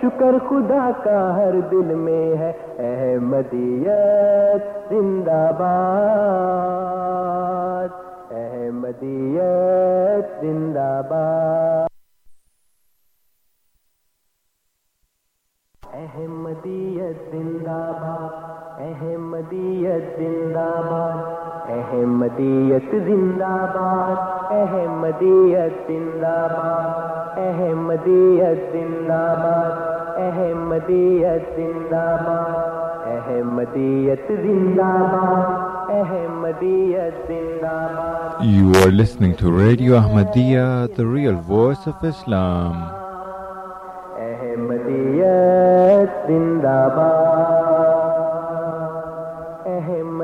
شکر خدا کا ہر دل میں ہے۔ احمدیت زندہ باد۔ احمدیت زندہ باد۔ احمدیت زندہ باد۔ احمدیت زندہ باد۔ احمدیت زندہ باد احمدیت زندہ باد احمدیت زندہ باد احمدیت زندہ باد احمدیت زندہ باد احمدیت زندہ باد You are listening to Radio Ahmadiyya, the real voice of Islam. احمدیت زندہ باد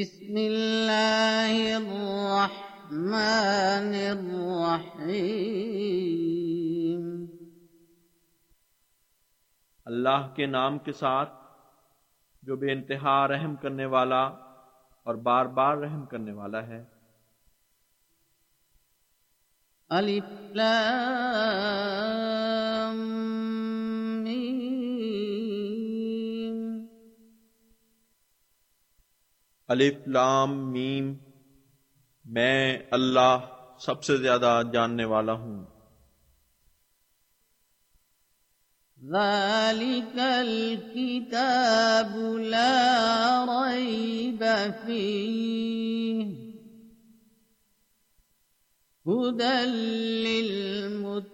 بسم الله الرحمن الرحيم۔ اللہ کے نام کے ساتھ جو بے انتہا رحم کرنے والا اور بار بار رحم کرنے والا ہے۔ ألف لام۔ الف لام میم میں اللہ سب سے زیادہ جاننے والا ہوں۔ ذلك الكتاب لا ريب فيه هدى للمتقين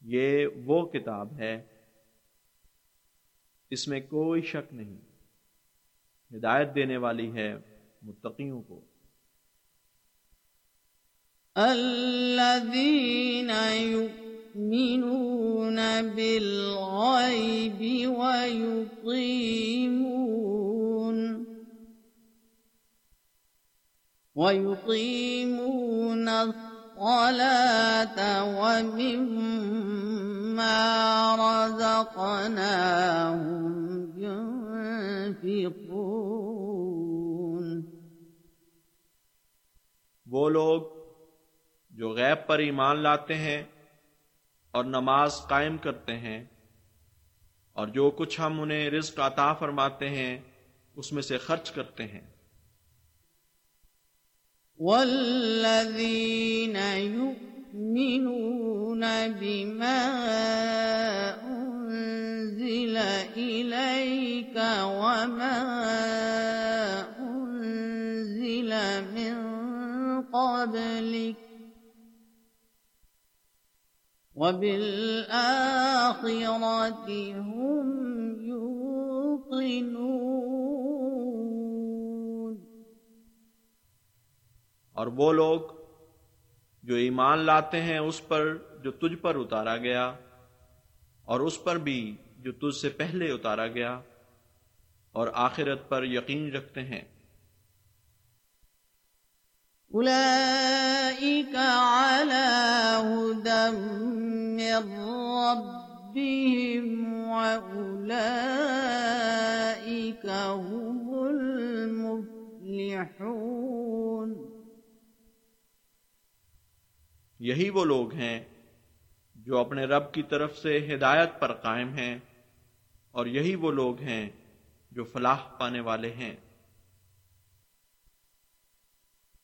یہ وہ کتاب ہے اس میں کوئی شک نہیں۔ ہدایت دینے والی ہے متقیوں کو۔ الذين يؤمنون بالغيب ويقيمون ويقيمون الصلاة ومما رزقناهم ينفقون۔ وہ لوگ جو غیب پر ایمان لاتے ہیں اور نماز قائم کرتے ہیں اور جو کچھ ہم انہیں رزق عطا فرماتے ہیں اس میں سے خرچ کرتے ہیں۔ والذين يؤمنون بما أنزل إليك وما أنزل من قبلك وبالآخرة هم يوقنون اور وہ لوگ جو ایمان لاتے ہیں اس پر جو تجھ پر اتارا گیا اور اس پر بھی جو تجھ سے پہلے اتارا گیا اور آخرت پر یقین رکھتے ہیں۔ هم المفلحون۔ یہی وہ لوگ ہیں جو اپنے رب کی طرف سے ہدایت پر قائم ہیں اور یہی وہ لوگ ہیں جو فلاح پانے والے ہیں۔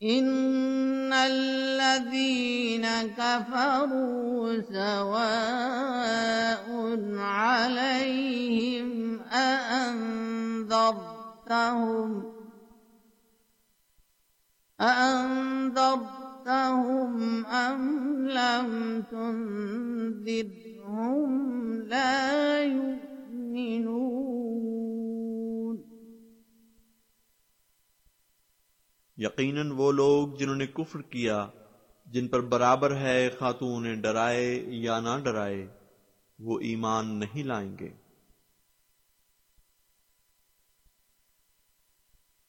إن الذين كفروا سواء عليهم أأنذرتهم أأنذرتهم أم لم تنذرهم لا يؤمنون۔ یقیناً وہ لوگ جنہوں نے کفر کیا، جن پر برابر ہے خاتون انہیں ڈرائے یا نہ ڈرائے، وہ ایمان نہیں لائیں گے۔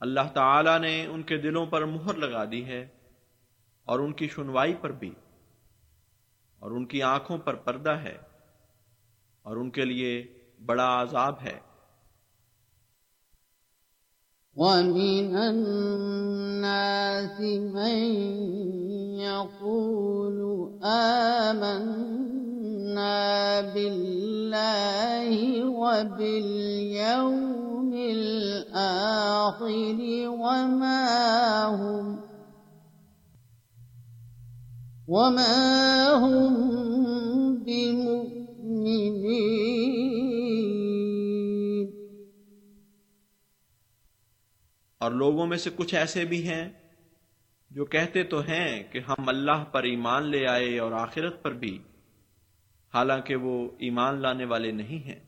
اللہ تعالی نے ان کے دلوں پر مہر لگا دی ہے اور ان کی سنوائی پر بھی، اور ان کی آنکھوں پر پردہ ہے، اور ان کے لیے بڑا عذاب ہے۔ ومن الناس من يقول آمنا بالله وباليوم الآخر وما هم وما هم بمؤمنين. اور لوگوں میں سے کچھ ایسے بھی ہیں جو کہتے تو ہیں کہ ہم اللہ پر ایمان لے آئے اور آخرت پر بھی حالانکہ وہ ایمان لانے والے نہیں ہیں۔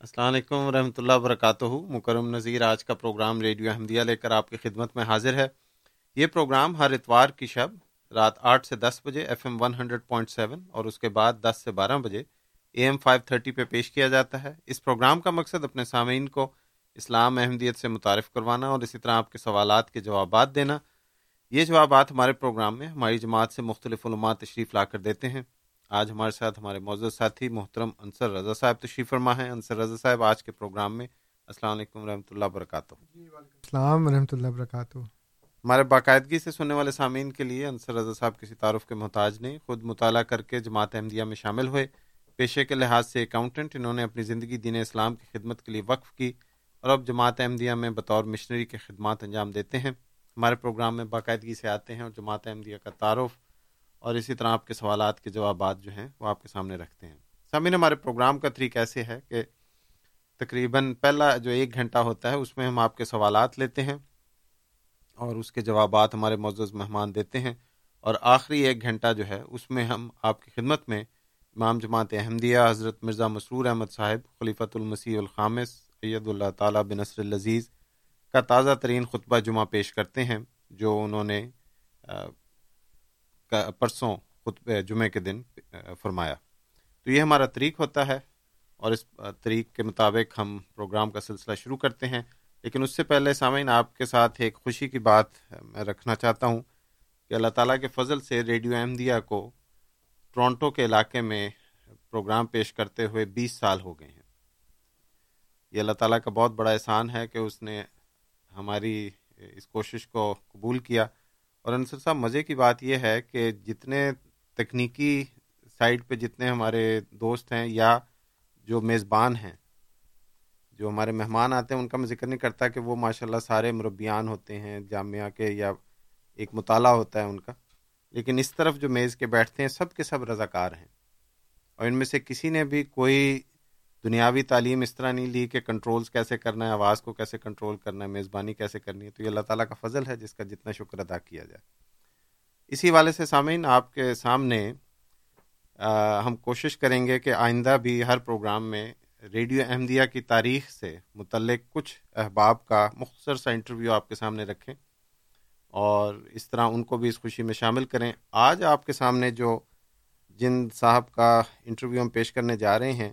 السلام علیکم ورحمۃ اللہ وبرکاتہ۔ مکرم نذیر، آج کا پروگرام ریڈیو احمدیہ لے کر آپ کی خدمت میں حاضر ہے۔ یہ پروگرام ہر اتوار کی شب رات آٹھ سے دس بجے F M one hundred point seven اور اس کے بعد دس سے بارہ بجے اے ایم فائیو تھرٹی پہ پیش کیا جاتا ہے۔ اس پروگرام کا مقصد اپنے سامعین کو اسلام احمدیت سے متعارف کروانا اور اسی طرح آپ کے سوالات کے جوابات دینا۔ یہ جوابات ہمارے پروگرام میں ہماری جماعت سے مختلف علماء تشریف لا کر دیتے ہیں۔ آج ہمارے ساتھ ہمارے معزز ساتھی محترم انصر رضا صاحب تشریف فرما ہیں۔ انصر رضا صاحب آج کے پروگرام میں السلام علیکم ورحمۃ اللہ وبرکاتہ۔ السلام ورحمۃ اللہ وبرکاتہ۔ ہمارے باقاعدگی سے سننے والے سامعین کے لیے انصر رضا صاحب کسی تعارف کے محتاج نہیں خود مطالعہ کر کے جماعت احمدیہ میں شامل ہوئے۔ پیشے کے لحاظ سے اکاؤنٹنٹ انہوں نے اپنی زندگی دین اسلام کی خدمت کے لیے وقف کی اور اب جماعت احمدیہ میں بطور مشنری کے خدمات انجام دیتے ہیں۔ ہمارے پروگرام میں باقاعدگی سے آتے ہیں اور جماعت احمدیہ کا تعارف اور اسی طرح آپ کے سوالات کے جوابات جو ہیں وہ آپ کے سامنے رکھتے ہیں۔ سامعین، ہمارے پروگرام کا طریقہ ایسے ہے کہ تقریباً پہلا جو ایک گھنٹہ ہوتا ہے اس میں ہم آپ کے سوالات لیتے ہیں اور اس کے جوابات ہمارے معزز مہمان دیتے ہیں اور آخری ایک گھنٹہ جو ہے اس میں ہم آپ کی خدمت میں امام جماعت احمدیہ حضرت مرزا مسرور احمد صاحب، خلیفۃ المسیح الخامس سید اللہ تعالیٰ بنصر العزیز کا تازہ ترین خطبہ جمعہ پیش کرتے ہیں، جو انہوں نے پرسوں خطبہ جمعے کے دن فرمایا۔ تو یہ ہمارا طریق ہوتا ہے اور اس طریق کے مطابق ہم پروگرام کا سلسلہ شروع کرتے ہیں۔ لیکن اس سے پہلے سامعین، آپ کے ساتھ ایک خوشی کی بات میں رکھنا چاہتا ہوں کہ اللہ تعالیٰ کے فضل سے ریڈیو احمدیہ کو ٹورانٹو کے علاقے میں پروگرام پیش کرتے ہوئے بیس سال ہو گئے ہیں۔ یہ اللہ تعالیٰ کا بہت بڑا احسان ہے کہ اس نے ہماری اس کوشش کو قبول کیا۔ اور انصر صاحب، مزے کی بات یہ ہے کہ جتنے تکنیکی سائڈ پہ جتنے ہمارے دوست ہیں یا جو میزبان ہیں، جو ہمارے مہمان آتے ہیں، ان کا میں ذکر نہیں کرتا کہ وہ ماشاء اللہ سارے مربیان ہوتے ہیں، جامعہ کے یا ایک مطالعہ ہوتا ہے ان کا۔ لیکن اس طرف جو میز کے بیٹھتے ہیں، سب کے سب رضاکار ہیں۔ اور ان میں سے کسی نے بھی کوئی دنیاوی تعلیم اس طرح نہیں لی کہ کنٹرولز کیسے کرنا ہے، آواز کو کیسے کنٹرول کرنا ہے، میزبانی کیسے کرنی ہے، تو یہ اللہ تعالیٰ کا فضل ہے جس کا جتنا شکر ادا کیا جائے۔ اسی والے سے سامعین، آپ کے سامنے ہم کوشش کریں گے کہ آئندہ بھی ہر پروگرام میں ریڈیو احمدیہ کی تاریخ سے متعلق کچھ احباب کا مختصر سا انٹرویو آپ کے سامنے رکھیں اور اس طرح ان کو بھی اس خوشی میں شامل کریں۔ آج آپ کے سامنے جو جن صاحب کا انٹرویو ہم پیش کرنے جا رہے ہیں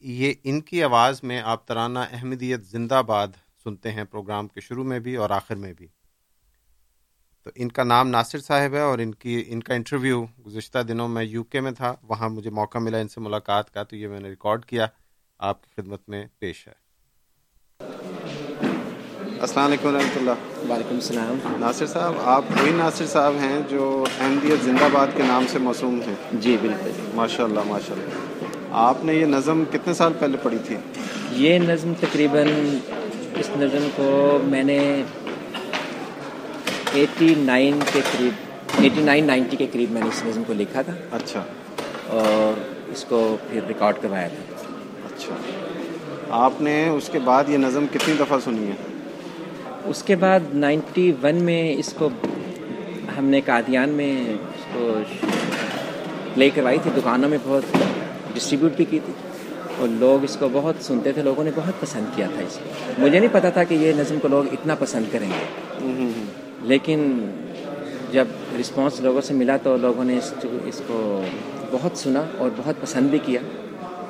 یہ ان کی آواز میں آپ ترانہ احمدیت زندہ باد سنتے ہیں پروگرام کے شروع میں بھی اور آخر میں بھی۔ تو ان کا نام ناصر صاحب ہے اور ان کی ان کا انٹرویو گزشتہ دنوں میں یو کے میں تھا۔ وہاں مجھے موقع ملا ان سے ملاقات کا تو یہ میں نے ریکارڈ کیا۔ آپ کی خدمت میں پیش ہے۔ السلام علیکم ورحمۃ اللہ۔ وعلیکم السلام۔ ناصر صاحب آپ وہی ناصر صاحب ہیں جو احمدیت زندہ باد کے نام سے موسوم ہیں۔ جی بالکل۔ ماشاء اللہ ماشاء اللہ آپ نے یہ نظم کتنے سال پہلے پڑھی تھی؟ یہ نظم تقریباً اس نظم کو میں نے ایٹی نائن کے قریب ایٹی نائن نائنٹی کے قریب میں نے اس نظم کو لکھا تھا۔ اچھا۔ اور اس کو پھر ریکارڈ کروایا تھا۔ اچھا۔ آپ نے اس کے بعد یہ نظم کتنی دفعہ سنی ہے؟ اس کے بعد نائنٹی ون میں اس کو ہم نے قادیان میں اس کو پلے کروائی تھی۔ دکانوں میں بہت ڈسٹریبیوٹ بھی کی تھی۔ اور لوگ اس کو بہت سنتے تھے لوگوں نے بہت پسند کیا تھا اس کو مجھے نہیں پتا تھا کہ یہ نظم کو لوگ اتنا پسند کریں گے۔ لیکن جب رسپانس لوگوں سے ملا تو لوگوں نے اس کو بہت سنا اور بہت پسند بھی کیا۔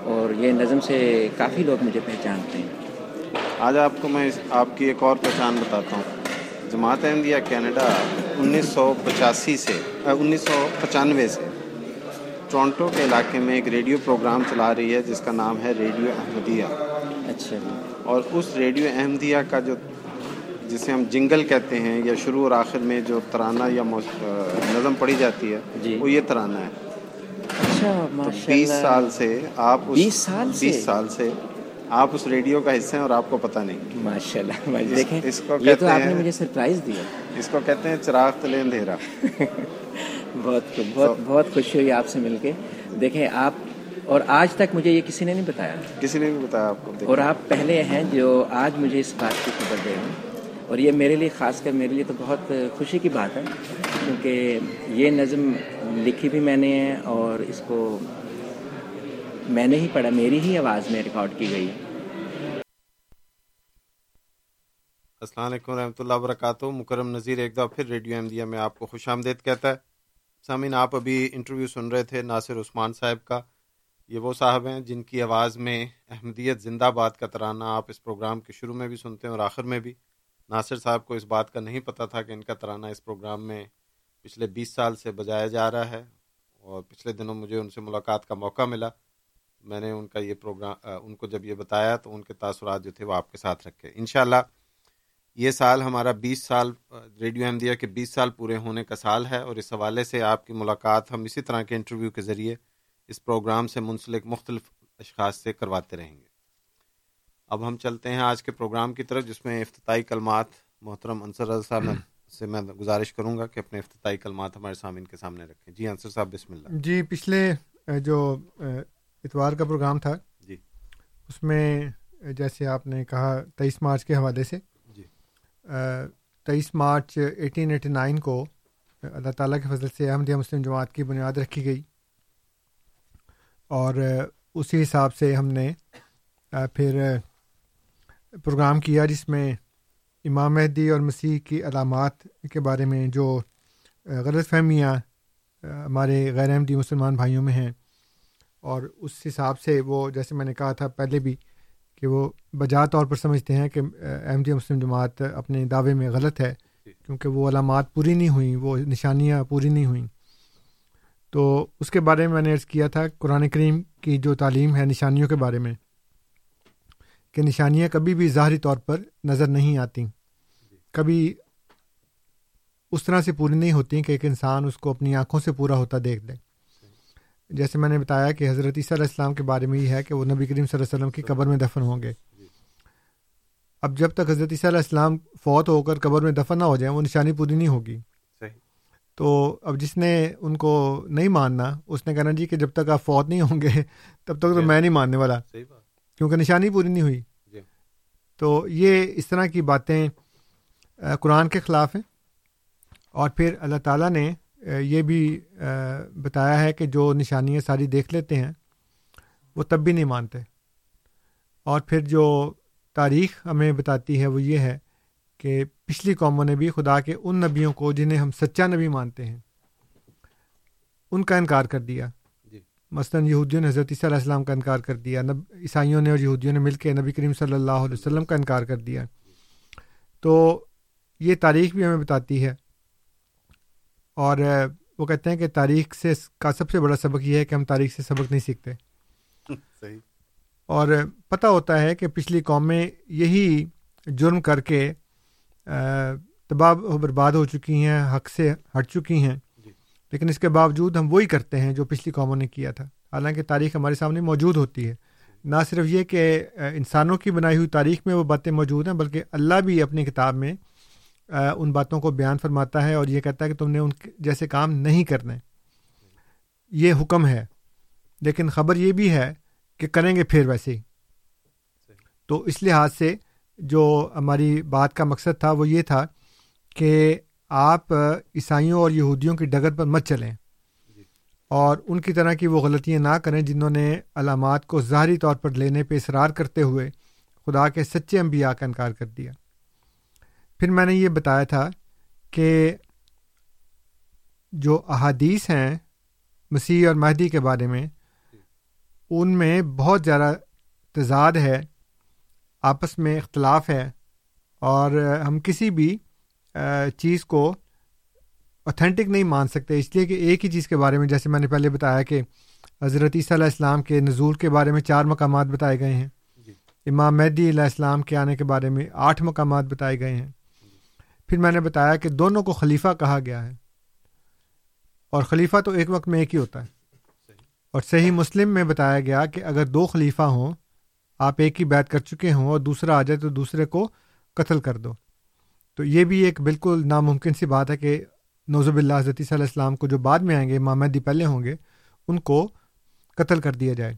اور یہ نظم سے کافی لوگ مجھے پہچانتے ہیں۔ آج آپ کو میں آپ کی ایک اور پہچان بتاتا ہوں۔ جماعت احمدیہ کینیڈا انیس سو پچاسی سے انیس سو پچانوے سے ٹورانٹو کے علاقے میں ایک ریڈیو پروگرام چلا رہی ہے جس کا نام ہے ریڈیو احمدیہ۔ اچھا جی۔ اور اس ریڈیو احمدیہ کا جو جسے ہم جنگل کہتے ہیں یا شروع اور آخر میں جو ترانہ یا نظم پڑھی جاتی ہے جی۔ وہ یہ ترانہ ہے۔ اچھا بیس سال سے آپ بیس سال سے؟ آپ اس ریڈیو کا حصہ ہیں اور آپ کو پتہ نہیں۔ ماشاء اللہ دیکھیں اس کو کہتے ہیں مجھے سرپرائز دیا۔ اس کو کہتے ہیں چراغ تلے اندھیرا۔ بہت بہت بہت خوشی ہوئی آپ سے مل کے۔ دیکھیں آپ اور آج تک مجھے یہ کسی نے نہیں بتایا۔ کسی نے بھی بتایا آپ کو؟ اور آپ پہلے ہیں جو آج مجھے اس بات کی خبر دے رہے ہیں۔ اور یہ میرے لیے خاص کر میرے لیے تو بہت خوشی کی بات ہے کیونکہ یہ نظم لکھی بھی میں نے ہے اور اس کو میں نے ہی پڑھا میری ہی آواز میں ریکارڈ کی گئی۔ السلام علیکم ورحمۃ اللہ وبرکاتہ۔ مکرم نذیر ایک دفعہ پھر ریڈیو احمدیہ میں آپ کو خوش آمدید کہتا ہے۔ سامعین، آپ ابھی انٹرویو سن رہے تھے ناصر عثمان صاحب کا۔ یہ وہ صاحب ہیں جن کی آواز میں احمدیت زندہ باد کا ترانہ آپ اس پروگرام کے شروع میں بھی سنتے ہیں اور آخر میں بھی۔ ناصر صاحب کو اس بات کا نہیں پتہ تھا کہ ان کا ترانہ اس پروگرام میں پچھلے بیس سال سے بجایا جا رہا ہے اور پچھلے دنوں مجھے ان سے ملاقات کا موقع ملا۔ میں نے ان کا یہ پروگرام، ان کو جب یہ بتایا تو ان کے تاثرات جو تھے وہ آپ کے ساتھ رکھے۔ انشاءاللہ یہ سال ہمارا بیس سال ریڈیو احمدیہ کے بیس سال پورے ہونے کا سال ہے اور اس حوالے سے آپ کی ملاقات ہم اسی طرح کے انٹرویو کے ذریعے اس پروگرام سے منسلک مختلف اشخاص سے کرواتے رہیں گے۔ اب ہم چلتے ہیں آج کے پروگرام کی طرف جس میں افتتاحی کلمات محترم انصر رضا صاحب سے میں گزارش کروں گا کہ اپنے افتتاحی کلمات ہمارے سامعین کے سامنے رکھیں۔ جی انصر صاحب بسم اللہ۔ جی پچھلے جو اتوار کا پروگرام تھا جی۔ اس میں جیسے آپ نے کہا تیئیس مارچ کے حوالے سے تیئیس مارچ ایٹین ایٹی نائن کو اللہ تعالیٰ کے فضل سے احمدیہ مسلم جماعت کی بنیاد رکھی گئی۔ اور اسی حساب سے ہم نے پھر پروگرام کیا جس میں امام مہدی اور مسیح کی علامات کے بارے میں جو غلط فہمیاں ہمارے غیر احمدی مسلمان بھائیوں میں ہیں۔ اور اس حساب سے وہ، جیسے میں نے کہا تھا پہلے بھی کہ وہ بجا طور پر سمجھتے ہیں کہ احمدیہ مسلم جماعت اپنے دعوے میں غلط ہے کیونکہ وہ علامات پوری نہیں ہوئیں وہ نشانیاں پوری نہیں ہوئیں۔ تو اس کے بارے میں میں نے عرض کیا تھا قرآن کریم کی جو تعلیم ہے نشانیوں کے بارے میں کہ نشانیاں کبھی بھی ظاہری طور پر نظر نہیں آتیں۔ کبھی اس طرح سے پوری نہیں ہوتی کہ ایک انسان اس کو اپنی آنکھوں سے پورا ہوتا دیکھ دے جیسے میں نے بتایا کہ حضرت عیسیٰ علیہ السلام کے بارے میں یہ ہے کہ وہ نبی کریم صلی اللہ علیہ وسلم کی قبر میں دفن ہوں گے۔ اب جب تک حضرت عیسیٰ علیہ السلام فوت ہو کر قبر میں دفن نہ ہو جائیں وہ نشانی پوری نہیں ہوگی۔ تو اب جس نے ان کو نہیں ماننا اس نے کہنا جی کہ جب تک آپ فوت نہیں ہوں گے تب تک تو میں نہیں ماننے والا۔ کیونکہ نشانی پوری نہیں ہوئی۔ تو یہ اس طرح کی باتیں قرآن کے خلاف ہیں۔ اور پھر اللہ تعالیٰ نے یہ بھی بتایا ہے کہ جو نشانیاں ساری دیکھ لیتے ہیں وہ تب بھی نہیں مانتے۔ اور پھر جو تاریخ ہمیں بتاتی ہے وہ یہ ہے کہ پچھلی قوموں نے بھی خدا کے ان نبیوں کو جنہیں ہم سچا نبی مانتے ہیں ان کا انکار کر دیا۔ جی۔ مثلاً یہودیوں نے حضرت عیسیٰ علیہ السلام کا انکار کر دیا نب عیسائیوں نے اور یہودیوں نے مل کے نبی کریم صلی اللہ علیہ وسلم کا انکار کر دیا۔ تو یہ تاریخ بھی ہمیں بتاتی ہے اور وہ کہتے ہیں کہ تاریخ سے کا سب سے بڑا سبق یہ ہے کہ ہم تاریخ سے سبق نہیں سیکھتے۔ صحیح۔ اور پتہ ہوتا ہے کہ پچھلی قومیں یہی جرم کر کے تباہ برباد ہو چکی ہیں حق سے ہٹ چکی ہیں۔ جی۔ لیکن اس کے باوجود ہم وہی کرتے ہیں جو پچھلی قوموں نے کیا تھا۔ حالانکہ تاریخ ہمارے سامنے موجود ہوتی ہے۔ نہ صرف یہ کہ انسانوں کی بنائی ہوئی تاریخ میں وہ باتیں موجود ہیں بلکہ اللہ بھی اپنی کتاب میں ان باتوں کو بیان فرماتا ہے اور یہ کہتا ہے کہ تم نے ان جیسے کام نہیں کرنے۔ یہ حکم ہے۔ لیکن خبر یہ بھی ہے کہ کریں گے پھر ویسے ہی۔ تو اس لحاظ سے جو ہماری بات کا مقصد تھا وہ یہ تھا کہ آپ عیسائیوں اور یہودیوں کی ڈگر پر مت چلیں۔ اور ان کی طرح کی وہ غلطیاں نہ کریں جنہوں نے علامات کو ظاہری طور پر لینے پہ اصرار کرتے ہوئے خدا کے سچے انبیاء کا انکار کر دیا۔ پھر میں نے یہ بتایا تھا کہ جو احادیث ہیں مسیح اور مہدی کے بارے میں ان میں بہت زیادہ تضاد ہے آپس میں اختلاف ہے اور ہم کسی بھی چیز کو اوتھینٹک نہیں مان سکتے۔ اس لیے کہ ایک ہی چیز کے بارے میں جیسے میں نے پہلے بتایا کہ حضرت عیسیٰ علیہ السلام کے نزول کے بارے میں چار مقامات بتائے گئے ہیں۔ جی۔ امام مہدی علیہ السلام کے آنے کے بارے میں آٹھ مقامات بتائے گئے ہیں۔ پھر میں نے بتایا کہ دونوں کو خلیفہ کہا گیا ہے۔ اور خلیفہ تو ایک وقت میں ایک ہی ہوتا ہے۔ اور صحیح مسلم میں بتایا گیا کہ اگر دو خلیفہ ہوں، آپ ایک ہی بیت کر چکے ہوں اور دوسرا آ جائے تو دوسرے کو قتل کر دو۔ تو یہ بھی ایک بالکل ناممکن سی بات ہے کہ نوزب اللہ حضرت صلی اللہ السلام کو جو بعد میں آئیں گے مامدی پہلے ہوں گے، ان کو قتل کر دیا جائے۔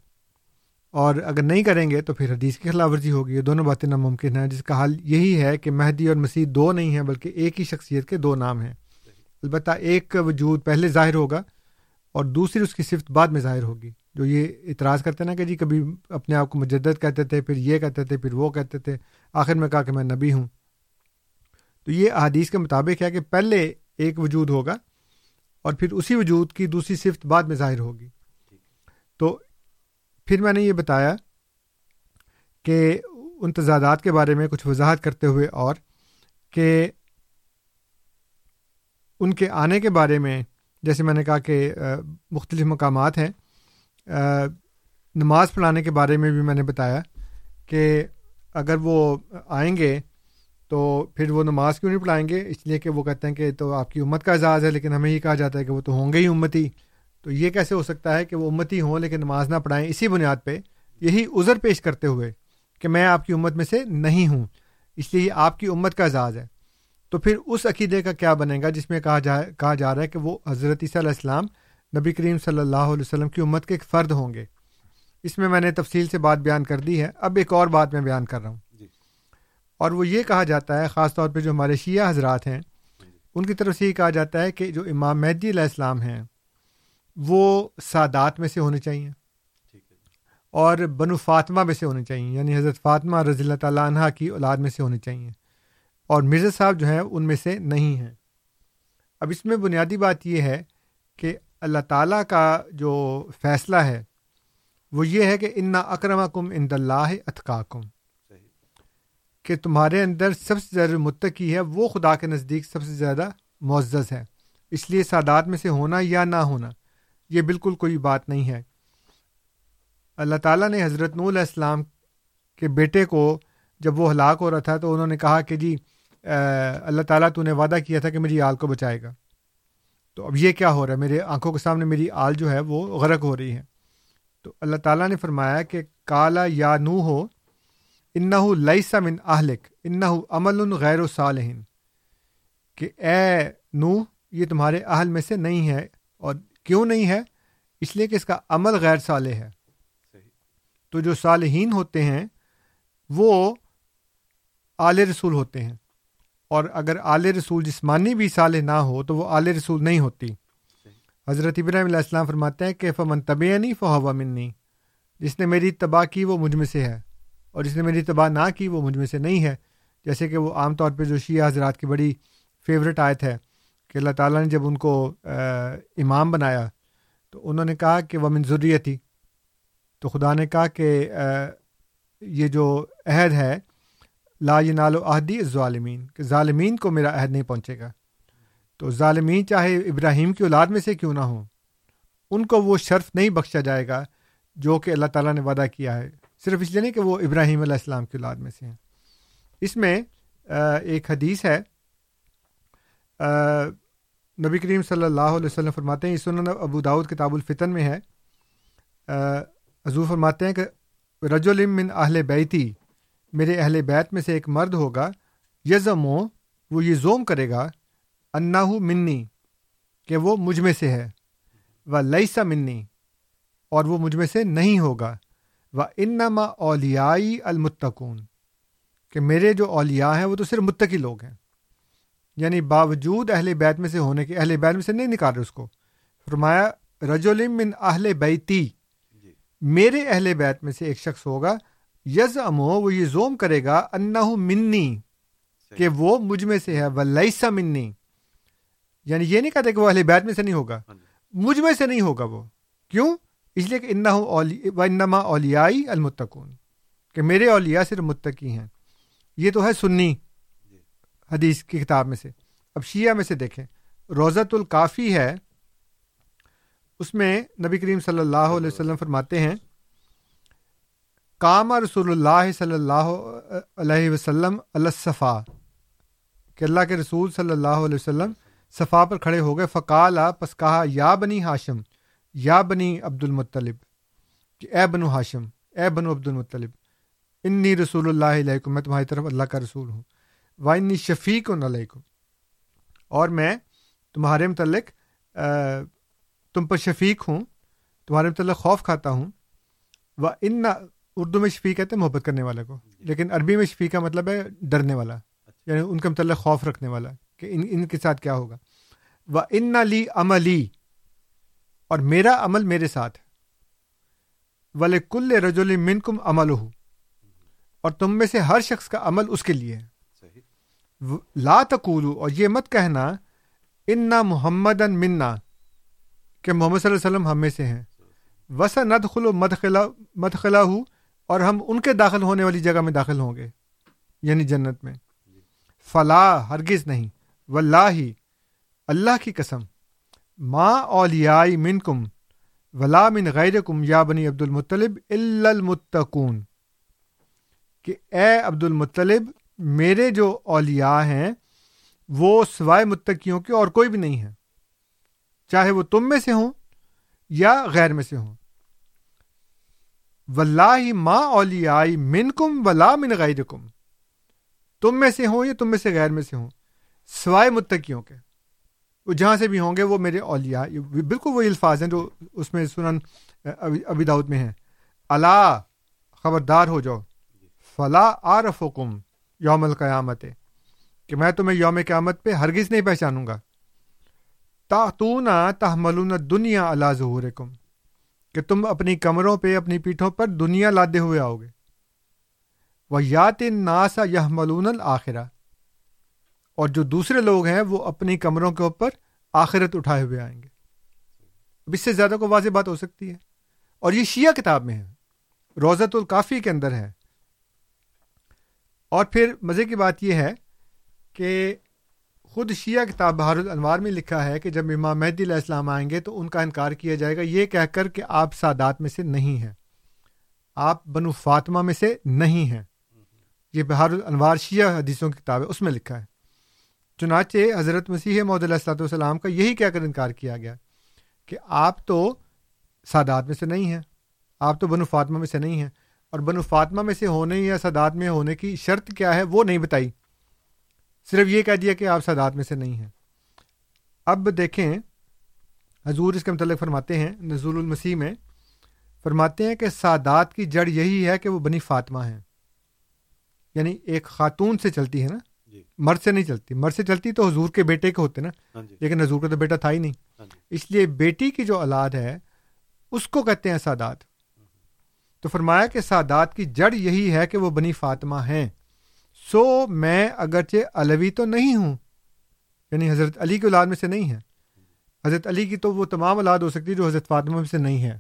اور اگر نہیں کریں گے تو پھر حدیث کی خلاف ورزی ہوگی، یہ دونوں باتیں ناممکن ہیں۔ جس کا حال یہی ہے کہ مہدی اور مسیح دو نہیں ہیں بلکہ ایک ہی شخصیت کے دو نام ہیں۔ البتہ ایک کا وجود پہلے ظاہر ہوگا اور دوسری اس کی صفت بعد میں ظاہر ہوگی۔ جو یہ اعتراض کرتے نا کہ جی کبھی اپنے آپ کو مجدد کہتے تھے، پھر یہ کہتے تھے، پھر وہ کہتے تھے، آخر میں کہا کہ میں نبی ہوں۔ تو یہ احادیث کے مطابق ہے کہ پہلے ایک وجود ہوگا اور پھر اسی وجود کی دوسری صفت بعد میں ظاہر ہوگی۔ تو پھر میں نے یہ بتایا کہ ان تضادات کے بارے میں کچھ وضاحت کرتے ہوئے اور کہ ان کے آنے کے بارے میں جیسے میں نے کہا کہ مختلف مقامات ہیں نماز پڑھانے کے بارے میں بھی میں نے بتایا کہ اگر وہ آئیں گے تو پھر وہ نماز کیوں نہیں پڑھائیں گے؟ اس لیے کہ وہ کہتے ہیں کہ تو آپ کی امت کا اعزاز ہے، لیکن ہمیں یہ کہا جاتا ہے کہ وہ تو ہوں گے ہی امتی۔ تو یہ کیسے ہو سکتا ہے کہ وہ امتی ہوں لیکن نماز نہ پڑھائیں؟ اسی بنیاد پہ یہی عذر پیش کرتے ہوئے کہ میں آپ کی امت میں سے نہیں ہوں اس لیے یہ آپ کی امت کا اعزاز ہے۔ تو پھر اس عقیدے کا کیا بنے گا جس میں کہا جا کہا جا رہا ہے کہ وہ حضرت عیسیٰ علیہ السلام نبی کریم صلی اللہ علیہ وسلم کی امت کے ایک فرد ہوں گے۔ اس میں میں نے تفصیل سے بات بیان کر دی ہے۔ اب ایک اور بات میں بیان کر رہا ہوں۔ جی۔ اور وہ یہ کہا جاتا ہے خاص طور پہ جو ہمارے شیعہ حضرات ہیں ان کی طرف سے یہ کہا جاتا ہے کہ جو امام مہدی علیہ السلام ہیں وہ سادات میں سے ہونے چاہیے۔ اور بنو فاطمہ میں سے ہونے چاہیے یعنی حضرت فاطمہ رضی اللہ تعالیٰ عنہ کی اولاد میں سے ہونے چاہیے۔ اور مرزا صاحب جو ہیں ان میں سے نہیں ہیں۔ اب اس میں بنیادی بات یہ ہے کہ اللہ تعالیٰ کا جو فیصلہ ہے وہ یہ ہے کہ انا اکرم کم ان اللہ اتقا کم کہ تمہارے اندر سب سے زیادہ متقی ہے وہ خدا کے نزدیک سب سے زیادہ معزز ہے۔ اس لیے سادات میں سے ہونا یا نہ ہونا یہ بالکل کوئی بات نہیں ہے۔ اللہ تعالیٰ نے حضرت نول علیہ السلام کے بیٹے کو جب وہ ہلاک ہو رہا تھا تو انہوں نے کہا کہ جی اللہ تعالیٰ تو نے وعدہ کیا تھا کہ میری آل کو بچائے گا۔ تو اب یہ کیا ہو رہا ہے؟ میرے آنکھوں کے سامنے میری آل جو ہے وہ غرق ہو رہی ہے۔ تو اللہ تعالیٰ نے فرمایا کہ کالا یا نو ہو انّا کیوں نہیں ہے؟ اس لیے کہ اس کا عمل غیر صالح ہے۔ تو جو صالحین ہوتے ہیں وہ اعل رسول ہوتے ہیں۔ اور اگر اعلی رسول جسمانی بھی صالح نہ ہو تو وہ اعلی رسول نہیں ہوتی۔ حضرت ابراہیم علیہ السلام فرماتے ہیں کہ فمن طب نہیں فہوا منی۔ جس نے میری تباہ کی وہ مجھ میں سے ہے۔ اور جس نے میری تباہ نہ کی وہ مجھ میں سے نہیں ہے۔ جیسے کہ وہ عام طور پہ جو شیعہ حضرات کی بڑی فیوریٹ آیت ہے کہ اللہ تعالیٰ نے جب ان کو امام بنایا تو انہوں نے کہا کہ وہ منظوری تھی تو خدا نے کہا کہ یہ جو عہد ہے، لا ینال و عہدی ظالمین کہ ظالمین کو میرا عہد نہیں پہنچے گا۔ تو ظالمین چاہے ابراہیم کی اولاد میں سے کیوں نہ ہوں، ان کو وہ شرف نہیں بخشا جائے گا جو کہ اللہ تعالیٰ نے وعدہ کیا ہے۔ صرف اس لیے نہیں کہ وہ ابراہیم علیہ السلام کی اولاد میں سے ہیں۔ اس میں ایک حدیث ہے نبی کریم صلی اللہ علیہ وسلم فرماتے ہیں سنن ابو داود کتاب الفتن میں ہے۔ حضور فرماتے ہیں کہ رج من اہل بیتی، میرے اہل بیت میں سے ایک مرد ہوگا یزم وہ یہ زوم کرے گا انا منی، کہ وہ مجھ میں سے ہے، و لئیسا منی، اور وہ مجھ میں سے نہیں ہوگا، و انما اولیائی المتقون، کہ میرے جو اولیاء ہیں، وہ تو صرف متقی لوگ ہیں۔ یعنی باوجود اہل بیت میں سے ہونے کے اہل بیت میں سے نہیں نکال رہے اس کو۔ فرمایا رجولم من اہل بیتی۔ جی۔ میرے اہل بیت میں سے ایک شخص ہوگا یز امو وہ یہ زوم کرے گا انا منی کہ وہ مجھ میں سے ہے وہ لئیسا منی۔ یعنی یہ نہیں کہتے کہ وہ اہل بیت میں سے نہیں ہوگا۔ ہاں جی۔ مجھ میں سے نہیں ہوگا وہ۔ کیوں؟ اس لیے کہ انما انما اولیائی المتقون کہ میرے اولیاء صرف متقی ہیں۔ یہ تو ہے سنی۔ حدیث کی کتاب میں سے۔ اب شیعہ میں سے دیکھیں۔ روزت الکافی ہے۔ اس میں نبی کریم صلی اللہ علیہ وسلم فرماتے ہیں کام رسول اللہ صلی اللہ علیہ وسلم الصفا کہ اللہ کے رسول صلی اللہ علیہ وسلم صفا پر کھڑے ہو گئے۔ فقال، پس کہا، یا بنی ہاشم، یا بنی عبد المطلب کہ اے بنو ہاشم، اے بنو عبد المطلب انی رسول اللہ علیہ میں تمہاری طرف اللہ کا رسول ہوں۔ انی شفیق و علیکم اور میں تمہارے متعلق تم پر شفیق ہوں، تمہارے متعلق خوف کھاتا ہوں۔ و ان اردو میں شفیع کہتے ہیں محبت کرنے والے کو۔ لیکن عربی میں شفیع کا مطلب ہے ڈرنے والا یعنی ان کے متعلق خوف رکھنے والا، کہ ان ان کے ساتھ کیا ہوگا۔ وہ ان لی عملی اور میرا عمل میرے ساتھ۔ ولے کل رجول من کم عمل ہو اور تم میں سے ہر شخص کا عمل اس کے لیے ہے۔ لا تقولو اور یہ مت کہنا، انا محمد منا، کہ محمد صلی اللہ علیہ وسلم ہم میں سے ہیں۔ وسا ند خلو مدخلا مدخلا ہوں اور ہم ان کے داخل ہونے والی جگہ میں داخل ہوں گے یعنی جنت میں۔ فلاح ہرگز نہیں۔ و ہی اللہ کی قسم ماں اولیائی من کم ولا من غیر کم یا بنی عبد المطلب المتقون۔ کہ اے عبد المطلب میرے جو اولیاء ہیں، وہ سوائے متقیوں کے اور کوئی بھی نہیں ہے چاہے وہ تم میں سے ہوں یا غیر میں سے ہوں۔ واللہ ما اولیائی من کم ولا من غیر کم تم میں سے ہوں یا تم میں سے غیر میں سے ہوں، سوائے متقیوں کے۔ وہ جہاں سے بھی ہوں گے، وہ میرے اولیاء، بالکل وہی الفاظ ہیں جو اس میں سنن ابی داؤد میں ہیں۔ اللہ خبردار ہو جاؤ۔ فلاں عارف حکم یوم القیامت کہ میں تمہیں یوم قیامت پہ ہرگز نہیں پہچانوں گا۔ تاختون تحملون دنیا اللہ ظہور کم کہ تم اپنی کمروں پہ، اپنی پیٹھوں پر دنیا لادے ہوئے آؤ گے۔ وہ یات ناسا یہ ملون الآخرہ اور جو دوسرے لوگ ہیں، وہ اپنی کمروں کے اوپر آخرت اٹھائے ہوئے آئیں گے۔ اب اس سے زیادہ کو واضح بات ہو سکتی ہے؟ اور یہ شیعہ کتاب میں ہے۔ روزت الکافی کے اندر ہے۔ اور پھر مزے کی بات یہ ہے کہ خود شیعہ کتاب بہار الانوار میں لکھا ہے کہ جب امام مہدی علیہ السلام آئیں گے تو ان کا انکار کیا جائے گا یہ کہہ کر کہ آپ سادات میں سے نہیں ہیں۔ آپ بنو فاطمہ میں سے نہیں ہیں۔ یہ بہار الانوار شیعہ حدیثوں کی کتاب ہے، اس میں لکھا ہے۔ چنانچہ حضرت مسیح محدود علیہ السلۃ والسلام کا یہی کہہ کر انکار کیا گیا کہ آپ تو سادات میں سے نہیں ہیں، آپ تو بنو فاطمہ میں سے نہیں ہیں۔ اور بنو فاطمہ میں سے ہونے یا سادات میں ہونے کی شرط کیا ہے وہ نہیں بتائی۔ صرف یہ کہہ دیا کہ آپ سادات میں سے نہیں ہیں۔ اب دیکھیں حضور اس کے متعلق فرماتے ہیں نزول المسیح میں فرماتے ہیں کہ سادات کی جڑ یہی ہے کہ وہ بنی فاطمہ ہیں۔ یعنی ایک خاتون سے چلتی ہے نا۔ جی۔ مرد سے نہیں چلتی۔ مرد سے چلتی تو حضور کے بیٹے کے ہوتے نا۔ ہاں جی۔ لیکن حضور کا تو بیٹا تھا ہی نہیں۔ ہاں جی۔ اس لیے بیٹی کی جو اولاد ہے اس کو کہتے ہیں سادات تو فرمایا کہ سادات کی جڑ یہی ہے کہ وہ بنی فاطمہ ہیں۔ سو میں اگرچہ علوی تو نہیں ہوں یعنی حضرت علی کی اولاد میں سے نہیں ہے۔ حضرت علی کی تو وہ تمام اولاد ہو سکتی ہے جو حضرت فاطمہ میں سے نہیں ہے۔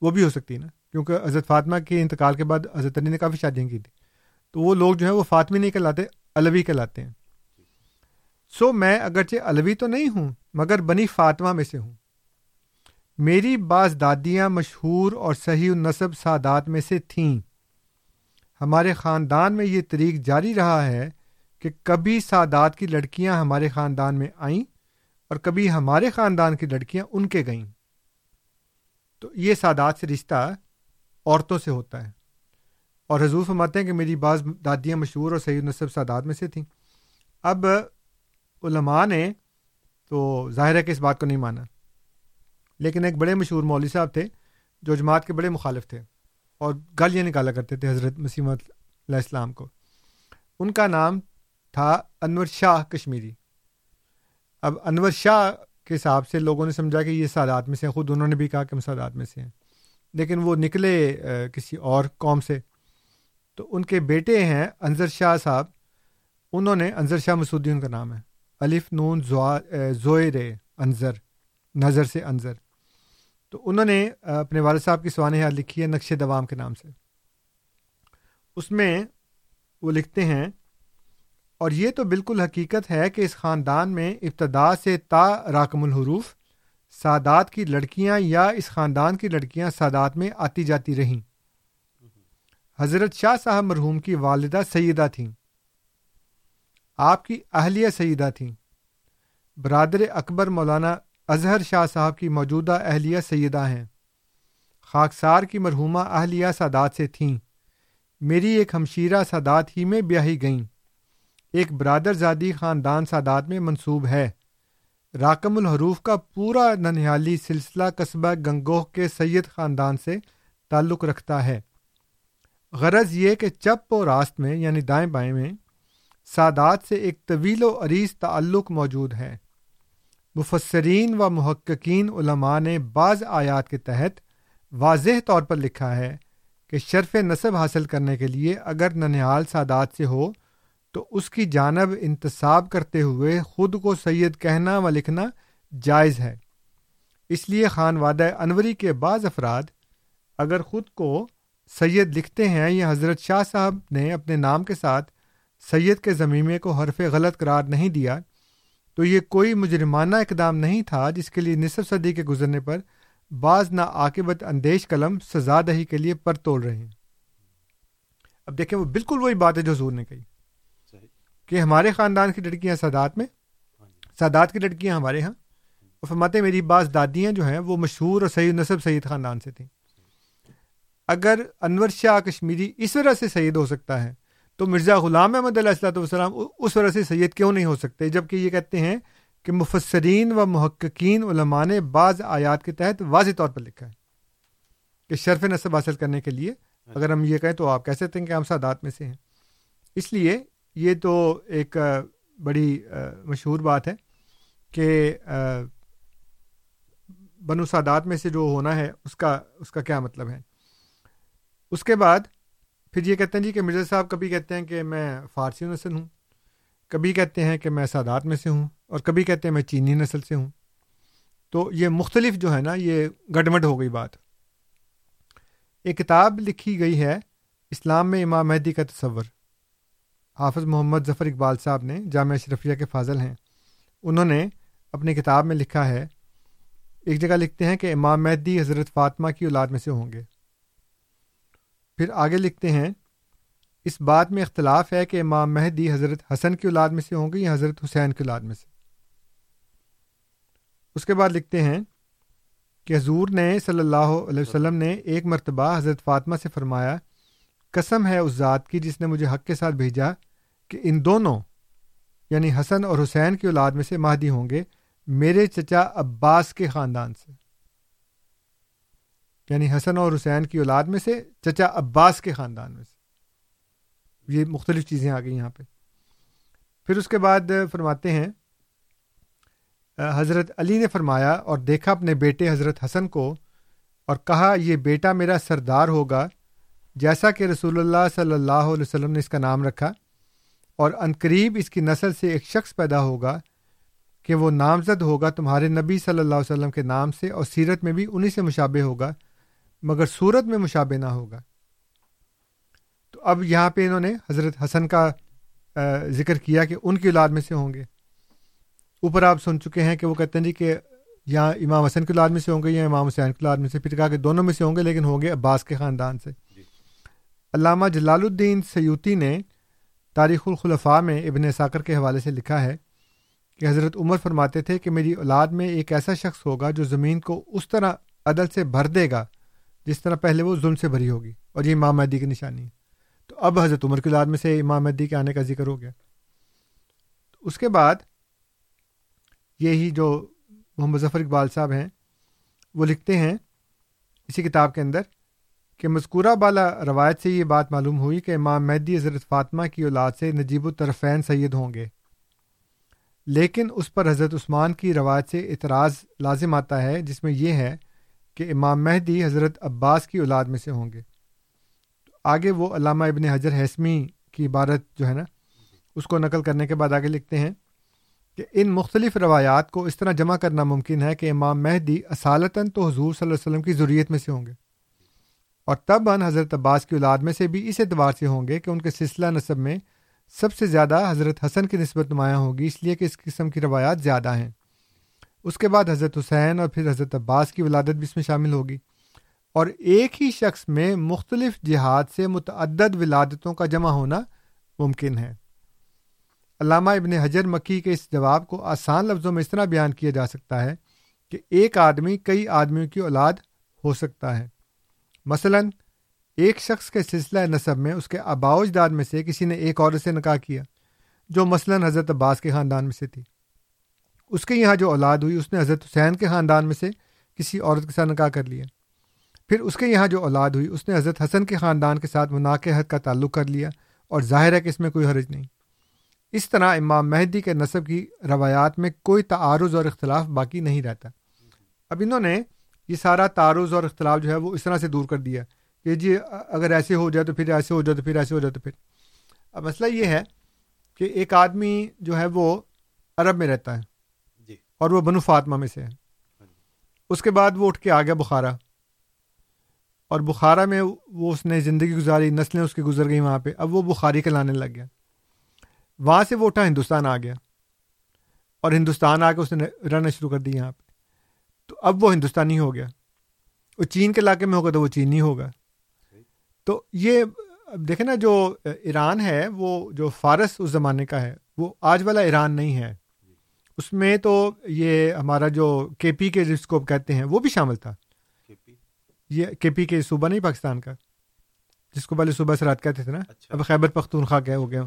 وہ بھی ہو سکتی نا، کیونکہ حضرت فاطمہ کے انتقال کے بعد حضرت علی نے کافی شادیاں کی تھی تو وہ لوگ جو ہیں وہ فاطمی نہیں کہلاتے، علوی کہلاتے ہیں۔ سو میں اگرچہ علوی تو نہیں ہوں، مگر بنی فاطمہ میں سے ہوں۔ میری بعض دادیاں مشہور اور صحیح النصب سادات میں سے تھیں۔ ہمارے خاندان میں یہ طریق جاری رہا ہے کہ کبھی سادات کی لڑکیاں ہمارے خاندان میں آئیں اور کبھی ہمارے خاندان کی لڑکیاں ان کے گئیں۔ تو یہ سادات سے رشتہ عورتوں سے ہوتا ہے۔ اور حضور فرماتے ہیں کہ میری بعض دادیاں مشہور اور صحیح النصب سادات میں سے تھیں۔ اب علماء نے تو ظاہر ہے کہ اس بات کو نہیں مانا۔ لیکن ایک بڑے مشہور مولوی صاحب تھے جو جماعت کے بڑے مخالف تھے اور گالیاں نکالا کرتے تھے حضرت مسیمت علیہ السلام کو۔ ان کا نام تھا انور شاہ کشمیری۔ اب انور شاہ کے حساب سے لوگوں نے سمجھا کہ یہ سادات میں سے ہیں، خود انہوں نے بھی کہا کہ ہم سادات میں سے ہیں۔ لیکن وہ نکلے کسی اور قوم سے۔ تو ان کے بیٹے ہیں انضر شاہ صاحب۔ انہوں نے انضر شاہ مسعودی، ان کا نام ہے۔ الف نون زوئر انضر، نظر سے انضر۔ تو انہوں نے اپنے والد صاحب کی سوانح حال لکھی ہے، نقش دوام کے نام سے۔ اس میں وہ لکھتے ہیں، اور یہ تو بالکل حقیقت ہے کہ اس خاندان میں ابتدا سے تا راکم الحروف، سادات کی لڑکیاں یا اس خاندان کی لڑکیاں سادات میں آتی جاتی رہیں۔ حضرت شاہ صاحب مرحوم کی والدہ سیدہ تھیں۔ آپ کی اہلیہ سیدہ تھیں۔ برادر اکبر مولانا اظہر شاہ صاحب کی موجودہ اہلیہ سیدہ ہیں۔ خاکسار کی مرحومہ اہلیہ سادات سے تھیں۔ میری ایک ہمشیرہ سادات ہی میں بیاہی گئیں۔ ایک برادر زادی خاندان سادات میں منصوب ہے۔ راکم الحروف کا پورا ننہالی سلسلہ قصبہ گنگوہ کے سید خاندان سے تعلق رکھتا ہے۔ غرض یہ کہ چپ و راست میں یعنی دائیں بائیں میں، سادات سے ایک طویل و عریض تعلق موجود ہے۔ مفسرین و محققین علماء نے بعض آیات کے تحت واضح طور پر لکھا ہے کہ شرف نصب حاصل کرنے کے لیے اگر ننہال سادات سے ہو تو اس کی جانب انتصاب کرتے ہوئے خود کو سید کہنا و لکھنا جائز ہے۔ اس لیے خان وادہ انوری کے بعض افراد اگر خود کو سید لکھتے ہیں یا حضرت شاہ صاحب نے اپنے نام کے ساتھ سید کے ضمیمے کو حرف غلط قرار نہیں دیا۔ تو یہ کوئی مجرمانہ اقدام نہیں تھا جس کے لیے نصف صدی کے گزرنے پر بعض نا عاقبت اندیش قلم سزا دہی کے لیے پر توڑ رہے ہیں۔ اب دیکھیں وہ بالکل وہی بات ہے جو حضور نے کہی۔ کہ ہمارے خاندان کی لڑکیاں سادات میں ہاں جی۔ سادات کی لڑکیاں ہمارے ہاں۔ اور فرماتے میری بعض دادیاں جو ہیں وہ مشہور اور سید نصب سید خاندان سے تھیں۔ اگر انور شاہ کشمیری اس وجہ سے سید ہو سکتا ہے تو مرزا غلام احمد علیہ السلۃ والسلام اس وجہ سے سید کیوں نہیں ہو سکتے؟ جبکہ یہ کہتے ہیں کہ مفسرین و محققین علماء نے بعض آیات کے تحت واضح طور پر لکھا ہے کہ شرف نصب حاصل کرنے کے لیے اگر ہم یہ کہیں تو آپ کہہ سکتے ہیں کہ ہم سادات میں سے ہیں۔ اس لیے یہ تو ایک بڑی مشہور بات ہے کہ بنو سادات میں سے جو ہونا ہے اس کا اس کا کیا مطلب ہے؟ اس کے بعد پھر یہ کہتے ہیں جی کہ مرزا صاحب کبھی کہتے ہیں کہ میں فارسی نسل ہوں، کبھی کہتے ہیں کہ میں سادات میں سے ہوں، اور کبھی کہتے ہیں میں چینی نسل سے ہوں۔ تو یہ مختلف جو ہے نا، یہ گڈمڈ ہو گئی بات۔ ایک کتاب لکھی گئی ہے، اسلام میں امام مہدی کا تصور۔ حافظ محمد ظفر اقبال صاحب نے، جامعہ اشرفیہ کے فاضل ہیں، انہوں نے اپنی کتاب میں لکھا ہے، ایک جگہ لکھتے ہیں کہ امام مہدی حضرت فاطمہ کی اولاد میں سے ہوں گے۔ پھر آگے لکھتے ہیں، اس بات میں اختلاف ہے کہ امام مہدی حضرت حسن کی اولاد میں سے ہوں گے یا حضرت حسین کی اولاد میں سے؟ اس کے بعد لکھتے ہیں کہ حضور نے صلی اللہ علیہ وسلم نے ایک مرتبہ حضرت فاطمہ سے فرمایا، قسم ہے اس ذات کی جس نے مجھے حق کے ساتھ بھیجا کہ ان دونوں یعنی حسن اور حسین کی اولاد میں سے مہدی ہوں گے، میرے چچا عباس کے خاندان سے۔ یعنی حسن اور حسین کی اولاد میں سے چچا عباس کے خاندان میں سے۔ یہ مختلف چیزیں آ گئی یہاں پہ۔ پھر اس کے بعد فرماتے ہیں حضرت علی نے فرمایا اور دیکھا اپنے بیٹے حضرت حسن کو اور کہا، یہ بیٹا میرا سردار ہوگا، جیسا کہ رسول اللہ صلی اللہ علیہ وسلم نے اس کا نام رکھا، اور عنقریب اس کی نسل سے ایک شخص پیدا ہوگا کہ وہ نامزد ہوگا، تمہارے نبی صلی اللہ علیہ وسلم کے نام سے اور سیرت میں بھی انہیں سے مشابہ ہوگا۔ مگر صورت میں مشابہ نہ ہوگا۔ تو اب یہاں پہ انہوں نے حضرت حسن کا ذکر کیا کہ ان کی اولاد میں سے ہوں گے۔ اوپر آپ سن چکے ہیں کہ وہ کہتے ہیں جی کہ یہاں امام حسن کی اولاد میں سے ہوں گے یا امام حسین کی اولاد میں سے۔ پھر کہا کہ دونوں میں سے ہوں گے لیکن ہوں گے عباس کے خاندان سے۔ علامہ جلال الدین سیوتی نے تاریخ الخلفاء میں ابن ثاکر کے حوالے سے لکھا ہے کہ حضرت عمر فرماتے تھے کہ میری اولاد میں ایک ایسا شخص ہوگا جو زمین کو اس طرح عدل سے بھر دے گا جس طرح پہلے وہ ظلم سے بھری ہوگی اور یہ امام مہدی کی نشانی ہے۔ تو اب حضرت عمر کی اولاد میں سے امام مہدی کے آنے کا ذکر ہو گیا۔ اس کے بعد یہی جو محمد ظفر اقبال صاحب ہیں، وہ لکھتے ہیں اسی کتاب کے اندر کہ مذکورہ بالا روایت سے یہ بات معلوم ہوئی کہ امام مہدی حضرت فاطمہ کی اولاد سے نجیب الطرفین سید ہوں گے۔ لیکن اس پر حضرت عثمان کی روایت سے اعتراض لازم آتا ہے، جس میں یہ ہے کہ امام مہدی حضرت عباس کی اولاد میں سے ہوں گے۔ آگے وہ علامہ ابن حجر حسمی کی عبارت جو ہے نا، اس کو نقل کرنے کے بعد آگے لکھتے ہیں کہ ان مختلف روایات کو اس طرح جمع کرنا ممکن ہے کہ امام مہدی اصالتاً تو حضور صلی اللہ علیہ وسلم کی ضروریت میں سے ہوں گے۔ اور تب ان حضرت عباس کی اولاد میں سے بھی اس اعتبار سے ہوں گے کہ ان کے سلسلہ نصب میں سب سے زیادہ حضرت حسن کی نسبت نمایاں ہوگی، اس لیے کہ اس قسم کی روایات زیادہ ہیں۔ اس کے بعد حضرت حسین اور پھر حضرت عباس کی ولادت بھی اس میں شامل ہوگی۔ اور ایک ہی شخص میں مختلف جہاد سے متعدد ولادتوں کا جمع ہونا ممکن ہے۔ علامہ ابن حجر مکی کے اس جواب کو آسان لفظوں میں اس طرح بیان کیا جا سکتا ہے کہ ایک آدمی کئی آدمیوں کی اولاد ہو سکتا ہے۔ مثلاً، ایک شخص کے سلسلہ نصب میں اس کے آباؤ اجداد میں سے کسی نے ایک عورت سے نکاح کیا، جو مثلاً حضرت عباس کے خاندان میں سے تھی۔ اس کے یہاں جو اولاد ہوئی، اس نے حضرت حسین کے خاندان میں سے کسی عورت کے ساتھ نکاح کر لیا۔ پھر اس کے یہاں جو اولاد ہوئی، اس نے حضرت حسن کے خاندان کے ساتھ مناقحت کا تعلق کر لیا اور ظاہر ہے کہ اس میں کوئی حرج نہیں۔ اس طرح امام مہدی کے نصب کی روایات میں کوئی تعارض اور اختلاف باقی نہیں رہتا۔ اب انہوں نے یہ سارا تعارض اور اختلاف جو ہے وہ اس طرح سے دور کر دیا کہ جی اگر ایسے ہو جائے تو پھر ایسے ہو جائے تو پھر ایسے ہو جائے تو پھر۔ اب مسئلہ یہ ہے کہ ایک آدمی جو ہے وہ عرب میں رہتا ہے۔ اور وہ بنو فاطمہ میں سے ہے۔ اس کے بعد وہ اٹھ کے آ گیا بخارا۔ اور بخارا میں وہ اس نے زندگی گزاری، نسلیں اس کی گزر گئی وہاں پہ۔ اب وہ بخاری کے لانے لگ گیا۔ وہاں سے وہ اٹھا، ہندوستان آ گیا۔ اور ہندوستان آ کے اس نے رہنا شروع کر دی یہاں پہ۔ تو اب وہ ہندوستانی ہو گیا۔ وہ چین کے علاقے میں ہوگا تو وہ چینی ہوگا۔ تو یہ دیکھیں نا، جو ایران ہے، وہ جو فارس اس زمانے کا ہے، وہ آج والا ایران نہیں ہے۔ اس میں تو یہ ہمارا جو کے پی کے جس کو کہتے ہیں وہ بھی شامل تھا۔ یہ کے پی کے صوبہ نہیں پاکستان کا۔ جس کو پہلے صوبہ سرات کہتے تھے نا۔ اچھا۔ اب خیبر پختونخوا کے ہو گیا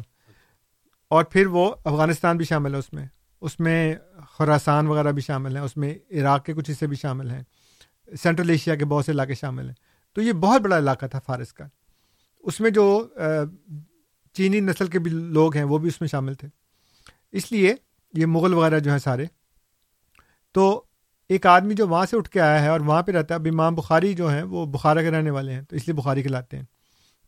اور پھر وہ افغانستان بھی شامل ہے اس میں۔ اس میں خوراسان وغیرہ بھی شامل ہیں۔ اس میں عراق کے کچھ حصے بھی شامل ہیں۔ سینٹرل ایشیا کے بہت سے علاقے شامل ہیں۔ تو یہ بہت بڑا علاقہ تھا فارس کا۔ اس میں جو چینی نسل کے بھی لوگ ہیں وہ بھی اس میں شامل تھے۔ اس لیے یہ مغل وغیرہ جو ہیں سارے، تو ایک آدمی جو وہاں سے اٹھ کے آیا ہے اور وہاں پہ رہتا ہے، اب امام بخاری جو ہیں وہ بخارا کے رہنے والے ہیں، تو اس لیے بخاری کہلاتے ہیں۔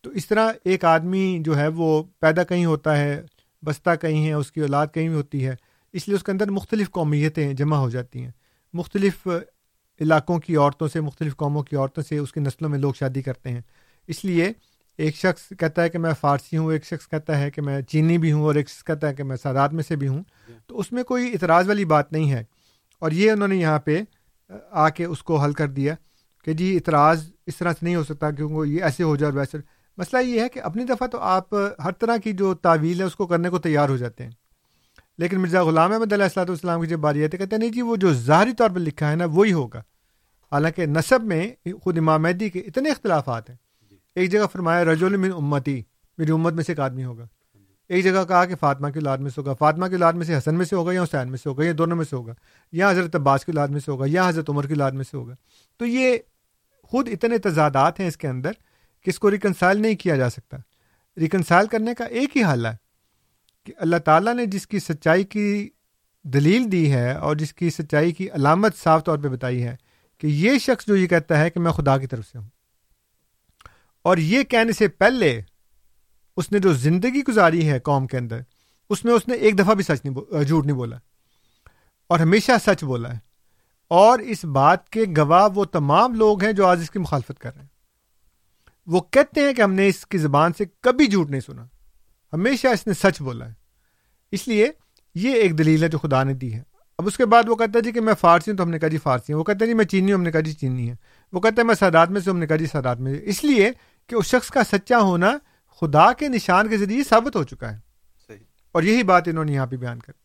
تو اس طرح ایک آدمی جو ہے وہ پیدا کہیں ہوتا ہے، بستہ کہیں ہے اس کی اولاد کہیں بھی ہوتی ہے، اس لیے اس کے اندر مختلف قومیتیں جمع ہو جاتی ہیں۔ مختلف علاقوں کی عورتوں سے، مختلف قوموں کی عورتوں سے اس کی نسلوں میں لوگ شادی کرتے ہیں۔ اس لیے ایک شخص کہتا ہے کہ میں فارسی ہوں، ایک شخص کہتا ہے کہ میں چینی بھی ہوں اور ایک شخص کہتا ہے کہ میں سادات میں سے بھی ہوں۔ تو اس میں کوئی اعتراض والی بات نہیں ہے۔ اور یہ انہوں نے یہاں پہ، آ کے اس کو حل کر دیا کہ جی اعتراض اس طرح سے نہیں ہو سکتا کیونکہ یہ ایسے ہو جائے اور ویسے۔ مسئلہ یہ ہے کہ اپنی دفعہ تو آپ ہر طرح کی جو تعویل ہے، اس کو کرنے کو تیار ہو جاتے ہیں۔ لیکن مرزا غلام احمد علیہ السلاۃ والسلام کی جب باری آتی کہتے ہیں نہیں جی وہ جو ظاہری طور پر لکھا ہے نا، وہی ہوگا۔ حالانکہ نصب میں خود امام مہدی کے اتنے اختلافات ہیں۔ ایک جگہ فرمایا رجول من امتی، میری امت میں سے ایک آدمی ہوگا۔ ایک جگہ کہا کہ فاطمہ کی اولاد میں سے ہوگا۔ فاطمہ کی اولاد میں سے حسن میں سے ہوگا یا حسین میں سے ہوگا؟ یا دونوں میں سے ہوگا؟ یا حضرت عباس کی اولاد میں سے ہوگا؟ یا حضرت عمر کی اولاد میں سے ہوگا؟ تو یہ خود اتنے تضادات ہیں اس کے اندر کہ اس کو ریکنسائل نہیں کیا جا سکتا۔ ریکنسائل کرنے کا ایک ہی حل ہے کہ اللہ تعالیٰ نے جس کی سچائی کی دلیل دی ہے اور جس کی سچائی کی علامت صاف طور پہ بتائی ہے کہ یہ شخص جو یہ کہتا ہے کہ میں خدا کی طرف سے ہوں۔ اور یہ کہنے سے پہلے اس نے جو زندگی گزاری ہے قوم کے اندر، اس میں اس نے ایک دفعہ بھی سچ نہیں جھوٹ نہیں بولا، اور ہمیشہ سچ بولا ہے۔ اور اس بات کے گواہ وہ تمام لوگ ہیں جو آج اس کی مخالفت کر رہے ہیں۔ وہ کہتے ہیں کہ ہم نے اس کی زبان سے کبھی جھوٹ نہیں سنا۔ ہمیشہ اس نے سچ بولا ہے۔ اس لیے یہ ایک دلیل ہے جو خدا نے دی ہے۔ اب اس کے بعد وہ کہتا ہے جی کہ میں فارسی ہوں تو ہم نے کہا جی فارسی ہوں وہ کہتا ہے جی میں چینی ہوں، ہم نے کہا جی چینی ہے۔ وہ کہتا ہے میں سادات میں سے ہم نے کہا جی سادات میں اس لیے کہ اس شخص کا سچا ہونا خدا کے نشان کے ذریعے ثابت ہو چکا ہے۔ صحیح۔ اور یہی بات انہوں نے یہاں پہ بیان کر دی۔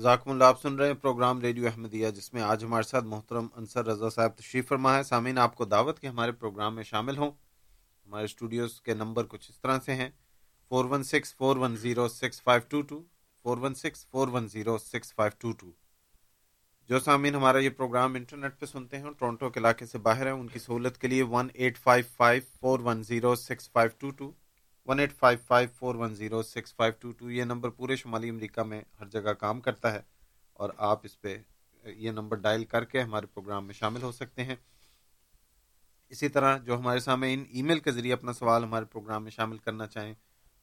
ذاکم اللہ آپ سن رہے ہیں پروگرام ریڈیو احمدیہ جس میں آج ہمارے ساتھ محترم انصر رضا صاحب تشریف فرما ہے۔ سامعین آپ کو دعوت کے ہمارے پروگرام میں شامل ہوں۔ ہمارے اسٹوڈیوز کے نمبر کچھ اس طرح سے ہیں۔ Four one six four one zero six five two two four one six four one zero six five two two. جو سامعین ہمارا یہ پروگرام انٹرنیٹ پہ سنتے ہیں ٹورنٹو کے علاقے سے باہر ہیں، ان کی سہولت کے لیے one eight five five four one zero six five two two one eight five five four one zero six five two two یہ نمبر پورے شمالی امریکہ میں ہر جگہ کام کرتا ہے، اور آپ اس پہ یہ نمبر ڈائل کر کے ہمارے پروگرام میں شامل ہو سکتے ہیں۔ اسی طرح جو ہمارے سامنے ای میل کے ذریعے اپنا سوال ہمارے پروگرام میں شامل کرنا چاہیں،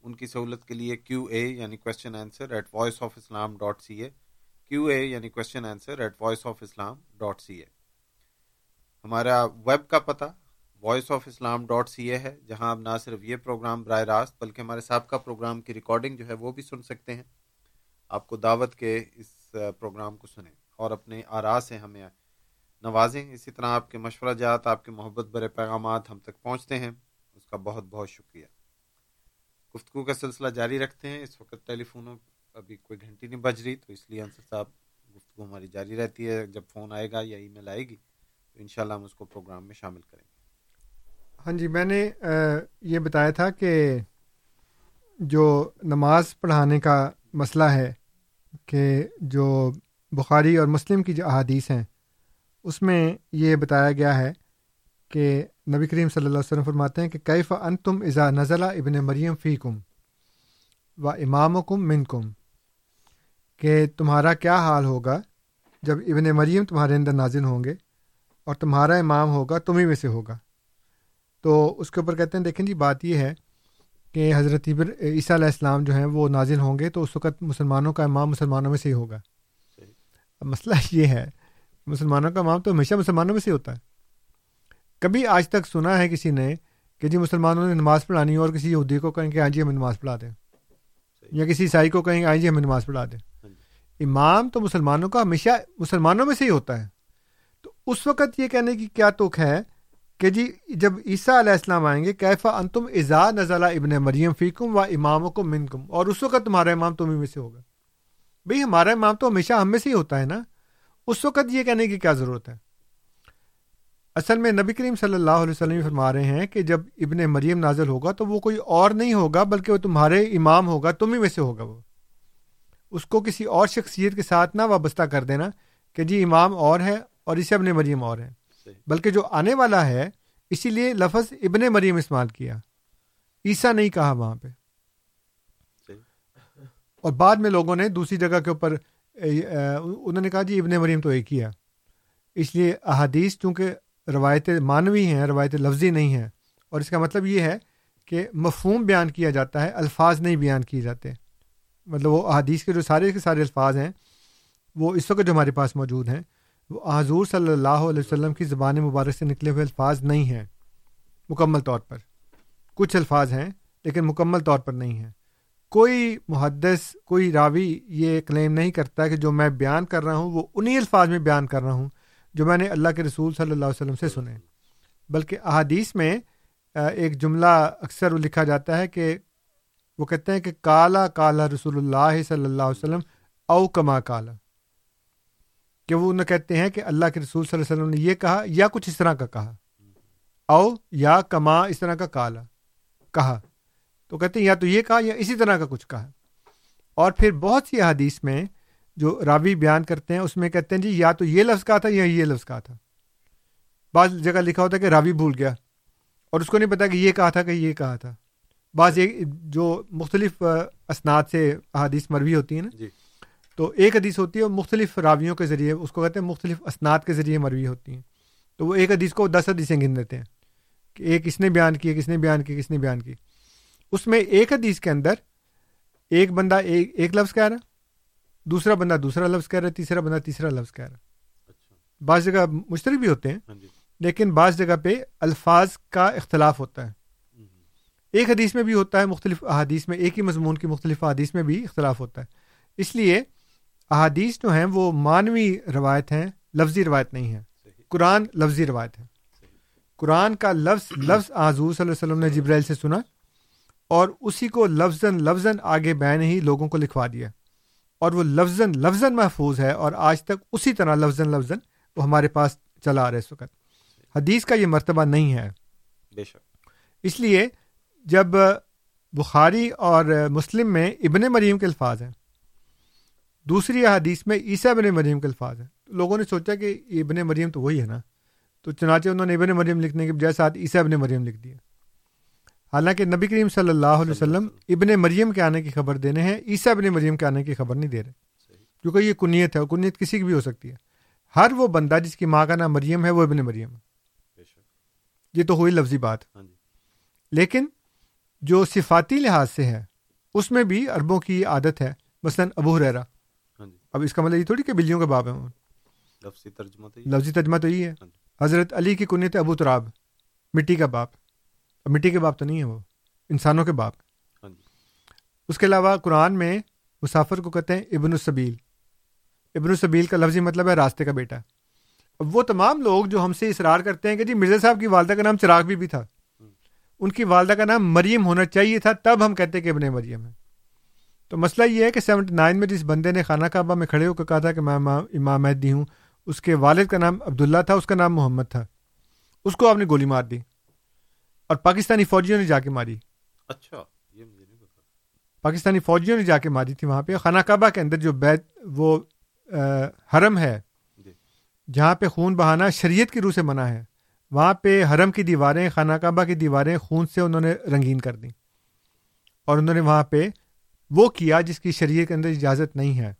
ان کی سہولت کے لیے کیو اے یعنی question answer at voice of Islam dot C A Q A یعنی question answer at voice of Islam dot C A ہمارا ویب کا پتہ voice of Islam dot C A ہے، جہاں آپ نہ صرف یہ پروگرام براہ راست بلکہ ہمارے سابقہ پروگرام کی ریکارڈنگ جو ہے وہ بھی سن سکتے ہیں۔ آپ کو دعوت کے اس پروگرام کو سنیں اور اپنے آرا سے ہمیں نوازیں۔ اسی طرح آپ کے مشورہ جات آپ کے محبت برے پیغامات ہم تک پہنچتے ہیں۔ اس کا بہت بہت شکریہ۔ گفتگو کا سلسلہ جاری رکھتے ہیں۔ اس وقت ٹیلی فونوں ابھی کوئی گھنٹی نہیں بج رہی، تو اس لیے انصر صاحب گفتگو ہماری جاری رہتی ہے۔ جب فون آئے گا یا ای میل آئے گی، تو انشاءاللہ ہم اس کو پروگرام میں شامل کریں گے۔ ہاں جی میں نے یہ بتایا تھا کہ جو نماز پڑھانے کا مسئلہ ہے کہ جو بخاری اور مسلم کی جو احادیث ہیں، اس میں یہ بتایا گیا ہے کہ نبی کریم صلی اللہ علیہ وسلم فرماتے ہیں کہ کیف ان تم ازا نزلہ ابن مریم فی کم و امام و کم من کم کہ تمہارا کیا حال ہوگا جب ابن مریم تمہارے اندر نازل ہوں گے اور تمہارا امام ہوگا، تمہیں میں سے ہوگا۔ تو اس کے اوپر کہتے ہیں، دیکھیں جی بات یہ ہے کہ حضرت عیسیٰ علیہ السلام جو ہیں وہ نازل ہوں گے تو اس وقت مسلمانوں کا امام مسلمانوں میں سے ہی ہوگا۔ اب مسئلہ یہ ہے، مسلمانوں کا امام تو ہمیشہ مسلمانوں میں سے ہوتا ہے۔ کبھی آج تک سنا ہے کسی نے کہ جی مسلمانوں نے نماز پڑھانی اور کسی یہودی کو کہیں کہ ہاں جی ہمیں نماز پڑھا دیں، یا کسی عیسائی کو کہیں آئیں جی ہمیں نماز پڑھا دیں۔ امام تو مسلمانوں کا ہمیشہ مسلمانوں میں سے ہی ہوتا ہے۔ تو اس وقت یہ کہنے کی کیا توک ہے کہ جی جب عیسیٰ علیہ السلام آئیں گے، کیفا انتم ازا نزلہ ابن مریم فیکم و امام کو من کم اور اس وقت تمہارا امام تمہیں میں سے ہوگا۔ بھئی ہمارا امام تو ہمیشہ ہم میں سے ہی ہوتا ہے نا۔ اس وقت یہ کہنے کی کیا ضرورت ہے؟ اصل میں نبی کریم صلی اللہ علیہ وسلم فرما رہے ہیں کہ جب ابن مریم نازل ہوگا تو وہ کوئی اور نہیں ہوگا، بلکہ وہ تمہارے امام ہوگا، تم ہی میں سے ہوگا وہ۔ اس کو کسی اور شخصیت کے ساتھ نہ وابستہ کر دینا کہ جی امام اور ہے اور اسے ابن مریم اور ہے۔ بلکہ جو آنے والا ہے اسی لیے لفظ ابن مریم استعمال کیا۔ عیسیٰ نہیں کہا وہاں پہ۔ اور بعد میں لوگوں نے دوسری جگہ کے اوپر انہوں نے کہا جی ابن مریم تو ایک ہی ہے۔ اس لیے احادیث چونکہ روایت معنوی ہیں روایت لفظی نہیں ہیں اور اس کا مطلب یہ ہے کہ مفہوم بیان کیا جاتا ہے الفاظ نہیں بیان کیے جاتے۔ مطلب وہ احادیث کے جو سارے کے سارے الفاظ ہیں، وہ اس وقت جو ہمارے پاس موجود ہیں، وہ حضور صلی اللہ علیہ وسلم کی زبان مبارک سے نکلے ہوئے الفاظ نہیں ہیں، مکمل طور پر۔ کچھ الفاظ ہیں، لیکن مکمل طور پر نہیں ہیں۔ کوئی محدث، کوئی راوی یہ کلیم نہیں کرتا کہ جو میں بیان کر رہا ہوں، وہ انہی الفاظ میں بیان کر رہا ہوں جو میں نے اللہ کے رسول صلی اللہ علیہ وسلم سے سنے۔ بلکہ احادیث میں ایک جملہ اکثر لکھا جاتا ہے کہ وہ کہتے ہیں کہ کالا کالا رسول اللہ صلی اللہ علیہ وسلم، او کما کالا۔ کہ وہ انہیں کہتے ہیں کہ اللہ کے رسول صلی اللہ علیہ وسلم نے یہ کہا یا کچھ اس طرح کا کہا۔ او یا کما اس طرح کا کالا کہا۔ تو کہتے ہیں یا تو یہ کہا یا اسی طرح کا کچھ کہا۔ اور پھر بہت سی حدیث میں جو راوی بیان کرتے ہیں، اس میں کہتے ہیں جی یا تو یہ لفظ کہا تھا یا یہ لفظ کہا تھا۔ بعض جگہ لکھا ہوتا ہے کہ راوی بھول گیا اور اس کو نہیں پتا کہ یہ کہا تھا کہ یہ کہا تھا۔ بعض ایک جو مختلف اسناد سے احادیث مروی ہوتی ہیں نا جی۔ تو ایک حدیث ہوتی ہے مختلف راویوں کے ذریعے اس کو کہتے ہیں مختلف اسناد کے ذریعے مروی ہوتی ہیں۔ تو وہ ایک حدیث کو دس حدیثیں گن دیتے ہیں کہ ایک کس نے بیان کی کس نے بیان کی کس نے بیان کی۔ اس میں ایک حدیث کے اندر ایک بندہ ایک ایک لفظ کہہ رہا دوسرا بندہ دوسرا لفظ کہہ رہا تیسرا بندہ تیسرا لفظ کہہ رہا اچھا۔ بعض جگہ مشترک بھی ہوتے ہیں ہاں جی۔ لیکن بعض جگہ پہ الفاظ کا اختلاف ہوتا ہے۔ ایک حدیث میں بھی ہوتا ہے مختلف احادیث میں ایک ہی مضمون کی مختلف احادیث میں بھی اختلاف ہوتا ہے۔ اس لیے احادیث جو ہیں وہ مانوی روایت ہیں لفظی روایت نہیں ہے قرآن لفظی روایت ہے قرآن کا لفظ لفظ آزور صلی اللہ علیہ وسلم نے جبرائیل سے سنا اور اسی کو لفظ لفظ آگے بین ہی لوگوں کو لکھوا دیا۔ اور وہ لفظ لفظ محفوظ ہے اور آج تک اسی طرح لفظ لفظ وہ ہمارے پاس چلا آ رہا ہے اس وقت۔ حدیث کا یہ مرتبہ نہیں ہے۔ بے شک۔ اس لیے جب بخاری اور مسلم میں ابن مریم کے الفاظ ہیں دوسری حدیث میں عیسیٰ ابن مریم کے الفاظ ہیں۔ تو لوگوں نے سوچا کہ ابن مریم تو وہی ہے نا تو چنانچہ انہوں نے ابن مریم لکھنے کے بجائے ساتھ عیسیٰ ابن مریم لکھ دیا۔ حالانکہ نبی کریم صلی اللہ علیہ وسلم ابن مریم کے آنے کی خبر دینے ہیں عیسیٰ ابن مریم کے آنے کی خبر نہیں دے رہے۔ کیونکہ یہ کنیت ہے اور کنیت کسی کی بھی ہو سکتی ہے۔ ہر وہ بندہ جس کی ماں کا نام مریم ہے وہ ابن مریم ہے۔ یہ تو ہوئی لفظی بات۔ ہاں جی۔ لیکن جو صفاتی لحاظ سے ہے اس میں بھی عربوں کی عادت ہے۔ مثلاً ابو ریرا ہاں جی۔ اب اس کا مطلب یہ تھوڑی کہ بلیوں کے باپ ہیں۔ لفظی ترجمہ تو یہ- لفظی ترجمہ تو یہ ہے۔ ہاں جی۔ حضرت علی کی کنیت ابو تراب مٹی کا باپ۔ اب مٹی کے باپ تو نہیں ہے وہ انسانوں کے باپ۔ ہاں جی۔ اس کے علاوہ قرآن میں مسافر کو کہتے ہیں ابن السبیل۔ ابن السبیل کا لفظی مطلب ہے راستے کا بیٹا۔ اب وہ تمام لوگ جو ہم سے اصرار کرتے ہیں کہ جی مرزا صاحب کی والدہ کا نام چراغ بھی, بھی تھا۔ ان کی والدہ کا نام مریم ہونا چاہیے تھا تب ہم کہتے کہ ابن مریم ہے تو مسئلہ یہ ہے کہ سیونٹی نائن میں جس بندے نے خانہ کعبہ میں کھڑے ہو کر کہا تھا کہ میں امام- مہدی ہوں اس کے والد کا نام عبداللہ تھا اس کا نام محمد تھا۔ اس کو آپ نے گولی مار دی اور پاکستانی فوجیوں نے جا کے ماری۔ اچھا یہ مجھے نہیں پتا۔ پاکستانی فوجیوں نے جا کے ماری تھی وہاں پہ۔ خانہ کعبہ کے اندر جو بیت وہ حرم ہے جی۔ جہاں پہ خون بہانا شریعت کی روح سے منع ہے۔ وہاں پہ حرم کی دیواریں، خانہ کعبہ کی دیواریں خون سے انہوں نے رنگین کر دیں۔ اور انہوں نے وہاں پہ وہ کیا جس کی شریعت کے اندر اجازت نہیں ہے۔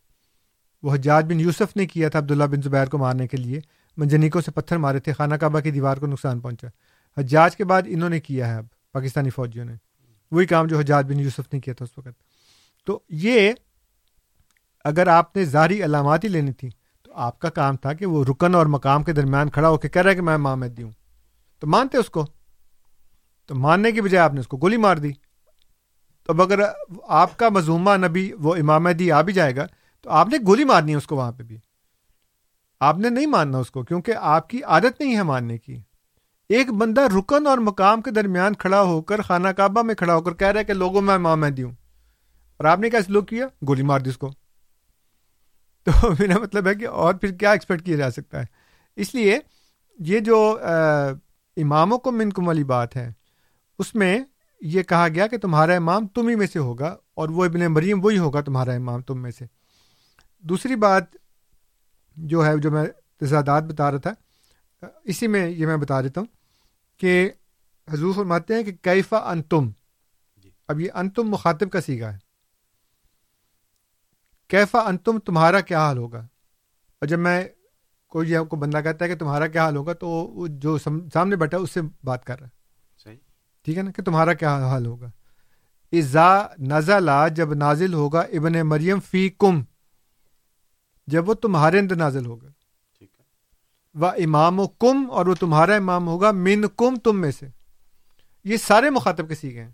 وہ حجاج بن یوسف نے کیا تھا عبداللہ بن زبیر کو مارنے کے لیے۔ منجنیکوں سے پتھر مارے تھے، خانہ کعبہ کی دیوار کو نقصان پہنچا۔ حجاج کے بعد انہوں نے کیا ہے اب، پاکستانی فوجیوں نے۔ وہی کام جو حجاج بن یوسف نے کیا تھا اس وقت۔ تو یہ اگر آپ نے ظاہری علامات ہی لینی تھی، تو آپ کا کام تھا کہ وہ رکن اور مقام کے درمیان کھڑا ہو کے کہہ رہا ہے کہ میں امام مہدی ہوں۔ تو مانتے اس کو؟ تو ماننے کی بجائے آپ نے اس کو گولی مار دی۔ تو اب اگر آپ کا مظومہ نبی وہ امام مہدی آ بھی جائے گا تو آپ نے گولی مارنی ہے اس کو وہاں پہ بھی۔ آپ نے نہیں ماننا اس کو کیونکہ آپ کی عادت نہیں ہے ماننے کی۔ ایک بندہ رکن اور مقام کے درمیان کھڑا ہو کر خانہ کعبہ میں کھڑا ہو کر کہہ رہا ہے کہ لوگوں میں امام مہدی ہوں۔ اور آپ نے کیا سلوک کیا؟ گولی مار دی اس کو۔ تو میرا مطلب ہے کہ اور پھر کیا ایکسپیکٹ کیا جا سکتا ہے؟ اس لیے یہ جو آ، اماموں کو منکم والی بات ہے۔ اس میں یہ کہا گیا کہ تمہارا امام تم ہی میں سے ہوگا اور وہ ابن مریم وہی ہوگا تمہارا امام تم میں سے۔ دوسری بات جو ہے جو میں تضادات بتا رہا تھا اسی میں یہ میں بتا دیتا ہوں کہ حضور فرماتے ہیں کہ کیفا انتم۔ اب یہ انتم مخاطب کا سیگا ہے۔ کیفا انتم تمہارا کیا حال ہوگا؟ اور جب میں کوئی یہ کو بندہ کہتا ہے کہ تمہارا کیا حال ہوگا تو جو سامنے بیٹھا ہے اس سے بات کر رہا ہے۔ صحیح۔ ٹھیک ہے نا؟ کہ تمہارا کیا حال ہوگا؟ ازا نزلہ جب نازل ہوگا ابن مریم فی کم جب وہ تمہارے اندر نازل ہوگا۔ و امام و کم اور وہ تمہارا امام ہوگا من کم تم میں سے۔ یہ سارے مخاطب کے سیکھے ہیں۔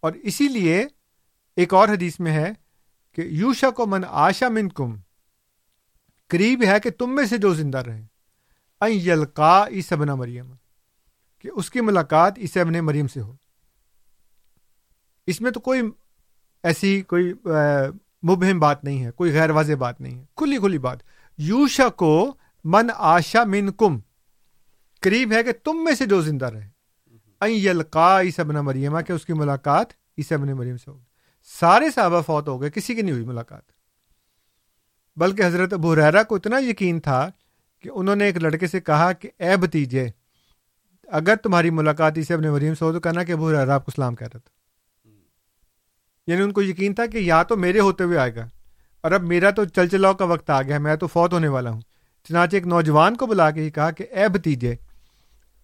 اور اسی لیے ایک اور حدیث میں ہے کہ یوشا کو من آشا من کم قریب ہے کہ تم میں سے جو زندہ رہے۔ یلقا عیسبنا مریم، کہ اس کی ملاقات عیسی ابن مریم سے ہو۔ اس میں تو کوئی ایسی کوئی مبہم بات نہیں ہے، کوئی غیر واضح بات نہیں ہے۔ کھلی کھلی بات۔ یوشا کو من آشا من کم قریب ہے کہ تم میں سے جو زندہ رہے۔ یلقا عیسی ابن مریم، کہ اس کی ملاقات عیسی ابن مریم سے ہوگی سارے صحابہ فوت ہو گئے، کسی کی نہیں ہوئی ملاقات۔ بلکہ حضرت ابو ریرا کو اتنا یقین تھا کہ انہوں نے ایک لڑکے سے کہا کہ اے بتیجے اگر تمہاری ملاقات اسے اپنے مریم سے ہو تو کہنا کہ ابو ریرا آپ کو اسلام کہہ رہا تھا یعنی ان کو یقین تھا کہ یا تو میرے ہوتے ہوئے آئے گا اور اب میرا تو چل چلاؤ کا وقت آ گیا، میں تو فوت ہونے والا ہوں۔ چنانچہ ایک نوجوان کو بلا کے ہی کہا کہ اے بتیجے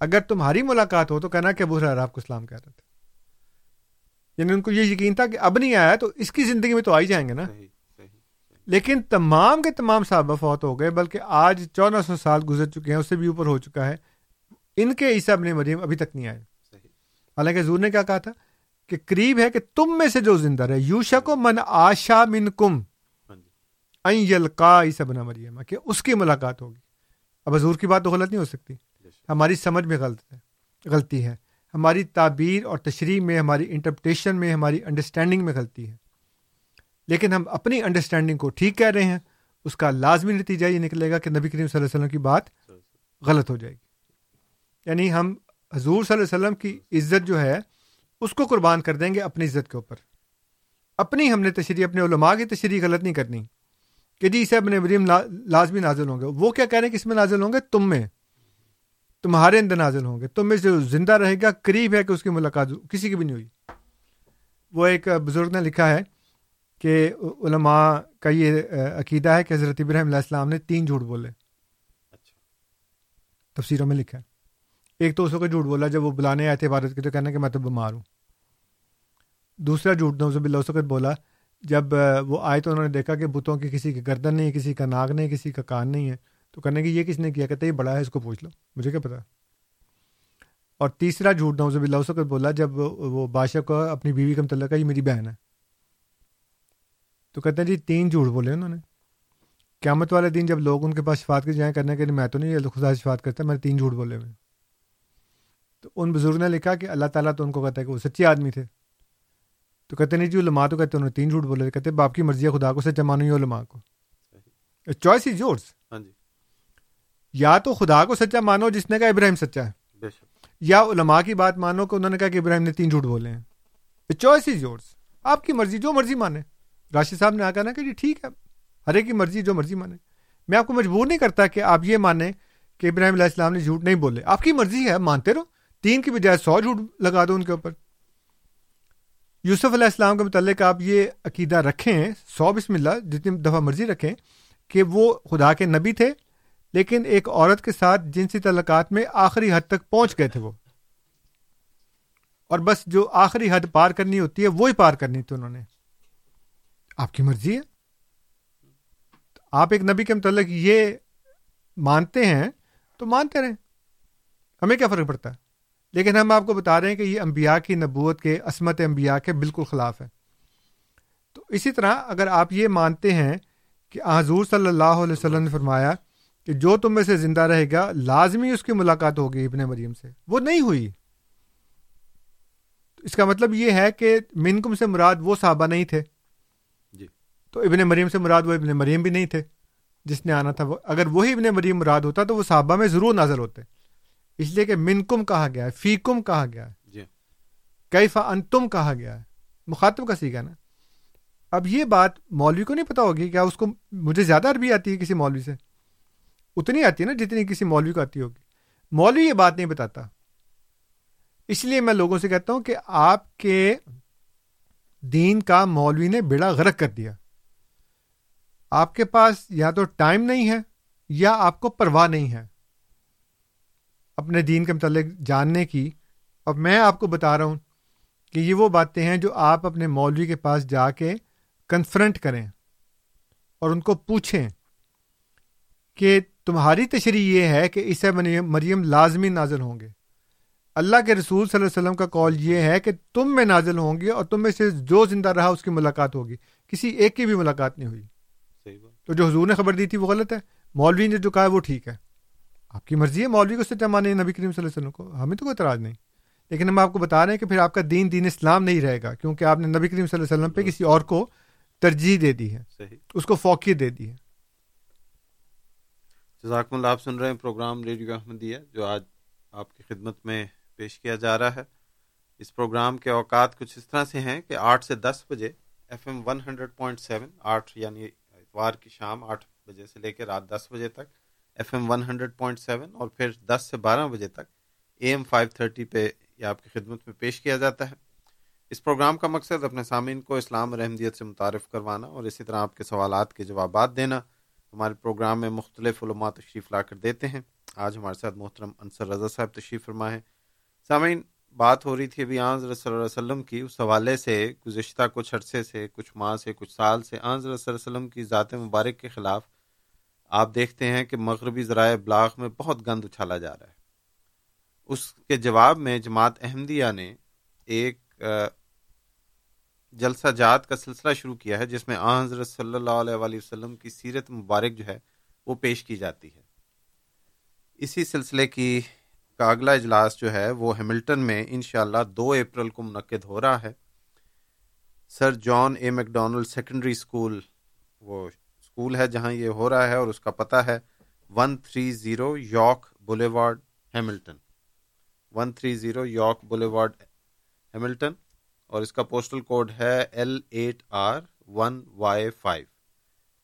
اگر تمہاری ملاقات ہو تو کہنا کہ ابو ریرا آپ کو اسلام کہہ رہا تھا یعنی ان کو یہ یقین تھا کہ اب نہیں آیا تو اس کی زندگی میں تو آئی جائیں گے نا۔ لیکن تمام کے تمام صحابہ فوت ہو گئے بلکہ آج چودہ سو سال گزر چکے ہیں اس سے بھی اوپر ہو چکا ہے۔ ان کے عیسیٰ ابن مریم ابھی تک نہیں آئے۔ حالانکہ حضور نے کیا کہا تھا؟ کہ قریب ہے کہ تم میں سے جو زندہ رہے یوشا کو من آشا من کم یلقا عیسیٰ ابن مریم کہ اس کی ملاقات ہوگی۔ اب حضور کی بات تو غلط نہیں ہو سکتی۔ ہماری سمجھ میں غلط ہے غلطی ہے۔ ہماری تعبیر اور تشریح میں ہماری انٹرپٹیشن میں ہماری انڈرسٹینڈنگ میں غلطی ہے۔ لیکن ہم اپنی انڈرسٹینڈنگ کو ٹھیک کہہ رہے ہیں، اس کا لازمی نتیجہ یہ نکلے گا کہ نبی کریم صلی اللہ علیہ وسلم کی بات غلط ہو جائے گی۔ یعنی ہم حضور صلی اللہ علیہ وسلم کی عزت جو ہے، اس کو قربان کر دیں گے اپنی عزت کے اوپر۔ اپنی ہم نے تشریح، اپنے علماء کی تشریح غلط نہیں کرنی۔ کہ جی اسے اپنے وریم لازمی نازل ہوں گے۔ وہ کیا کہہ رہے ہیں کہ اس میں نازل ہوں گے؟ تم میں۔ تمہارے اندر نازل ہوں گے۔ تم میں جو زندہ رہے گا، قریب ہے کہ اس کی ملاقات کسی کی بھی نہیں ہوئی۔ وہ ایک بزرگ نے لکھا ہے کہ علماء کا یہ عقیدہ ہے کہ حضرت ابراہیم علیہ السلام نے تین جھوٹ بولے۔ اچھا۔ تفسیروں میں لکھا ہے۔ ایک تو اس کو جھوٹ بولا جب وہ بلانے آئے تھے عبادت کے تو کہنا کہ میں تو بیمار ہوں۔ دوسرا جھوٹ نوزب اللہ وسکت بولا جب وہ آئے تو انہوں نے دیکھا کہ بتوں کی کسی کی گردن نہیں ہے کسی کا ناک نہیں کسی کا کان نہیں ہے۔ تو کہنے کی یہ کس نے کیا؟ کہتے یہ بڑا ہے اس کو پوچھ لو مجھے کیا پتا؟ اور تیسرا جھوٹ نوزب اللہ وسکت بولا جب وہ بادشاہ کو اپنی بیوی کا متعلق ہے یہ میری بہن ہے۔ تو کہتے ہیں جی تین جھوٹ بولے انہوں نے۔ قیامت والے دن جب لوگ ان کے پاس شفات کے جائیں کرنے کے لیے میں تو نہیں خدا شفات کرتا میں نے تین جھوٹ بولے ہوئے تو ان بزرگ نے لکھا کہ اللہ تعالیٰ تو ان کو کہتا ہے کہ وہ سچے آدمی تھے۔ تو کہتے نہیں جی علماء تو کہتے انہوں نے تین جھوٹ بولے کہتے باپ کی مرضی ہے خدا کو سچا مانو یہ علماء کو۔ چوائس ہی جوڑس ہاں جی۔ یا تو خدا کو سچا مانو جس نے کہا ابراہیم سچا ہے یا علماء کی بات مانو کہ انہوں نے کہا کہ ابراہیم نے تین جھوٹ بولے ہیں۔ چوائس ہی جوڑس آپ کی مرضی جو مرضی مانے۔ راشد صاحب نے آ کہا نا کہ جی ٹھیک ہے، ہر ایک کی مرضی، جو مرضی مانے۔ میں آپ کو مجبور نہیں کرتا کہ آپ یہ مانیں کہ ابراہیم علیہ السلام نے جھوٹ نہیں بولے۔ آپ کی مرضی ہے، مانتے رہو۔ تین کی بجائے سو جھوٹ لگا دو ان کے اوپر۔ یوسف علیہ السلام کے متعلق آپ یہ عقیدہ رکھیں، سو بسم اللہ، جتنی دفعہ مرضی رکھیں کہ وہ خدا کے نبی تھے، لیکن ایک عورت کے ساتھ جنسی تعلقات میں آخری حد تک پہنچ گئے تھے وہ۔ اور بس جو آخری حد پار کرنی ہوتی ہے، وہی پار کرنی تھی انہوں نے۔ آپ کی مرضی ہے۔ آپ ایک نبی کے متعلق یہ مانتے ہیں تو مانتے رہیں۔ ہمیں کیا فرق پڑتا ہے؟ لیکن ہم آپ کو بتا رہے ہیں کہ یہ انبیاء کی نبوت کے عصمت انبیاء کے بالکل خلاف ہے تو اسی طرح اگر آپ یہ مانتے ہیں کہ حضور صلی اللہ علیہ وسلم نے فرمایا کہ جو تم میں سے زندہ رہے گا، لازمی اس کی ملاقات ہوگی ابن مریم سے۔ وہ نہیں ہوئی۔ اس کا مطلب یہ ہے کہ منکم سے مراد وہ صحابہ نہیں تھے۔ تو ابن مریم سے مراد وہ ابن مریم بھی نہیں تھے۔ جس نے آنا تھا وہ اگر وہی ابن مریم مراد ہوتا تو وہ صحابہ میں ضرور نازل ہوتے۔ اس لیے کہ منکم کہا گیا ہے فیکم کہا گیا ہے۔ جی۔ کیفا انتم کہا گیا ہے۔ مخاطب کا سیکھا نا۔ اب یہ بات مولوی کو نہیں پتا ہوگی کیا اس کو مجھے زیادہ عربی آتی ہے کسی مولوی سے؟ اتنی آتی ہے نا جتنی کسی مولوی کو آتی ہوگی۔ مولوی یہ بات نہیں بتاتا۔ اس لیے میں لوگوں سے کہتا ہوں کہ آپ کے دین کا مولوی نے بیڑا غرق کر دیا۔ آپ کے پاس یا تو ٹائم نہیں ہے یا آپ کو پرواہ نہیں ہے۔ اپنے دین کے متعلق جاننے کی اب میں آپ کو بتا رہا ہوں کہ یہ وہ باتیں ہیں جو آپ اپنے مولوی کے پاس جا کے کنفرنٹ کریں اور ان کو پوچھیں کہ تمہاری تشریح یہ ہے کہ اسے مریم لازمی نازل ہوں گے۔ اللہ کے رسول صلی اللہ علیہ وسلم کا کال یہ ہے کہ تم میں نازل ہوں گی اور تم میں سے جو زندہ رہا اس کی ملاقات ہوگی۔ کسی ایک کی بھی ملاقات نہیں ہوئی۔ تو جو حضور نے خبر دی تھی وہ غلط ہے۔ مولوی نے جو کہا ہے وہ ٹھیک ہے۔ آپ کی مرضی ہے مولوی کو سچا مانے نبی کریم صلی اللہ علیہ وسلم کو۔ ہمیں تو کوئی اعتراض نہیں۔ لیکن ہم آپ کو بتا رہے ہیں کہ پھر آپ کا دین دین اسلام نہیں رہے گا کیونکہ آپ نے نبی کریم صلی اللہ علیہ وسلم پہ کسی اور کو ترجیح دے دی ہے۔ صحیح۔ اس کو فوقیت دے دی ہے۔ جزاکم اللہ آپ سن رہے ہیں پروگرام ریڈیو احمدیہ جو آج آپ کی خدمت میں پیش کیا جا رہا ہے۔ اس پروگرام کے اوقات کچھ اس طرح سے ہیں کہ آٹھ سے دس بجے F M one hundred point seven آٹھ یعنی اتوار کی شام آٹھ بجے سے لے کے رات دس بجے تک، F M one hundred point seven اور پھر دس سے بارہ بجے تک اے ایم فائیو تھرٹی پہ یہ آپ کی خدمت میں پیش کیا جاتا ہے۔ اس پروگرام کا مقصد اپنے سامعین کو اسلام اور احمدیت سے متعارف کروانا اور اسی طرح آپ کے سوالات کے جوابات دینا۔ ہمارے پروگرام میں مختلف علماء تشریف لا کر دیتے ہیں۔ آج ہمارے ساتھ محترم انصر رضا صاحب تشریف فرما ہے سامعین بات ہو رہی تھی ابھی آن صلی اللہ علیہ وسلم کی، اس حوالے سے، گزشتہ کچھ عرصے سے، کچھ ماہ سے، کچھ سال سے آن صلی اللہ علیہ وسلم کی ذات مبارک کے خلاف آپ دیکھتے ہیں کہ مغربی ذرائع ابلاغ میں بہت گند اچھالا جا رہا ہے۔ اس کے جواب میں جماعت احمدیہ نے ایک جلسہ جات کا سلسلہ شروع کیا ہے، جس میں آن حضرت صلی اللہ علیہ وآلہ وسلم کی سیرت مبارک جو ہے، وہ پیش کی جاتی ہے۔ اسی سلسلے کی کا اگلا اجلاس جو ہے وہ ہیملٹن میں انشاءاللہ دو اپریل کو منعقد ہو رہا ہے۔ Sir John A McDonald secondary school وہ اسکول ہے جہاں یہ ہو رہا ہے اور اس کا پتہ ہے one three zero York boulevard Hamilton. One three zero York boulevard Hamilton اور اس کا پوسٹل کوڈ ہے L eight R one Y five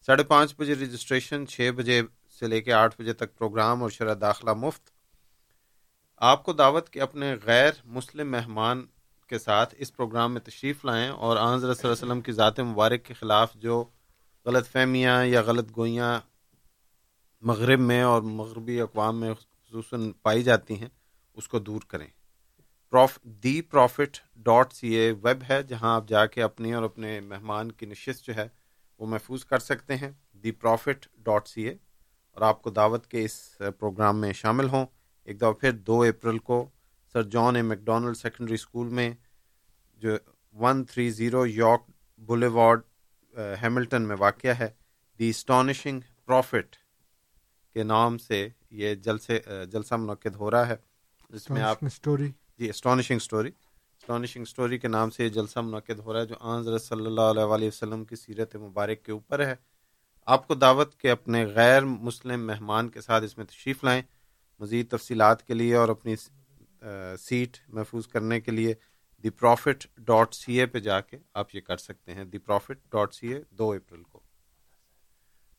ساڑھے پانچ بجے رجسٹریشن، چھ بجے سے لے کے آٹھ بجے تک پروگرام اور شرح داخلہ مفت۔ آپ کو دعوت کے اپنے غیر مسلم مہمان کے ساتھ اس پروگرام میں تشریف لائیں اور آن صلی اللہ علیہ وسلم کی ذات مبارک کے خلاف جو غلط فہمیاں یا غلط گوئیاں مغرب میں اور مغربی اقوام میں خصوصاً پائی جاتی ہیں، اس کو دور کریں۔ Prof the prophet dot C A web ہے، جہاں آپ جا کے اپنی اور اپنے مہمان کی نشست جو ہے وہ محفوظ کر سکتے ہیں۔ دی پروفٹ ڈاٹ سی اے اور آپ کو دعوت کے اس پروگرام میں شامل ہوں۔ ایک دفعہ پھر دو اپریل کو Sir John A Macdonald secondary school میں جو one three zero York boulevard Hamilton میں واقع ہے۔ دی اسٹانشنگ پروفٹ کے نام سے یہ جلسے جلسہ منعقد ہو رہا ہے۔ جس میں آپ اسٹوری جی اسٹانشنگ اسٹوری اسٹانشنگ اسٹوری کے نام سے یہ جلسہ منعقد ہو رہا ہے جو آن صلی اللہ علیہ وآلہ وسلم کی سیرت مبارک کے اوپر ہے۔ آپ کو دعوت کے اپنے غیر مسلم مہمان کے ساتھ اس میں تشریف لائیں۔ مزید تفصیلات کے لیے اور اپنی سیٹ محفوظ کرنے کے لیے دی پروفٹ ڈاٹ سی اے پہ جا کے آپ یہ کر سکتے ہیں۔ The prophet dot C A do April کو۔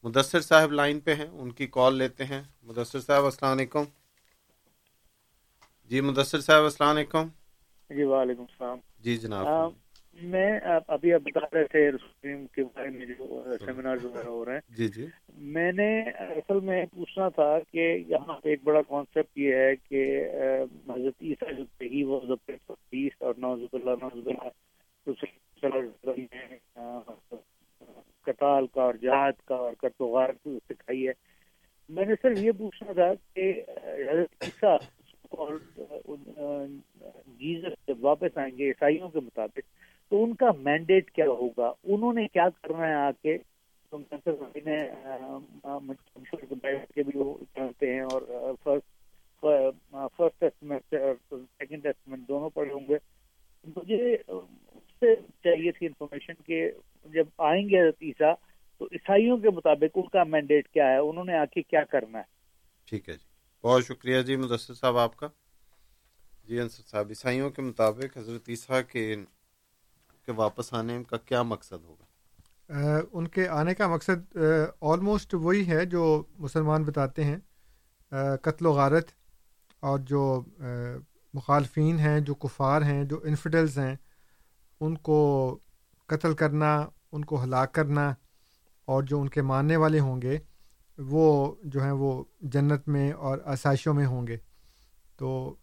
مدثر صاحب لائن پہ ہیں ان کی کال لیتے ہیں۔ مدثر صاحب السلام علیکم۔ جی مدثر صاحب السلام علیکم۔ جی وعلیکم السلام۔ جی جناب۔ میں ابھی آپ بتا رہے تھے رسوم کے بارے میں جو سیمینار وغیرہ ہو رہے ہیں۔ جی جی۔ میں نے اصل میں پوچھنا تھا کہ یہاں پہ ایک بڑا کانسیپٹ یہ ہے کہ حضرت عیسیٰ جو تھے ہی وہ پیس اور نوزب اللہ نوزب اللہ کتال کا اور جہاد کا اور کتوغار کی سکھائی ہے۔ میں نے صرف یہ پوچھنا تھا کہ حضرت عیسیٰ اور جیزس جب واپس آئیں گے عیسائیوں کے مطابق تو ان کا مینڈیٹ کیا ہوگا؟ انہوں نے کیا کرنا ہے آ کے کے بھی وہ جانتے ہیں اور فرسٹ فرسٹ اور سیکنڈ دونوں پڑھے ہوں گے۔ مجھے اس سے چاہیے تھی انفارمیشن کہ جب آئیں گے حضرت عیسیٰ، تو عیسائیوں کے مطابق ان کا مینڈیٹ کیا ہے؟ انہوں نے آ کے کیا کرنا ہے؟ ٹھیک ہے جی۔ بہت شکریہ جی مدثر صاحب آپ کا۔ جی انصر صاحب، عیسائیوں کے مطابق حضرت عیسیٰ کے کے واپس آنے کا کیا مقصد ہوگا؟ ان کے آنے کا مقصد آلموسٹ وہی ہے جو مسلمان بتاتے ہیں قتل و غارت اور جو مخالفین ہیں، جو کفار ہیں، جو انفیڈلز ہیں، ان کو قتل کرنا، ان کو ہلاک کرنا اور جو ان کے ماننے والے ہوں گے، وہ جو ہیں وہ جنت میں اور آسائشوں میں ہوں گے۔ تو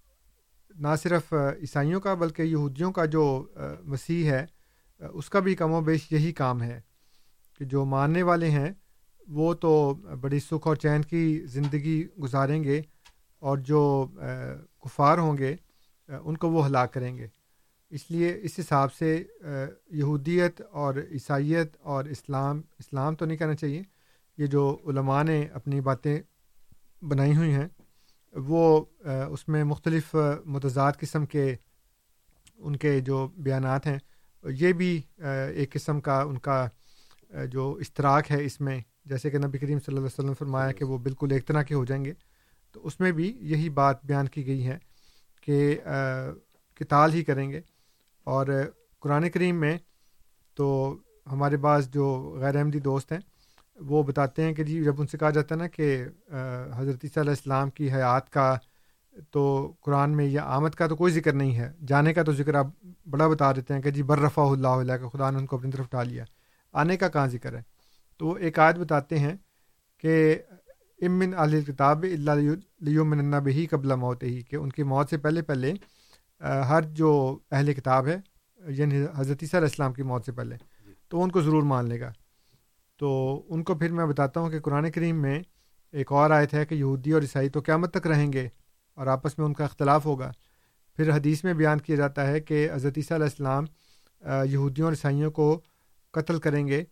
نہ صرف عیسائیوں کا بلکہ یہودیوں کا جو مسیح ہے اس کا بھی کم و بیش یہی کام ہے کہ جو ماننے والے ہیں، وہ تو بڑی سکھ اور چین کی زندگی گزاریں گے اور جو کفار ہوں گے ان کو وہ ہلاک کریں گے۔ اس لیے اس حساب سے یہودیت اور عیسائیت اور اسلام اسلام تو نہیں کہنا چاہیے، یہ جو علماء نے اپنی باتیں بنائی ہوئی ہیں، وہ اس میں مختلف متضاد قسم کے، ان کے جو بیانات ہیں یہ بھی ایک قسم کا ان کا جو اشتراک ہے اس میں، جیسے کہ نبی کریم صلی اللہ علیہ وسلم فرمایا کہ وہ بالکل ایک طرح کے ہو جائیں گے۔ تو اس میں بھی یہی بات بیان کی گئی ہے کہ کتال ہی کریں گے۔ اور قرآن کریم میں تو ہمارے پاس جو غیر احمدی دوست ہیں، وہ بتاتے ہیں کہ جی جب ان سے کہا جاتا ہے نا کہ حضرت عیسیٰ علیہ السلام کی حیات کا تو قرآن میں یا آمد کا تو کوئی ذکر نہیں ہے۔ جانے کا تو ذکر آپ بڑا بتا دیتے ہیں کہ جی بررفا اللہ علیہ کہ خدا نے ان کو اپنی طرف اٹھا لیا۔ آنے کا کہاں ذکر ہے؟ تو وہ ایک آیت بتاتے ہیں کہ امن علیہ کتاب اللہ بہی قبل موت ہی کہ ان کی موت سے پہلے پہلے ہر جو اہل کتاب ہے یعنی حضرت عیسیٰ علیہ السلام کی موت سے پہلے تو ان کو ضرور مان لے گا۔ تو ان کو پھر میں بتاتا ہوں کہ قرآن کریم میں ایک اور آیت ہے کہ یہودی اور عیسائی تو قیامت تک رہیں گے۔ اور آپس میں ان کا اختلاف ہوگا۔ پھر حدیث میں بیان کیا جاتا ہے کہ حضرت عیسیٰ علیہ السلام یہودیوں اور عیسائیوں کو قتل کریں گے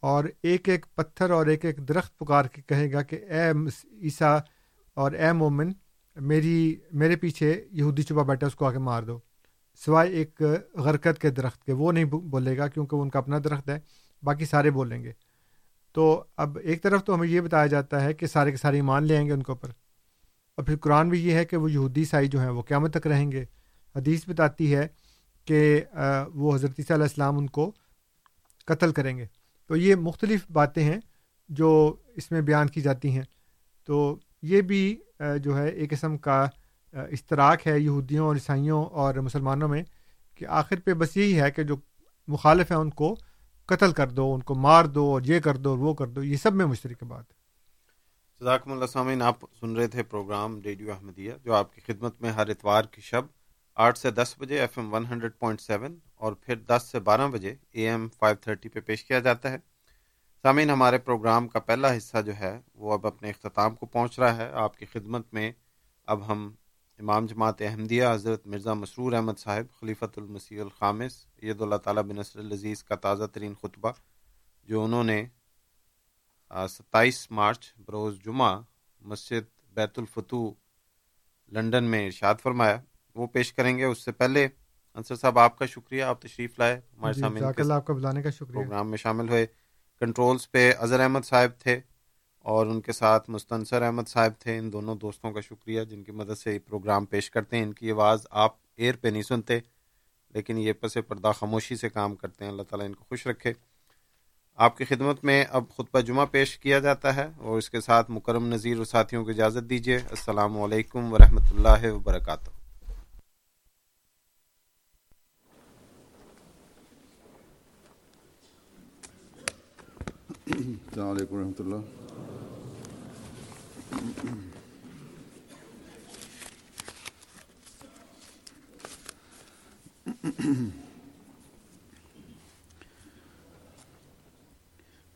اور ایک ایک پتھر اور ایک ایک درخت پکار کے کہے گا کہ اے عیسیٰ اور اے مومن، میری، میرے پیچھے یہودی چھپا بیٹھا اس کو آ کے مار دو۔ سوائے ایک غرکت کے درخت کے، وہ نہیں بولے گا کیونکہ ان کا اپنا درخت ہے، باقی سارے بولیں گے۔ تو اب ایک طرف تو ہمیں یہ بتایا جاتا ہے کہ سارے کے سارے ایمان لے آئیں گے ان کے اوپر۔ اور پھر قرآن بھی یہ ہے کہ وہ یہودی سائی جو ہیں وہ قیامت تک رہیں گے۔ حدیث بتاتی ہے کہ وہ حضرت علیہ السلام ان کو قتل کریں گے۔ تو یہ مختلف باتیں ہیں جو اس میں بیان کی جاتی ہیں۔ تو یہ بھی جو ہے ایک قسم کا اشتراک ہے یہودیوں اور عیسائیوں اور مسلمانوں میں کہ آخر پہ بس یہی ہے کہ جو مخالف ہیں ان کو قتل کر دو، ان کو مار دو اور یہ کر دو اور وہ کر دو۔ یہ سب میں مشترک بات ہے۔ ذاکم اللہ سامعین، آپ سن رہے تھے پروگرام ریڈیو احمدیہ، جو آپ کی خدمت میں ہر اتوار کی شب آٹھ سے دس بجے F M one hundred point seven اور پھر دس سے بارہ بجے اے ایم فائیو تھرٹی پہ پیش کیا جاتا ہے۔ سامعین، ہمارے پروگرام کا پہلا حصہ جو ہے وہ اب اپنے اختتام کو پہنچ رہا ہے۔ آپ کی خدمت میں اب ہم امام جماعت احمدیہ، حضرت مرزا مسرور احمد صاحب، خلیفۃ المسیح الخامس عید اللہ تعالیٰ بن نصر العزیز کا تازہ ترین خطبہ، جو انہوں نے ستائیس مارچ بروز جمعہ مسجد بیت الفتو لنڈن میں ارشاد فرمایا۔ وہ پیش کریں گے۔ اس سے پہلے انصر صاحب آپ کا شکریہ۔ آپ تشریف لائے۔ ہمارے جی، سامنے آپ کا بلانے کا شکریہ۔ پروگرام میں شامل ہوئے۔ کنٹرولز پہ اظہر احمد صاحب تھے اور ان کے ساتھ مستنصر احمد صاحب تھے۔ ان دونوں دوستوں کا شکریہ جن کی مدد سے یہ پروگرام پیش کرتے ہیں۔ ان کی آواز آپ ایئر پہ نہیں سنتے لیکن یہ پس پردہ خاموشی سے کام کرتے ہیں۔ اللہ تعالیٰ ان کو خوش رکھے۔ آپ کی خدمت میں اب خطبہ جمعہ پیش کیا جاتا ہے اور اس کے ساتھ مکرم نذیر و ساتھیوں کو اجازت دیجیے۔ السلام علیکم ورحمۃ اللہ وبرکاتہ۔ السلام علیکم ورحمۃ اللہ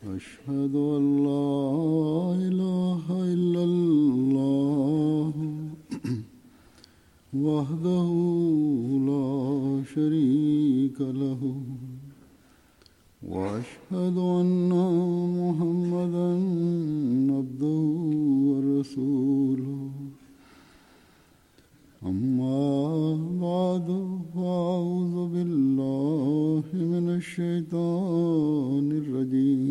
أشهد أن لا إله إلا الله وحده لا شريك له وأشهد أن محمدا عبده ورسوله. أما بعد، فأعوذ بالله من الشيطان الرجيم.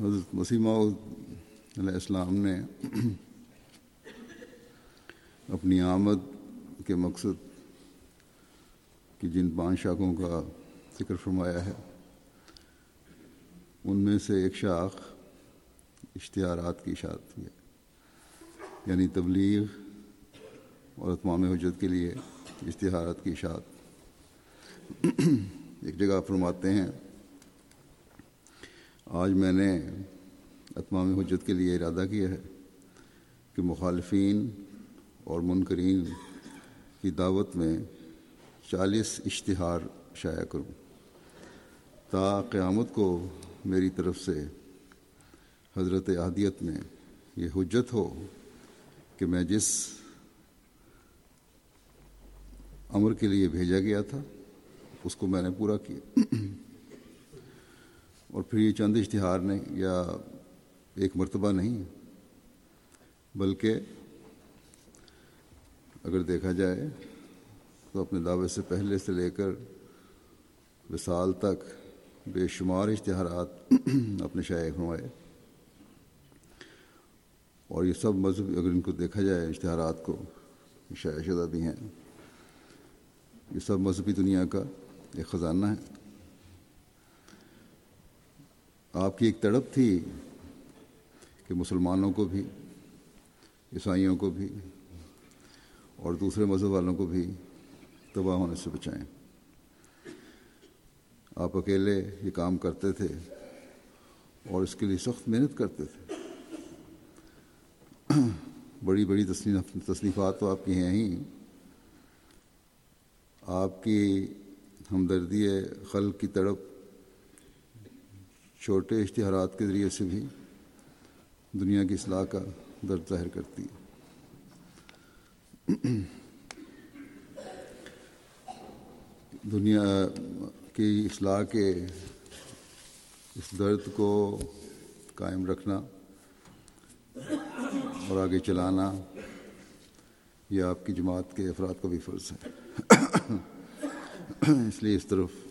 حضرت مسیح علیہ السلام نے اپنی آمد کے مقصد کی جن پانچ شاخوں کا ذکر فرمایا ہے، ان میں سے ایک شاخ اشتہارات کی اشاعت ہے۔ یعنی تبلیغ اور اتمام حجت کے لیے اشتہارات کی اشاعت۔ ایک جگہ فرماتے ہیں آج میں نے اتمام حجت کے لیے ارادہ کیا ہے کہ مخالفین اور منکرین کی دعوت میں چالیس اشتہار شائع کروں تا قیامت کو میری طرف سے حضرت عادیت میں یہ حجت ہو کہ میں جس امر کے لیے بھیجا گیا تھا، اس کو میں نے پورا کیا۔ اور پھر یہ چند اشتہار نہیں یا ایک مرتبہ نہیں، بلکہ اگر دیکھا جائے تو اپنے دعوے سے پہلے سے لے کر وصال تک بے شمار اشتہارات اپنے شائع فرمائے اور یہ سب مذہب اگر ان کو دیکھا جائے، اشتہارات کو شائع شدہ بھی ہیں۔ یہ سب مذہبی دنیا کا ایک خزانہ ہے۔ آپ کی ایک تڑپ تھی کہ مسلمانوں کو بھی، عیسائیوں کو بھی اور دوسرے مذہب والوں کو بھی تباہ ہونے سے بچائیں۔ آپ اکیلے یہ کام کرتے تھے اور اس کے لیے سخت محنت کرتے تھے۔ بڑی بڑی تصنیفات تو آپ کی ہیں ہی۔ آپ کی ہمدردی خلق کی تڑپ چھوٹے اشتہارات کے ذریعے سے بھی دنیا کی اصلاح کا درد ظاہر کرتی ہے۔ دنیا کی اصلاح کے اس درد کو قائم رکھنا اور آگے چلانا یہ آپ کی جماعت کے افراد کا بھی فرض ہے۔ اس لیے اس طرف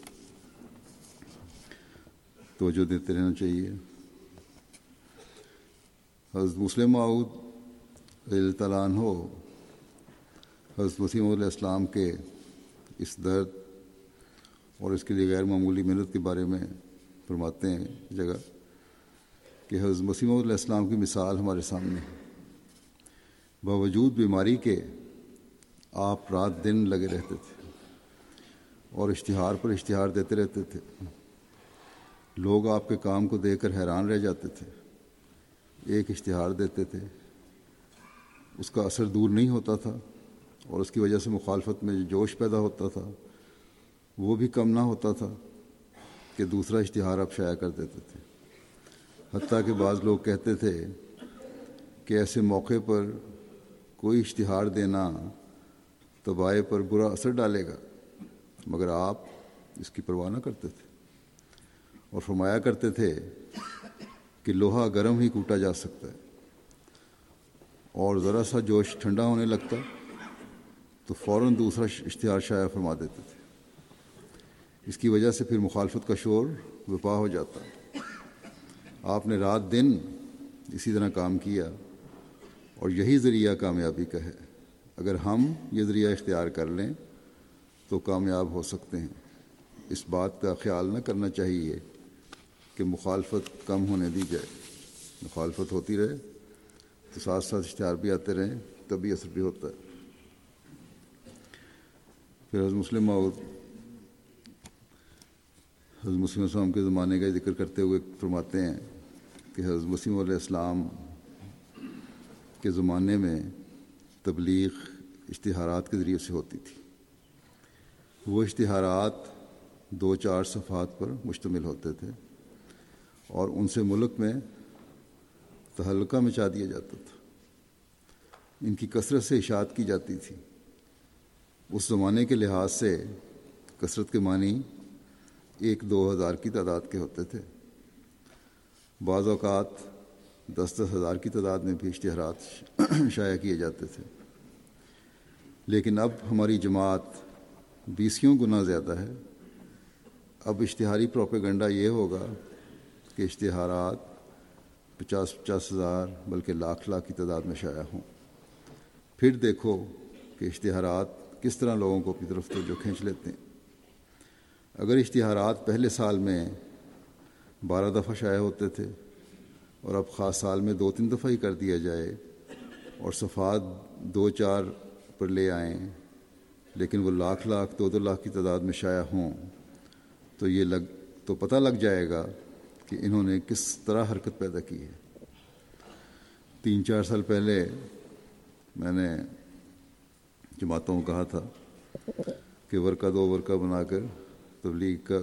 توجہ دیتے رہنا چاہیے۔ حضرت مسلم معود تعالیٰ ہو حضرت وسیم علیہ السلام کے اس درد اور اس کے لیے غیر معمولی محنت کے بارے میں فرماتے ہیں جگہ کہ حضرت مسیم علیہ السلام کی مثال ہمارے سامنے ہے۔ باوجود بیماری کے آپ رات دن لگے رہتے تھے اور اشتہار پر اشتہار دیتے رہتے تھے۔ لوگ آپ کے کام کو دیکھ کر حیران رہ جاتے تھے، ایک اشتہار دیتے تھے۔ اس کا اثر دور نہیں ہوتا تھا اور اس کی وجہ سے مخالفت میں جو جوش پیدا ہوتا تھا، وہ بھی کم نہ ہوتا تھا کہ دوسرا اشتہار آپ شائع کر دیتے تھے۔ حتیٰ کہ بعض لوگ کہتے تھے کہ ایسے موقع پر کوئی اشتہار دینا طبائع پر برا اثر ڈالے گا، مگر آپ اس کی پرواہ نہ کرتے تھے۔ اور فرمایا کرتے تھے کہ لوہا گرم ہی کوٹا جا سکتا ہے اور ذرا سا جوش ٹھنڈا ہونے لگتا تو فوراً دوسرا اشتہار شائع فرما دیتے تھے۔ اس کی وجہ سے پھر مخالفت کا شور وپا ہو جاتا۔ آپ نے رات دن اسی طرح کام کیا اور یہی ذریعہ کامیابی کا ہے۔ اگر ہم یہ ذریعہ اختیار کر لیں تو کامیاب ہو سکتے ہیں۔ اس بات کا خیال نہ کرنا چاہیے کہ مخالفت کم ہونے دی جائے۔ مخالفت ہوتی رہے تو ساتھ ساتھ اشتہار بھی آتے رہیں تبھی اثر بھی ہوتا ہے۔ پھر حضرت مسلم اور حضرت مسلم السلام کے زمانے کا ذکر کرتے ہوئے فرماتے ہیں کہ حضرت مسیم علیہ السلام کے زمانے میں تبلیغ اشتہارات کے ذریعے سے ہوتی تھی۔ وہ اشتہارات دو چار صفحات پر مشتمل ہوتے تھے۔ اور ان سے ملک میں تہلکہ مچا دیا جاتا تھا۔ ان کی کثرت سے اشاعت کی جاتی تھی۔ اس زمانے کے لحاظ سے کثرت کے معنی ایک دو ہزار کی تعداد کے ہوتے تھے۔ بعض اوقات دس دس ہزار کی تعداد میں بھی اشتہارات شائع کیے جاتے تھے۔ لیکن اب ہماری جماعت بیسیوں گنا زیادہ ہے۔ اب اشتہاری پروپیگنڈا یہ ہوگا کہ اشتہارات پچاس پچاس ہزار بلکہ لاکھ لاکھ کی تعداد میں شائع ہوں۔ پھر دیکھو کہ اشتہارات کس طرح لوگوں کو اپنی طرف توجہ کھینچ لیتے ہیں۔ اگر اشتہارات پہلے سال میں بارہ دفعہ شائع ہوتے تھے اور اب خاص سال میں دو تین دفعہ ہی کر دیا جائے اور صفات دو چار پر لے آئیں لیکن وہ لاکھ لاکھ دو دو لاکھ کی تعداد میں شائع ہوں تو یہ لگ تو پتہ لگ جائے گا کہ انہوں نے کس طرح حرکت پیدا کی ہے۔ تین چار سال پہلے میں نے جماعتوں کو کہا تھا کہ ورکہ دو ورکہ بنا کر تبلیغ کا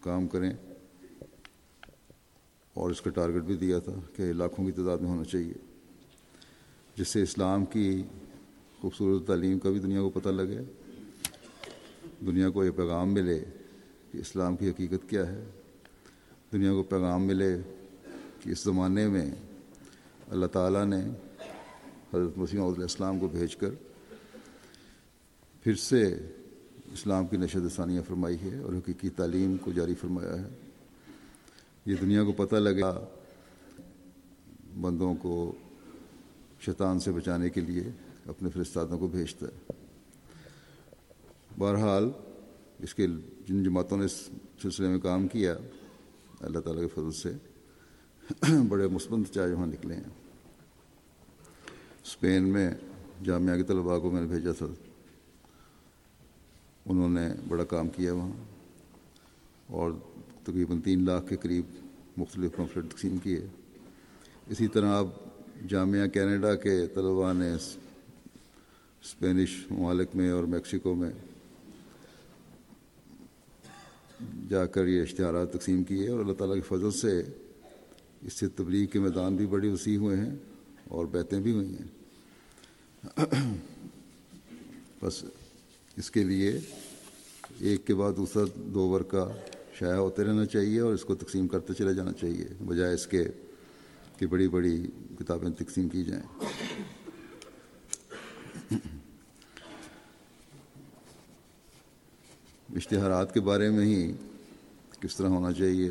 کام کریں۔ اور اس کا ٹارگٹ بھی دیا تھا کہ لاکھوں کی تعداد میں ہونا چاہیے۔ جس سے اسلام کی خوبصورت تعلیم کا بھی دنیا کو پتہ لگے، دنیا کو یہ پیغام ملے کہ اسلام کی حقیقت کیا ہے۔ دنیا کو پیغام ملے کہ اس زمانے میں اللہ تعالیٰ نے حضرت مسیم علیہ السلام کو بھیج کر پھر سے اسلام کی نشد ثانیہ فرمائی ہے اور حقیقی تعلیم کو جاری فرمایا ہے۔ یہ دنیا کو پتہ لگا بندوں کو شیطان سے بچانے کے لیے اپنے فرستادوں کو بھیجتا ہے۔ بہرحال اس کے جن جماعتوں نے اس سلسلے میں کام کیا اللہ تعالیٰ کے فضل سے بڑے مثبت نتائج وہاں نکلے ہیں۔ اسپین میں جامعہ کے طلباء کو میں نے بھیجا تھا۔ انہوں نے بڑا کام کیا وہاں اور تقریباً تین لاکھ کے قریب مختلف پمفلٹ تقسیم کیے۔ اسی طرح اب جامعہ کینیڈا کے طلباء نے اسپینش ممالک میں اور میکسیکو میں جا کر یہ اشتہارات تقسیم کیے اور اللہ تعالیٰ کے فضل سے اس سے تبلیغ کے میدان بھی بڑے وسیع ہوئے ہیں اور بیتیں بھی ہوئی ہیں۔ بس اس کے لیے ایک کے بعد دوسرا دو ور کا شائع ہوتے رہنا چاہیے اور اس کو تقسیم کرتے چلے جانا چاہیے، بجائے اس کے کہ بڑی بڑی کتابیں تقسیم کی جائیں۔ اشتہارات کے بارے میں ہی کس طرح ہونا چاہیے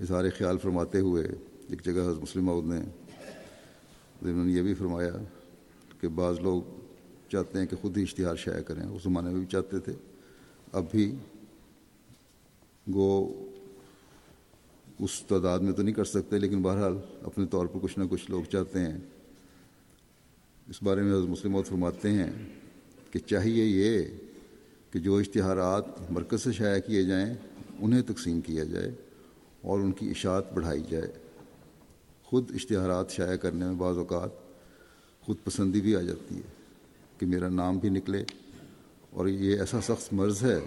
اظہار خیال فرماتے ہوئے ایک جگہ حضرت مسلم عود نے انہوں نے یہ بھی فرمایا کہ بعض لوگ چاہتے ہیں کہ خود ہی اشتہار شائع کریں، اس زمانے میں بھی چاہتے تھے، اب بھی گو اس تعداد میں تو نہیں کر سکتے، لیکن بہرحال اپنے طور پر کچھ نہ کچھ لوگ چاہتے ہیں۔ اس بارے میں حضرت مسلم عود فرماتے ہیں کہ چاہیے یہ کہ جو اشتہارات مرکز سے شائع کیے جائیں، انہیں تقسیم کیا جائے اور ان کی اشاعت بڑھائی جائے۔ خود اشتہارات شائع کرنے میں بعض اوقات خود پسندی بھی آ جاتی ہے کہ میرا نام بھی نکلے اور یہ ایسا سخت مرض ہے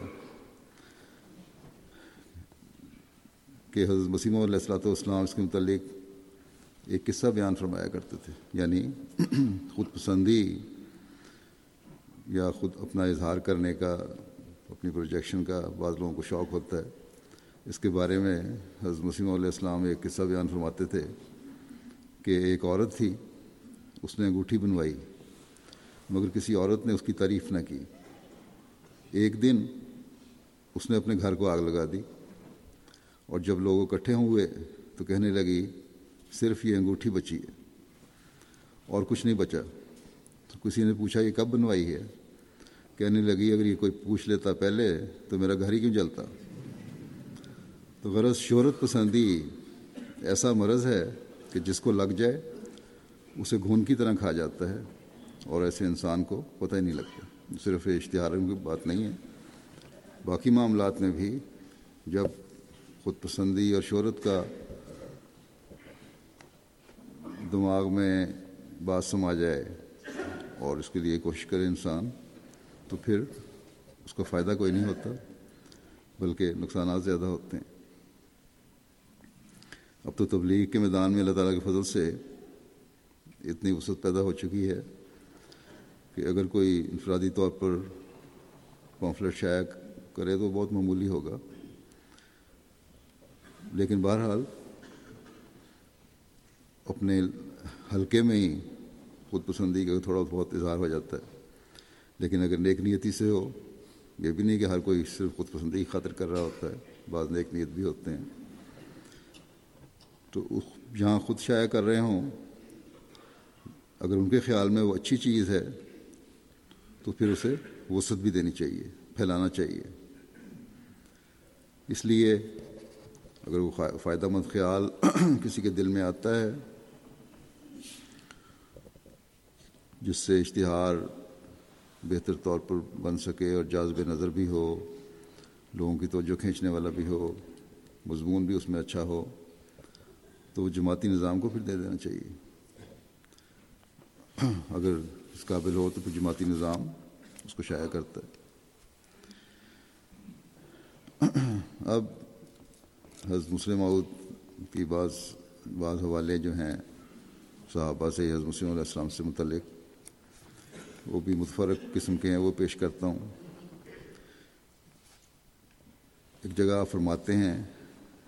کہ حضرت مسیم علیہ السلاۃ والسلام اس کے متعلق ایک قصہ بیان فرمایا کرتے تھے یعنی خود پسندی یا خود اپنا اظہار کرنے کا، اپنی پروجیکشن کا بعض لوگوں کو شوق ہوتا ہے۔ اس کے بارے میں حضرت مسیم علیہ السلام ایک قصہ بیان فرماتے تھے کہ ایک عورت تھی، اس نے انگوٹھی بنوائی، مگر کسی عورت نے اس کی تعریف نہ کی۔ ایک دن اس نے اپنے گھر کو آگ لگا دی اور جب لوگ اکٹھے ہوئے تو کہنے لگی، صرف یہ انگوٹھی بچی ہے اور کچھ نہیں بچا۔ کسی نے پوچھا یہ کب بنوائی ہے؟ کہنے لگی، اگر یہ کوئی پوچھ لیتا پہلے تو میرا گھر ہی کیوں جلتا؟ تو غرض شہرت پسندی ایسا مرض ہے کہ جس کو لگ جائے، اسے گھون کی طرح کھا جاتا ہے اور ایسے انسان کو پتہ ہی نہیں لگتا۔ صرف اشتہاروں کی بات نہیں ہے۔ باقی معاملات میں بھی جب خود پسندی اور شہرت کا دماغ میں بات سما جائے اور اس کے لیے کوشش کرے انسان، تو پھر اس کا فائدہ کوئی نہیں ہوتا، بلکہ نقصانات زیادہ ہوتے ہیں۔ اب تو تبلیغ کے میدان میں اللہ تعالیٰ کے فضل سے اتنی وسعت پیدا ہو چکی ہے کہ اگر کوئی انفرادی طور پر پامفلٹ شائع کرے تو بہت معمولی ہوگا۔ لیکن بہرحال اپنے حلقے میں ہی خود پسندی کا تھوڑا بہت اظہار ہو جاتا ہے۔ لیکن اگر نیک نیتی سے ہو، یہ بھی نہیں کہ ہر کوئی صرف خود پسندی کی خاطر کر رہا ہوتا ہے، بعض نیک نیت بھی ہوتے ہیں۔ تو جہاں خود شائع کر رہے ہوں، اگر ان کے خیال میں وہ اچھی چیز ہے، تو پھر اسے وسعت بھی دینی چاہیے، پھیلانا چاہیے۔ اس لیے اگر وہ فائدہ مند خیال کسی کے دل میں آتا ہے جس سے اشتہار بہتر طور پر بن سکے اور جازب نظر بھی ہو، لوگوں کی توجہ کھینچنے والا بھی ہو، مضمون بھی اس میں اچھا ہو، تو وہ جماعتی نظام کو پھر دے دینا چاہیے۔ اگر اس قابل ہو تو پھر جماعتی نظام اس کو شائع کرتا ہے۔ اب حضرت مسلم عود کی بعض بعض حوالے جو ہیں صحابہ سے حضرت مسلم علیہ السلام سے متعلق وہ بھی متفرق قسم کے ہیں، وہ پیش کرتا ہوں۔ ایک جگہ فرماتے ہیں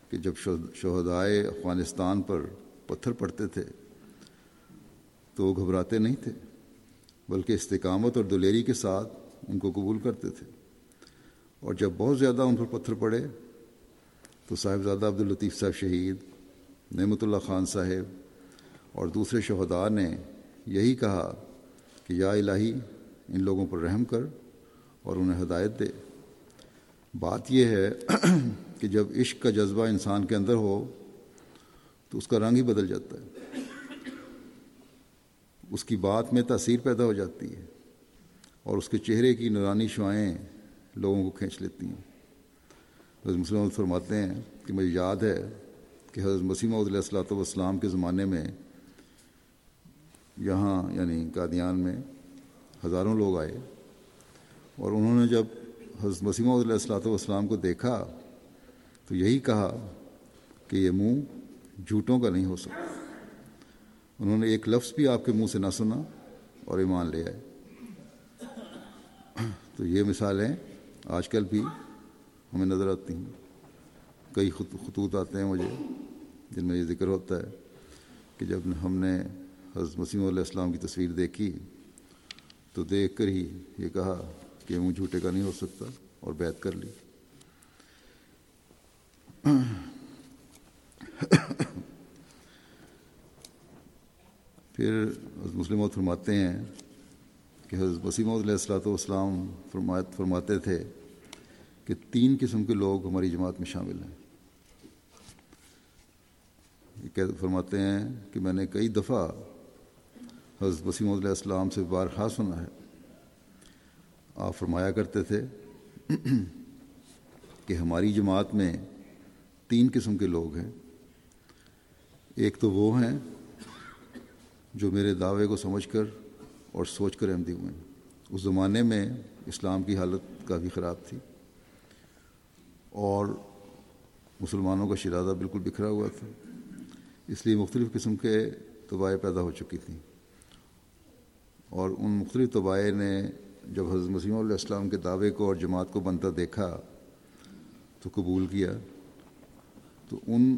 کہ جب شہدائے افغانستان پر پتھر پڑتے تھے تو وہ گھبراتے نہیں تھے، بلکہ استقامت اور دلیری کے ساتھ ان کو قبول کرتے تھے۔ اور جب بہت زیادہ ان پر پتھر پڑے تو صاحبزادہ عبداللطیف صاحب شہید، نعمت اللہ خان صاحب اور دوسرے شہداء نے یہی کہا کہ یا الہی، ان لوگوں پر رحم کر اور انہیں ہدایت دے۔ بات یہ ہے کہ جب عشق کا جذبہ انسان کے اندر ہو، تو اس کا رنگ ہی بدل جاتا ہے۔ اس کی بات میں تاثیر پیدا ہو جاتی ہے اور اس کے چہرے کی نورانی شعائیں لوگوں کو کھینچ لیتی ہیں۔ حضرت مسلم فرماتے ہیں کہ مجھے یاد ہے کہ حضرت مسیم علیہ السلاۃ والسلام کے زمانے میں یہاں یعنی قادیان میں ہزاروں لوگ آئے اور انہوں نے جب حضرت مسیم علیہ السلاۃ والسلام کو دیکھا تو یہی کہا کہ یہ منہ جھوٹوں کا نہیں ہو سکتا۔ انہوں نے ایک لفظ بھی آپ کے منہ سے نہ سنا اور ایمان لے آئے۔ تو یہ مثالیں آج کل بھی ہمیں نظر آتی ہیں۔ کئی خطوط آتے ہیں مجھے جن میں یہ ذکر ہوتا ہے کہ جب ہم نے حضرت مسیم علیہ السلام کی تصویر دیکھی تو دیکھ کر ہی یہ کہا کہ منہ جھوٹے کا نہیں ہو سکتا اور بیت کر لی۔ پھر حضرت مسلم فرماتے ہیں کہ حضرت وسیم علیہ السلاۃ والسلام فرمایت فرماتے تھے کہ تین قسم کے لوگ ہماری جماعت میں شامل ہیں۔ یہ فرماتے ہیں کہ میں نے کئی دفعہ حضرت وسیم علیہ السلام سے بارہا سنا ہے۔ آپ فرمایا کرتے تھے کہ ہماری جماعت میں تین قسم کے لوگ ہیں۔ ایک تو وہ ہیں جو میرے دعوے کو سمجھ کر اور سوچ کر احمدی ہوئے ہیں۔ اس زمانے میں اسلام کی حالت کافی خراب تھی اور مسلمانوں کا شرادہ بالکل بکھرا ہوا تھا۔ اس لیے مختلف قسم کے طبائع پیدا ہو چکی تھیں۔ اور ان مختلف طبائع نے جب حضرت مسیم علیہ السلام کے دعوے کو اور جماعت کو بنتا دیکھا، تو قبول کیا۔ تو ان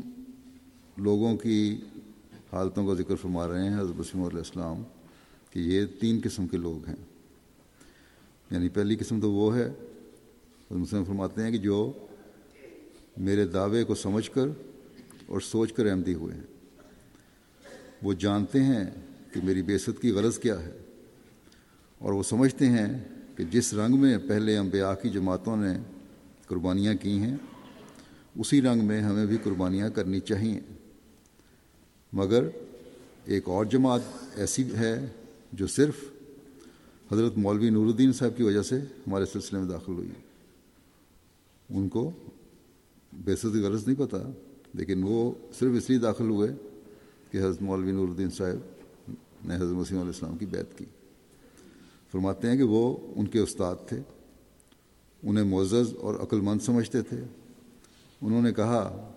لوگوں کی حالتوں کا ذکر فرما رہے ہیں حضرت وسیم علیہ السلام کہ یہ تین قسم کے لوگ ہیں۔ یعنی پہلی قسم تو وہ ہے، حضرت مسلم فرماتے ہیں کہ جو میرے دعوے کو سمجھ کر اور سوچ کر احمدی ہوئے ہیں۔ وہ جانتے ہیں کہ میری بیست کی غرض کیا ہے۔ اور وہ سمجھتے ہیں کہ جس رنگ میں پہلے انبیاء کی جماعتوں نے قربانیاں کی ہیں، اسی رنگ میں ہمیں بھی قربانیاں کرنی چاہیے۔ مگر ایک اور جماعت ایسی ہے جو صرف حضرت مولوی نور الدین صاحب کی وجہ سے ہمارے سلسلے میں داخل ہوئی۔ ان کو بیست غرض نہیں پتہ لیکن وہ صرف اس لیے داخل ہوئے کہ حضرت مولوی نور الدین صاحب نے حضرت مسیم علیہ السلام کی بیعت کی۔ فرماتے ہیں کہ وہ ان کے استاد تھے، انہیں معزز اور عقل مند سمجھتے تھے۔ انہوں نے کہا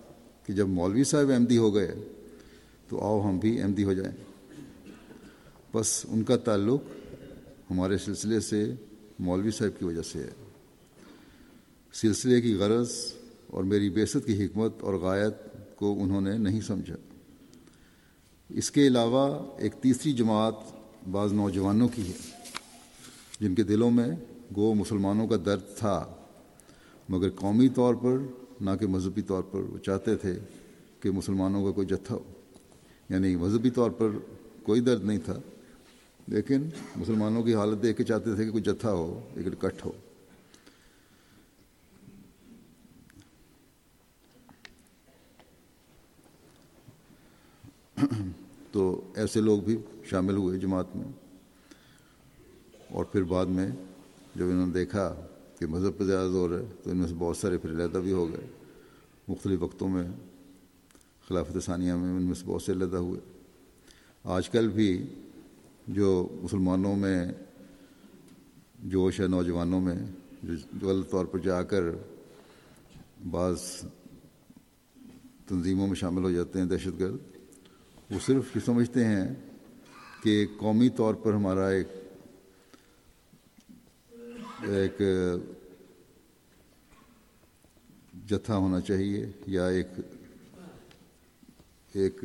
کہ جب مولوی صاحب احمدی ہو گئے تو آؤ ہم بھی احمدی ہو جائیں۔ بس ان کا تعلق ہمارے سلسلے سے مولوی صاحب کی وجہ سے ہے۔ سلسلے کی غرض اور میری بیست کی حکمت اور غایت کو انہوں نے نہیں سمجھا۔ اس کے علاوہ ایک تیسری جماعت بعض نوجوانوں کی ہے۔ جن کے دلوں میں گو مسلمانوں کا درد تھا، مگر قومی طور پر، نہ کہ مذہبی طور پر، وہ چاہتے تھے کہ مسلمانوں کا کوئی جتھا ہو۔ یعنی مذہبی طور پر کوئی درد نہیں تھا، لیکن مسلمانوں کی حالت دیکھ کے چاہتے تھے کہ کوئی جتھا ہو، ایک اکٹھ ہو۔ تو ایسے لوگ بھی شامل ہوئے جماعت میں۔ اور پھر بعد میں جب انہوں نے دیکھا کہ مذہب پہ زیادہ زور ہے، تو ان میں سے بہت سارے پھر علیحدہ بھی ہو گئے۔ مختلف وقتوں میں خلافت ثانیہ میں ان میں سے بہت سے علیحدہ ہوئے۔ آج کل بھی جو مسلمانوں میں جوش ہے، نوجوانوں میں جو جو غلط طور پر جا کر بعض تنظیموں میں شامل ہو جاتے ہیں دہشت گرد، وہ صرف یہ سمجھتے ہیں کہ قومی طور پر ہمارا ایک ایک جتھا ہونا چاہیے یا ایک ایک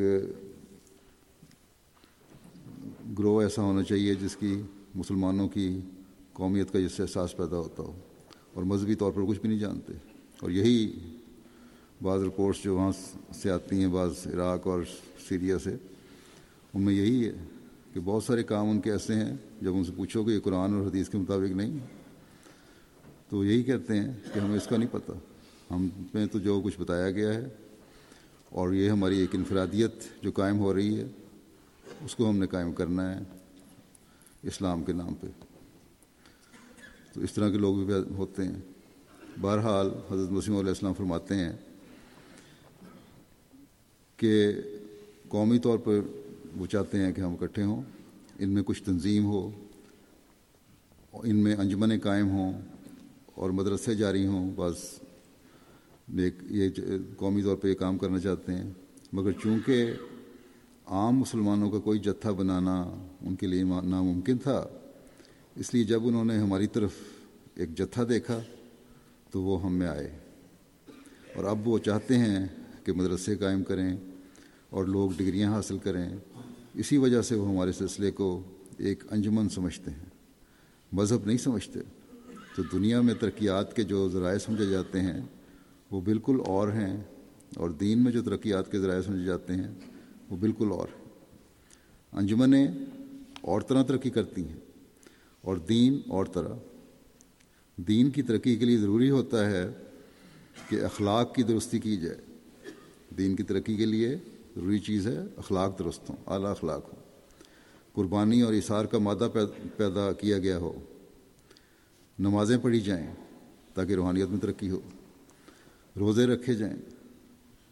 گروہ ایسا ہونا چاہیے جس کی مسلمانوں کی قومیت کا جس سے احساس پیدا ہوتا ہو اور مذہبی طور پر کچھ بھی نہیں جانتے اور یہی بعض رپورٹس جو وہاں سے آتی ہیں بعض عراق اور سیریا سے، ان میں یہی ہے کہ بہت سارے کام ان کے ایسے ہیں جب ان سے پوچھو کہ یہ قرآن اور حدیث کے مطابق نہیں تو یہی کہتے ہیں کہ ہمیں اس کا نہیں پتہ۔ ہم میں تو جو کچھ بتایا گیا ہے اور یہ ہماری ایک انفرادیت جو قائم ہو رہی ہے، اس کو ہم نے قائم کرنا ہے اسلام کے نام پہ۔ تو اس طرح کے لوگ بھی ہوتے ہیں۔ بہرحال حضرت مسیم علیہ السلام فرماتے ہیں کہ قومی طور پر وہ چاہتے ہیں کہ ہم اکٹھے ہوں، ان میں کچھ تنظیم ہو، ان میں انجمنیں قائم ہوں اور مدرسے جاری ہوں، بس یہ قومی طور پہ یہ کام کرنا چاہتے ہیں۔ مگر چونکہ عام مسلمانوں کا کوئی جتھا بنانا ان کے لیے ناممکن تھا، اس لیے جب انہوں نے ہماری طرف ایک جتھا دیکھا تو وہ ہم میں آئے۔ اور اب وہ چاہتے ہیں کہ مدرسے قائم کریں اور لوگ ڈگریاں حاصل کریں۔ اسی وجہ سے وہ ہمارے سلسلے کو ایک انجمن سمجھتے ہیں۔ مذہب نہیں سمجھتے۔ تو دنیا میں ترقیات کے جو ذرائع سمجھے جاتے ہیں، وہ بالکل اور ہیں اور دین میں جو ترقیات کے ذرائع سمجھے جاتے ہیں، وہ بالکل اور ہیں۔ انجمنیں اور طرح ترقی کرتی ہیں اور دین اور طرح۔ دین کی ترقی کے لیے ضروری ہوتا ہے کہ اخلاق کی درستی کی جائے۔ دین کی ترقی کے لیے ضروری چیز ہے اخلاق درست ہوں، اعلیٰ اخلاق ہوں۔ قربانی اور اثار کا مادہ پیدا کیا گیا ہو نمازیں پڑھی جائیں تاکہ روحانیت میں ترقی ہو، روزے رکھے جائیں،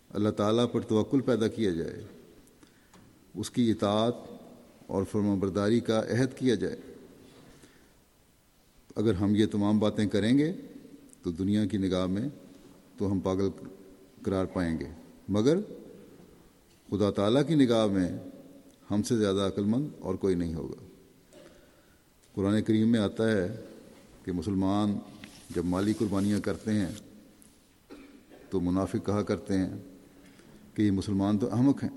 اللہ تعالیٰ پر توکل پیدا کیا جائے، اس کی اطاعت اور فرما برداری کا عہد کیا جائے۔ اگر ہم یہ تمام باتیں کریں گے تو دنیا کی نگاہ میں تو ہم پاگل قرار پائیں گے۔ مگر خدا تعالیٰ کی نگاہ میں ہم سے زیادہ عقل مند اور کوئی نہیں ہوگا۔ قرآن کریم میں آتا ہے کہ مسلمان جب مالی قربانیاں کرتے ہیں تو منافق کہا کرتے ہیں کہ یہ مسلمان تو احمق ہیں،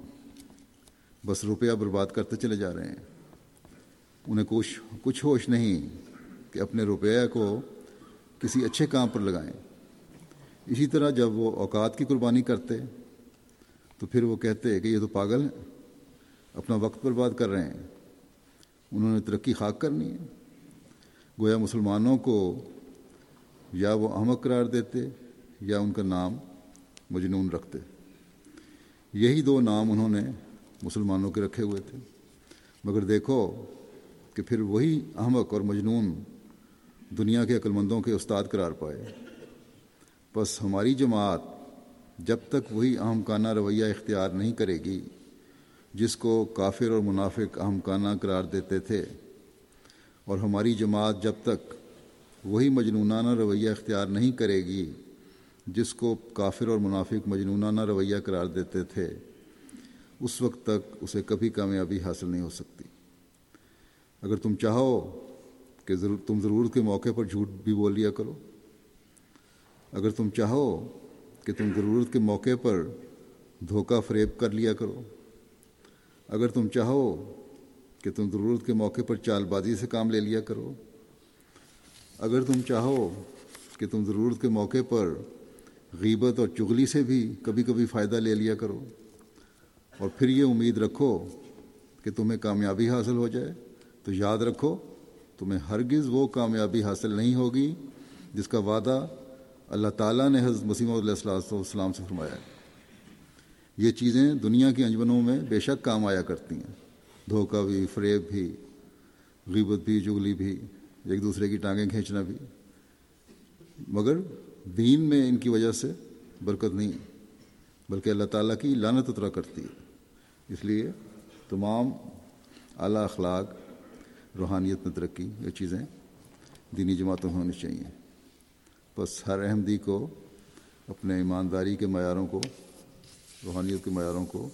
بس روپیہ برباد کرتے چلے جا رہے ہیں۔ انہیں کچھ کچھ ہوش نہیں کہ اپنے روپیہ کو کسی اچھے کام پر لگائیں۔ اسی طرح جب وہ اوقات کی قربانی کرتے تو پھر وہ کہتے کہ یہ تو پاگل ہیں، اپنا وقت برباد کر رہے ہیں، انہوں نے ترقی خاک کرنی ہے۔ گویا مسلمانوں کو یا وہ احمق قرار دیتے یا ان کا نام مجنون رکھتے۔ یہی دو نام انہوں نے مسلمانوں کے رکھے ہوئے تھے۔ مگر دیکھو کہ پھر وہی احمق اور مجنون دنیا کے عقلمندوں کے استاد قرار پائے۔ بس ہماری جماعت جب تک وہی اہم کانہ رویہ اختیار نہیں کرے گی، جس کو کافر اور منافق اہم کانہ قرار دیتے تھے اور ہماری جماعت جب تک وہی مجنونانہ رویہ اختیار نہیں کرے گی، جس کو کافر اور منافق مجنونانہ رویہ قرار دیتے تھے، اس وقت تک اسے کبھی کامیابی حاصل نہیں ہو سکتی۔ اگر تم چاہو کہ ضرور، تم ضرورت کے موقع پر جھوٹ بھی بول لیا کرو۔ اگر تم چاہو کہ تم ضرورت کے موقع پر دھوکہ فریب کر لیا کرو۔ اگر تم چاہو کہ تم ضرورت کے موقع پر چال بازی سے کام لے لیا کرو۔ اگر تم چاہو کہ تم ضرورت کے موقع پر غیبت اور چغلی سے بھی کبھی کبھی فائدہ لے لیا کرو اور پھر یہ امید رکھو کہ تمہیں کامیابی حاصل ہو جائے، تو یاد رکھو تمہیں ہرگز وہ کامیابی حاصل نہیں ہوگی جس کا وعدہ اللہ تعالیٰ نے حضرت مسیم علیہ السلام سے فرمایا ہے۔ یہ چیزیں دنیا کی انجمنوں میں بے شک کام آیا کرتی ہیں۔ دھوکہ بھی، فریب بھی، غیبت بھی، جگلی بھی، ایک دوسرے کی ٹانگیں کھینچنا بھی۔ مگر دین میں ان کی وجہ سے برکت نہیں، بلکہ اللہ تعالیٰ کی لانت اترا کرتی ہے۔ اس لیے تمام اعلیٰ اخلاق، روحانیت میں ترقی، یہ چیزیں دینی جماعتوں میں ہونی چاہیے۔ بس ہر احمدی کو، اپنے ایمانداری کے معیاروں کو، روحانیت کے معیاروں کو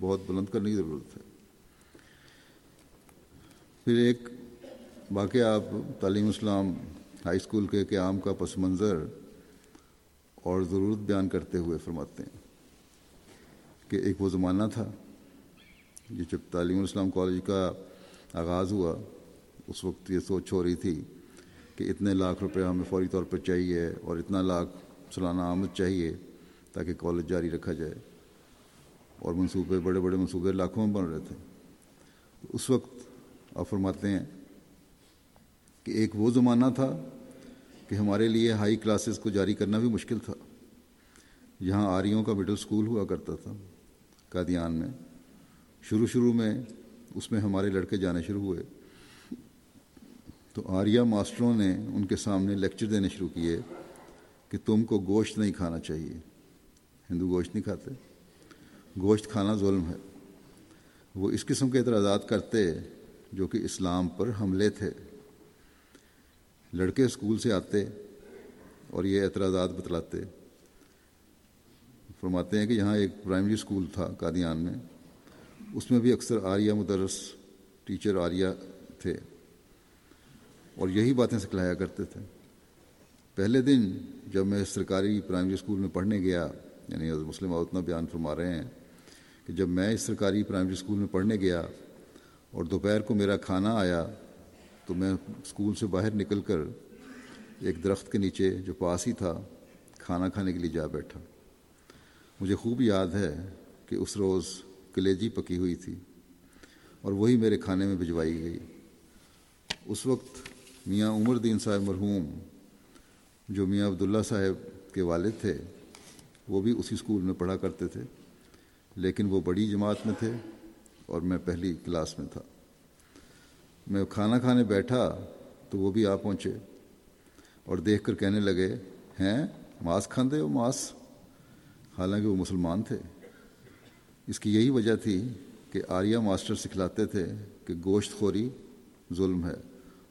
بہت بلند کرنے کی ضرورت ہے۔ پھر ایک واقعہ آپ تعلیم اسلام ہائی اسکول کے قیام کا پس منظر اور ضرورت بیان کرتے ہوئے فرماتے ہیں کہ ایک وہ زمانہ تھا یہ جب تعلیم الاسلام کالج کا آغاز ہوا، اس وقت یہ سوچ ہو رہی تھی کہ اتنے لاکھ روپے ہمیں فوری طور پر چاہیے اور اتنا لاکھ سالانہ آمد چاہیے تاکہ کالج جاری رکھا جائے اور منصوبے، بڑے بڑے منصوبے لاکھوں میں بن رہے تھے۔ اس وقت آپ فرماتے ہیں کہ ایک وہ زمانہ تھا کہ ہمارے لیے ہائی کلاسز کو جاری کرنا بھی مشکل تھا۔ یہاں آریوں کا مڈل اسکول ہوا کرتا تھا قادیان میں۔ شروع شروع میں اس میں ہمارے لڑکے جانے شروع ہوئے۔ تو آریہ ماسٹروں نے ان کے سامنے لیکچر دینے شروع کیے کہ تم کو گوشت نہیں کھانا چاہیے۔ ہندو گوشت نہیں کھاتے۔ گوشت کھانا ظلم ہے۔ وہ اس قسم کے اعتراضات کرتے جو کہ اسلام پر حملے تھے۔ لڑکے اسکول سے آتے اور یہ اعتراضات بتلاتے۔ فرماتے ہیں کہ یہاں ایک پرائمری اسکول تھا قادیان میں۔ اس میں بھی اکثر آریہ مدرس ٹیچر آریہ تھے۔ اور یہی باتیں سکھلایا کرتے تھے۔ پہلے دن جب میں سرکاری پرائمری اسکول میں پڑھنے گیا یعنی مسلم اتنا بیان فرما رہے ہیں کہ جب میں اس سرکاری پرائمری اسکول میں پڑھنے گیا اور دوپہر کو میرا کھانا آیا تو میں اسکول سے باہر نکل کر ایک درخت کے نیچے جو پاس ہی تھا، کھانا کھانے کے لیے جا بیٹھا۔ مجھے خوب یاد ہے کہ اس روز کلیجی پکی ہوئی تھی اور وہی میرے کھانے میں بھجوائی گئی۔ اس وقت میاں عمر دین صاحب مرحوم، جو میاں عبداللہ صاحب کے والد تھے، وہ بھی اسی اسکول میں پڑھا کرتے تھے، لیکن وہ بڑی جماعت میں تھے۔ اور میں پہلی کلاس میں تھا۔ میں کھانا کھانے بیٹھا تو وہ بھی آ پہنچے اور دیکھ کر کہنے لگے، ہیں؟ ماس کھاندے ہو ماس؟ حالانکہ وہ مسلمان تھے۔ اس کی یہی وجہ تھی کہ آریہ ماسٹر سکھلاتے تھے کہ گوشت خوری ظلم ہے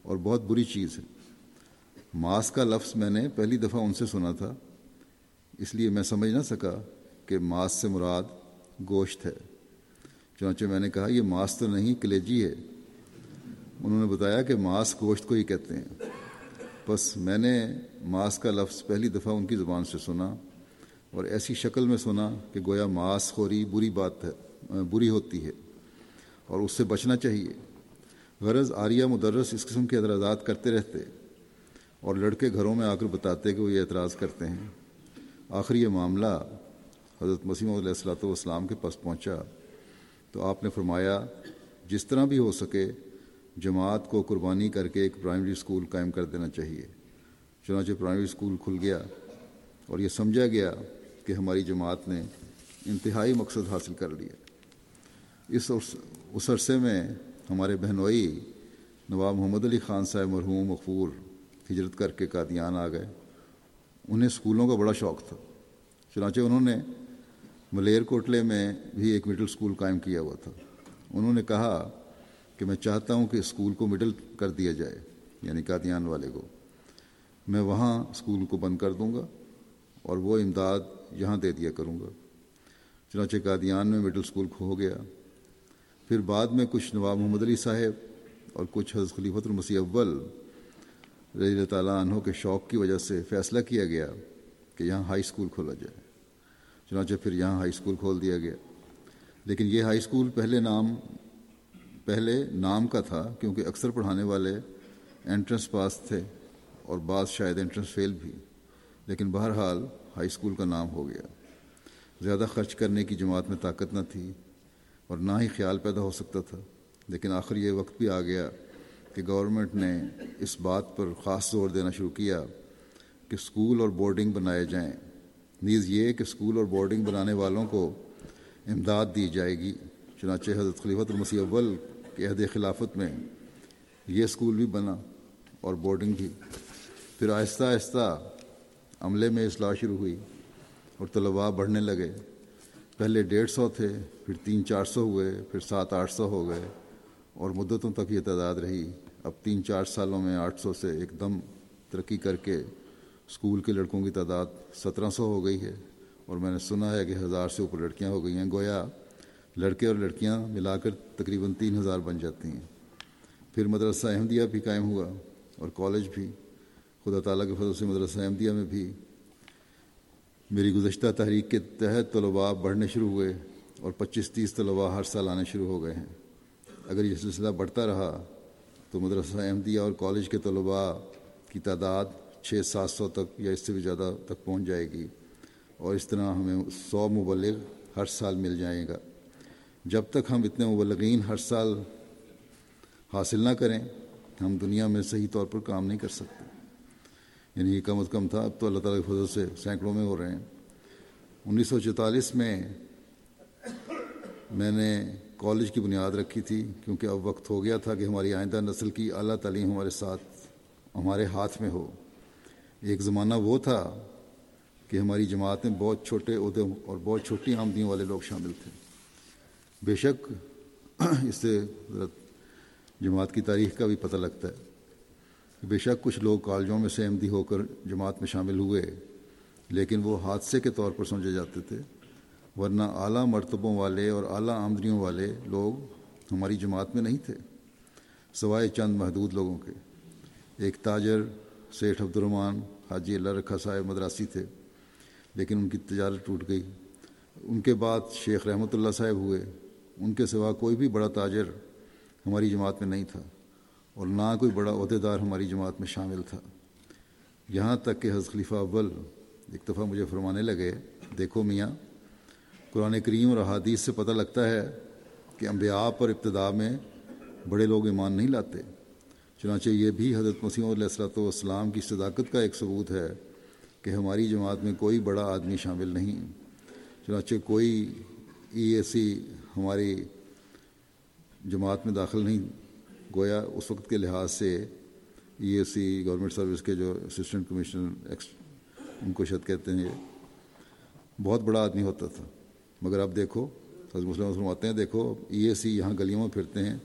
اور بہت بری چیز ہے۔ ماس کا لفظ میں نے پہلی دفعہ ان سے سنا تھا، اس لیے میں سمجھ نہ سکا کہ ماس سے مراد گوشت ہے۔ چونچہ میں نے کہا، یہ ماس تو نہیں، کلیجی ہے۔ انہوں نے بتایا کہ ماس گوشت کو ہی کہتے ہیں۔ بس میں نے ماس کا لفظ پہلی دفعہ ان کی زبان سے سنا اور ایسی شکل میں سنا کہ گویا ماس خوری بری بات ہے، بری ہوتی ہے اور اس سے بچنا چاہیے۔ غرض آریہ مدرس اس قسم کے اعتراضات کرتے رہتے اور لڑکے گھروں میں آ کر بتاتے کہ وہ یہ اعتراض کرتے ہیں۔ آخری یہ معاملہ حضرت مسیم علیہ السلاۃ والسلام کے پاس پہنچا۔ تو آپ نے فرمایا، جس طرح بھی ہو سکے، جماعت کو قربانی کر کے ایک پرائمری اسکول قائم کر دینا چاہیے۔ چنانچہ پرائمری اسکول کھل گیا اور یہ سمجھا گیا کہ ہماری جماعت نے انتہائی مقصد حاصل کر لیا۔ اس اس عرصے میں ہمارے بہنوئی نواب محمد علی خان صاحب مرحوم مغفور ہجرت کر کے قادیان آ گئے۔ انہیں اسکولوں کا بڑا شوق تھا۔ چنانچہ انہوں نے ملیر کوٹلے میں بھی ایک مڈل اسکول قائم کیا ہوا تھا۔ انہوں نے کہا کہ میں چاہتا ہوں کہ اسکول کو مڈل کر دیا جائے یعنی قادیان والے کو۔ میں وہاں اسکول کو بند کر دوں گا اور وہ امداد یہاں دے دیا کروں گا۔ چنانچہ قادیان میں مڈل اسکول ہو گیا۔ پھر بعد میں کچھ نواب محمد علی صاحب اور کچھ حضرت خلیفۃ المسیح اول رضی اللہ تعالیٰ عنہ کے شوق کی وجہ سے فیصلہ کیا گیا کہ یہاں ہائی اسکول کھولا جائے۔ چنانچہ پھر یہاں ہائی اسکول کھول دیا گیا۔ لیکن یہ ہائی اسکول پہلے نام پہلے نام کا تھا، کیونکہ اکثر پڑھانے والے انٹرنس پاس تھے اور بعض شاید انٹرنس فیل بھی۔ لیکن بہرحال ہائی اسکول کا نام ہو گیا۔ زیادہ خرچ کرنے کی جماعت میں طاقت نہ تھی اور نہ ہی خیال پیدا ہو سکتا تھا۔ لیکن آخر یہ وقت بھی آ گیا کہ گورنمنٹ نے اس بات پر خاص زور دینا شروع کیا کہ اسکول اور بورڈنگ بنائے جائیں۔ نیز یہ کہ اسکول اور بورڈنگ بنانے والوں کو امداد دی جائے گی۔ چنانچہ حضرت خلیفۃ المسیح اول کے عہد خلافت میں یہ اسکول بھی بنا اور بورڈنگ بھی۔ پھر آہستہ آہستہ عملے میں اصلاح شروع ہوئی اور طلباء بڑھنے لگے۔ پہلے ڈیڑھ سو تھے، پھر تین چار سو ہوئے، پھر سات آٹھ سو ہو گئے اور مدتوں تک یہ تعداد رہی۔ اب تین چار سالوں میں آٹھ سو سے ایک دم ترقی کر کے اسکول کے لڑکوں کی تعداد سترہ سو ہو گئی ہے اور میں نے سنا ہے کہ ہزار سے اوپر لڑکیاں ہو گئی ہیں۔ گویا لڑکے اور لڑکیاں ملا کر تقریباً تین ہزار بن جاتی ہیں۔ پھر مدرسہ احمدیہ بھی قائم ہوا اور کالج بھی۔ خدا تعالیٰ کے فضل سے مدرسہ احمدیہ میں بھی۔ میری گزشتہ تحریک کے تحت طلباء بڑھنے شروع ہوئے اور پچیس تیس طلباء ہر سال آنے شروع ہو گئے ہیں۔ اگر یہ سلسلہ بڑھتا رہا تو مدرسہ احمدیہ اور کالج کے طلباء کی تعداد چھ سات سو تک یا اس سے بھی زیادہ تک پہنچ جائے گی اور اس طرح ہمیں سو مبلغ ہر سال مل جائے گا۔ جب تک ہم اتنے مبلغین ہر سال حاصل نہ کریں، ہم دنیا میں صحیح طور پر کام نہیں کر سکتے۔ یعنی یہ کم از کم تھا، اب تو اللہ تعالیٰ کی فضل سے سینکڑوں میں ہو رہے ہیں۔ انیس سو چوتالیس میں میں نے کالج کی بنیاد رکھی تھی، کیونکہ اب وقت ہو گیا تھا کہ ہماری آئندہ نسل کی اعلیٰ تعلیم ہمارے ساتھ، ہمارے ہاتھ میں ہو۔ ایک زمانہ وہ تھا کہ ہماری جماعت میں بہت چھوٹے عہدے اور بہت چھوٹی آمدنیوں والے لوگ شامل تھے۔ بے شک اس سے جماعت کی تاریخ کا بھی پتہ لگتا ہے بے شک کچھ لوگ کالجوں میں سے احمدی ہو کر جماعت میں شامل ہوئے، لیکن وہ حادثے کے طور پر سمجھے جاتے تھے، ورنہ اعلیٰ مرتبوں والے اور اعلیٰ آمدنیوں والے لوگ ہماری جماعت میں نہیں تھے، سوائے چند محدود لوگوں کے۔ ایک تاجر سیٹھ عبد الرحمٰن حاجی اللہ رکھا صاحب مدراسی تھے، لیکن ان کی تجارت ٹوٹ گئی۔ ان کے بعد شیخ رحمۃ اللہ صاحب ہوئے۔ ان کے سوا کوئی بھی بڑا تاجر ہماری جماعت میں نہیں تھا، اور نہ کوئی بڑا عہدیدار ہماری جماعت میں شامل تھا۔ یہاں تک کہ حضرت خلیفہ اول ایک دفعہ مجھے فرمانے لگے، دیکھو میاں، قرآن کریم اور احادیث سے پتہ لگتا ہے کہ انبیاء پر ابتدا میں بڑے لوگ ایمان نہیں لاتے۔ چنانچہ یہ بھی حضرت مسیم علیہ السلۃ والسلام کی صداقت کا ایک ثبوت ہے کہ ہماری جماعت میں کوئی بڑا آدمی شامل نہیں۔ چنانچہ کوئی ای اے سی ہماری جماعت میں داخل نہیں، گویا اس وقت کے لحاظ سے ای اے سی، گورنمنٹ سروس کے جو اسسٹنٹ کمشنر ان کو شد کہتے ہیں یہ بہت بڑا آدمی ہوتا تھا۔ مگر اب دیکھو، حضرت مسلم وسلم آتے ہیں، دیکھو، ای اے سی یہاں گلیوں میں پھرتے ہیں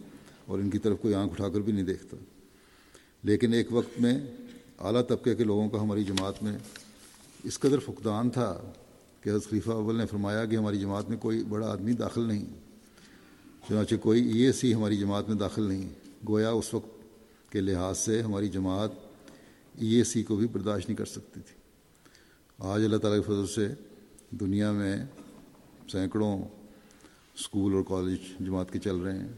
اور ان کی طرف کوئی آنکھ اٹھا کر بھی نہیں دیکھتا۔ لیکن ایک وقت میں اعلیٰ طبقے کے لوگوں کا ہماری جماعت میں اس قدر فقدان تھا کہ حضرت خلیفہ اول نے فرمایا کہ ہماری جماعت میں کوئی بڑا آدمی داخل نہیں، چنانچہ کوئی ای اے سی ہماری جماعت میں داخل نہیں۔ گویا اس وقت کے لحاظ سے ہماری جماعت ای اے سی کو بھی برداشت نہیں کر سکتی تھی۔ آج اللہ تعالیٰ کے فضل سے دنیا میں سینکڑوں اسکول اور کالج جماعت کے چل رہے ہیں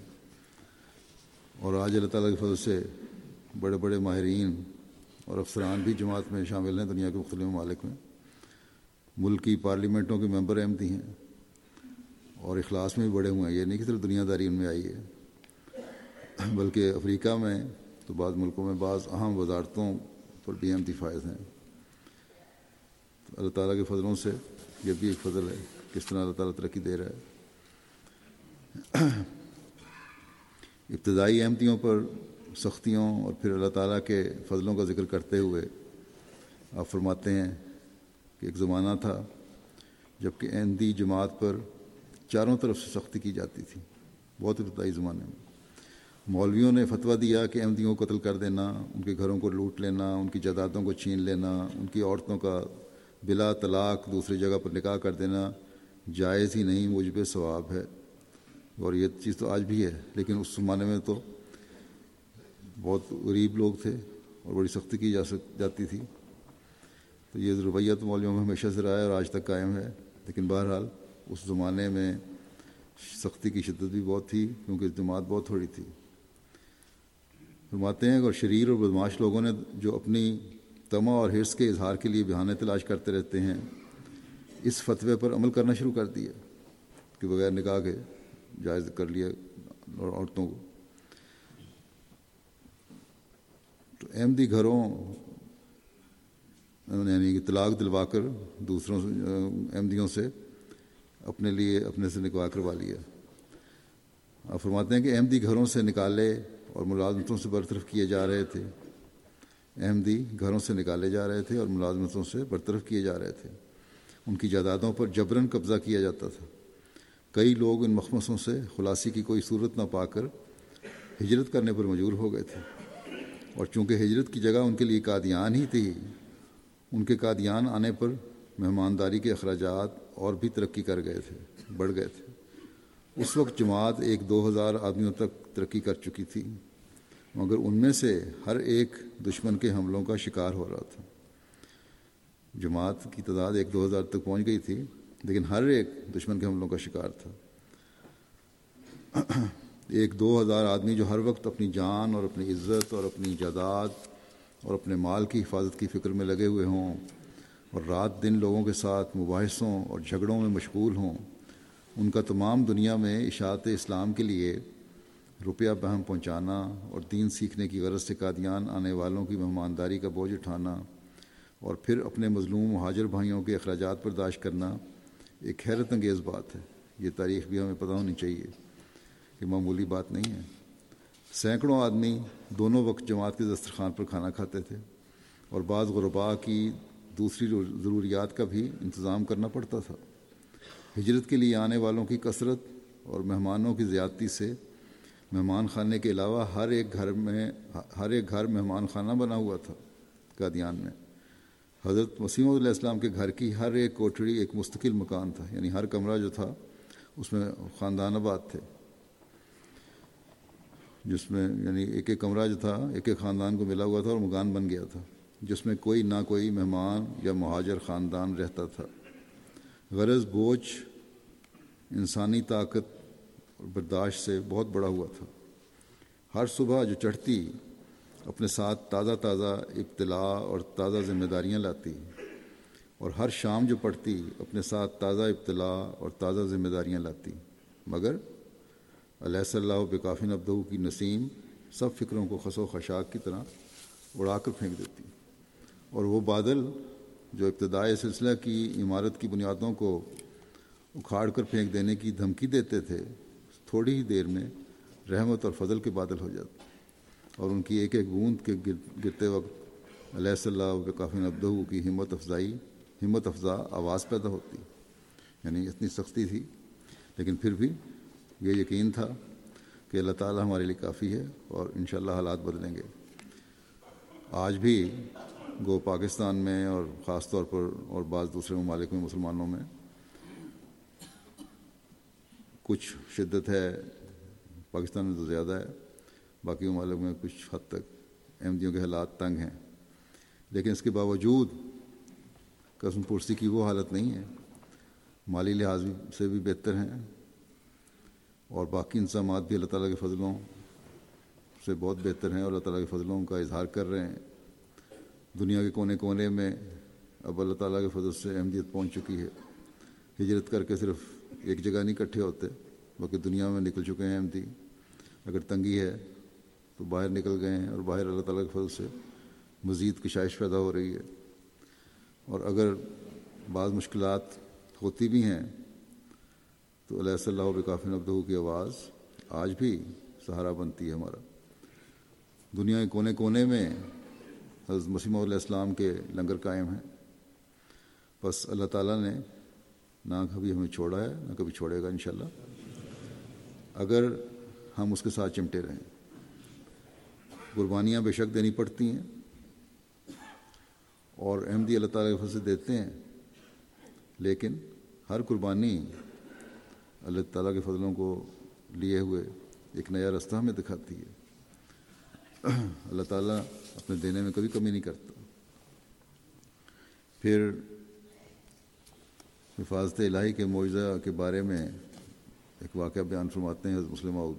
اور آج اللہ تعالیٰ کے فضل سے بڑے بڑے ماہرین اور افسران بھی جماعت میں شامل ہیں، دنیا کے مختلف ممالک میں۔ ملک کی پارلیمنٹوں کے ممبر احمدی ہیں اور اخلاص میں بھی بڑے ہوئے ہیں۔ یہ نہیں کہ صرف دنیا داری ان میں آئی ہے، بلکہ افریقہ میں تو بعض ملکوں میں بعض اہم وزارتوں پر بھی احمدی فائز ہیں۔ اللہ تعالیٰ کے فضلوں سے یہ بھی ایک فضل ہے، کس طرح اللہ تعالیٰ ترقی دے رہا ہے۔ ابتدائی احمدیوں پر سختیوں اور پھر اللہ تعالیٰ کے فضلوں کا ذکر کرتے ہوئے آپ فرماتے ہیں کہ ایک زمانہ تھا جبکہ احمدی جماعت پر چاروں طرف سے سختی کی جاتی تھی، بہت ابتدائی زمانے میں۔ مولویوں نے فتویٰ دیا کہ احمدیوں کو قتل کر دینا، ان کے گھروں کو لوٹ لینا، ان کی جائیدادوں کو چھین لینا، ان کی عورتوں کا بلا طلاق دوسری جگہ پر نکاح کر دینا، جائز ہی نہیں مجھے ثواب ہے۔ اور یہ چیز تو آج بھی ہے، لیکن اس زمانے میں تو بہت غریب لوگ تھے اور بڑی سختی کی جا سک، جاتی تھی۔ تو یہ رویہ تو مولویوں میں ہمیشہ سے رہا ہے اور آج تک قائم ہے۔ لیکن بہرحال اس زمانے میں سختی کی شدت بھی بہت تھی کیونکہ جماعت بہت تھوڑی تھی۔ فرماتے ہیں اور شریر اور بدماش لوگوں نے جو اپنی تما اور حرص کے اظہار کے لیے بہانے تلاش کرتے رہتے ہیں، اس فتوے پر عمل کرنا شروع کر دیا۔ کہ بغیر نکاح کے جائز کر لیا عورتوں کو۔ تو احمدی گھروں یعنی کہ طلاق دلوا کر دوسروں احمدیوں سے اپنے لیے، اپنے سے نکاح کروا لیا۔ آپ فرماتے ہیں کہ احمدی گھروں سے نکالے اور ملازمتوں سے برطرف کیے جا رہے تھے۔ احمدی گھروں سے نکالے جا رہے تھے اور ملازمتوں سے برطرف کیے جا رہے تھے۔ ان کی جائیدادوں پر جبرن قبضہ کیا جاتا تھا۔ کئی لوگ ان مخمصوں سے خلاصی کی کوئی صورت نہ پا کر ہجرت کرنے پر مجبور ہو گئے تھے۔ اور چونکہ ہجرت کی جگہ ان کے لیے قادیان ہی تھی، ان کے قادیان آنے پر مہمانداری کے اخراجات اور بھی ترقی کر گئے تھے، بڑھ گئے تھے۔ اس وقت جماعت ایک دو ہزار آدمیوں تک ترقی کر چکی تھی، مگر ان میں سے ہر ایک دشمن کے حملوں کا شکار ہو رہا تھا۔ جماعت کی تعداد ایک دو ہزار تک پہنچ گئی تھی، لیکن ہر ایک دشمن کے حملوں کا شکار تھا۔ ایک دو ہزار آدمی جو ہر وقت اپنی جان اور اپنی عزت اور اپنی جائیداد اور اپنے مال کی حفاظت کی فکر میں لگے ہوئے ہوں اور رات دن لوگوں کے ساتھ مباحثوں اور جھگڑوں میں مشغول ہوں، ان کا تمام دنیا میں اشاعت اسلام کے لیے روپیہ بہم پہنچانا اور دین سیکھنے کی غرض سے قادیان آنے والوں کی مہمانداری کا بوجھ اٹھانا اور پھر اپنے مظلوم مہاجر بھائیوں کے اخراجات برداشت کرنا، ایک حیرت انگیز بات ہے۔ یہ تاریخ بھی ہمیں پتہ ہونی چاہیے۔ کہ معمولی بات نہیں ہے۔ سینکڑوں آدمی دونوں وقت جماعت کے دسترخوان پر کھانا کھاتے تھے اور بعض غربا کی دوسری ضروریات کا بھی انتظام کرنا پڑتا تھا۔ ہجرت کے لیے آنے والوں کی کثرت اور مہمانوں کی زیادتی سے مہمان خانے کے علاوہ ہر ایک گھر میں ہر ایک گھر مہمان خانہ بنا ہوا تھا قادیان میں۔ حضرت وسیم علیہ السلام کے گھر کی ہر ایک کوٹڑی ایک مستقل مکان تھا یعنی ہر کمرہ جو تھا، اس میں خاندان آباد تھے۔ جس میں یعنی ایک ایک کمرہ جو تھا، ایک ایک خاندان کو ملا ہوا تھا اور مکان بن گیا تھا، جس میں کوئی نہ کوئی مہمان یا مہاجر خاندان رہتا تھا۔ غرض بوجھ انسانی طاقت اور برداشت سے بہت بڑا ہوا تھا۔ ہر صبح جو چڑھتی، اپنے ساتھ تازہ تازہ ابتلاء اور تازہ ذمہ داریاں لاتی، اور ہر شام جو پڑھتی، اپنے ساتھ تازہ ابتلاء اور تازہ ذمہ داریاں لاتی۔ مگر علیہ صلی اللہ بکافی نبدو کی نسیم سب فکروں کو خس و خشاک کی طرح اڑا کر پھینک دیتی۔ اور وہ بادل جو ابتدائی سلسلہ کی عمارت کی بنیادوں کو اکھاڑ کر پھینک دینے کی دھمکی دیتے تھے، تھوڑی ہی دیر میں رحمت اور فضل کے بادل ہو جاتے۔ اور ان کی ایک ایک بوند کے گرتے وقت علیہ صلی اللہ کافی نبدہ کی ہمت افزائی، ہمت افزا آواز پیدا ہوتی یعنی اتنی سختی تھی، لیکن پھر بھی یہ یقین تھا کہ اللہ تعالیٰ ہمارے لیے کافی ہے اور انشاءاللہ حالات بدلیں گے۔ آج بھی گو پاکستان میں اور خاص طور پر اور بعض دوسرے ممالک میں مسلمانوں میں کچھ شدت ہے، پاکستان میں تو زیادہ ہے، باقی ممالک میں کچھ حد تک احمدیوں کے حالات تنگ ہیں۔ لیکن اس کے باوجود قسم پرسی کی وہ حالت نہیں ہے۔ مالی لحاظ سے بھی بہتر ہیں۔ اور باقی انسامات بھی اللہ تعالیٰ کے فضلوں سے بہت بہتر ہیں اور اللہ تعالیٰ کے فضلوں کا اظہار کر رہے ہیں۔ دنیا کے کونے کونے میں اب اللہ تعالیٰ کے فضل سے احمدیت پہنچ چکی ہے۔ ہجرت کر کے صرف ایک جگہ نہیں اکٹھے ہوتے، بلکہ دنیا میں نکل چکے ہیں احمدی۔ اگر تنگی ہے تو باہر نکل گئے ہیں اور باہر اللہ تعالیٰ کے فضل سے مزید کشائش پیدا ہو رہی ہے۔ اور اگر بعض مشکلات ہوتی بھی ہیں تو علیہ صلی اللہ بکافی نبدہ کی آواز آج بھی سہارا بنتی ہے ہمارا۔ دنیا کے کونے کونے میں حضرت مسیم علیہ السلام کے لنگر قائم ہیں۔ بس اللہ تعالیٰ نے نہ کبھی ہمیں چھوڑا ہے، نہ کبھی چھوڑے گا انشاءاللہ۔ اگر ہم اس کے ساتھ چمٹے رہیں۔ قربانیاں بے شک دینی پڑتی ہیں۔ اور احمدی اللہ تعالیٰ کے فضل دیتے ہیں۔ لیکن ہر قربانی اللہ تعالیٰ کے فضلوں کو لیے ہوئے ایک نیا رستہ ہمیں دکھاتی ہے۔ اللہ تعالیٰ اپنے دینے میں کبھی کمی نہیں کرتا۔ پھر حفاظت الہی کے معجزہ کے بارے میں ایک واقعہ بیان فرماتے ہیں حضرت مسلم عود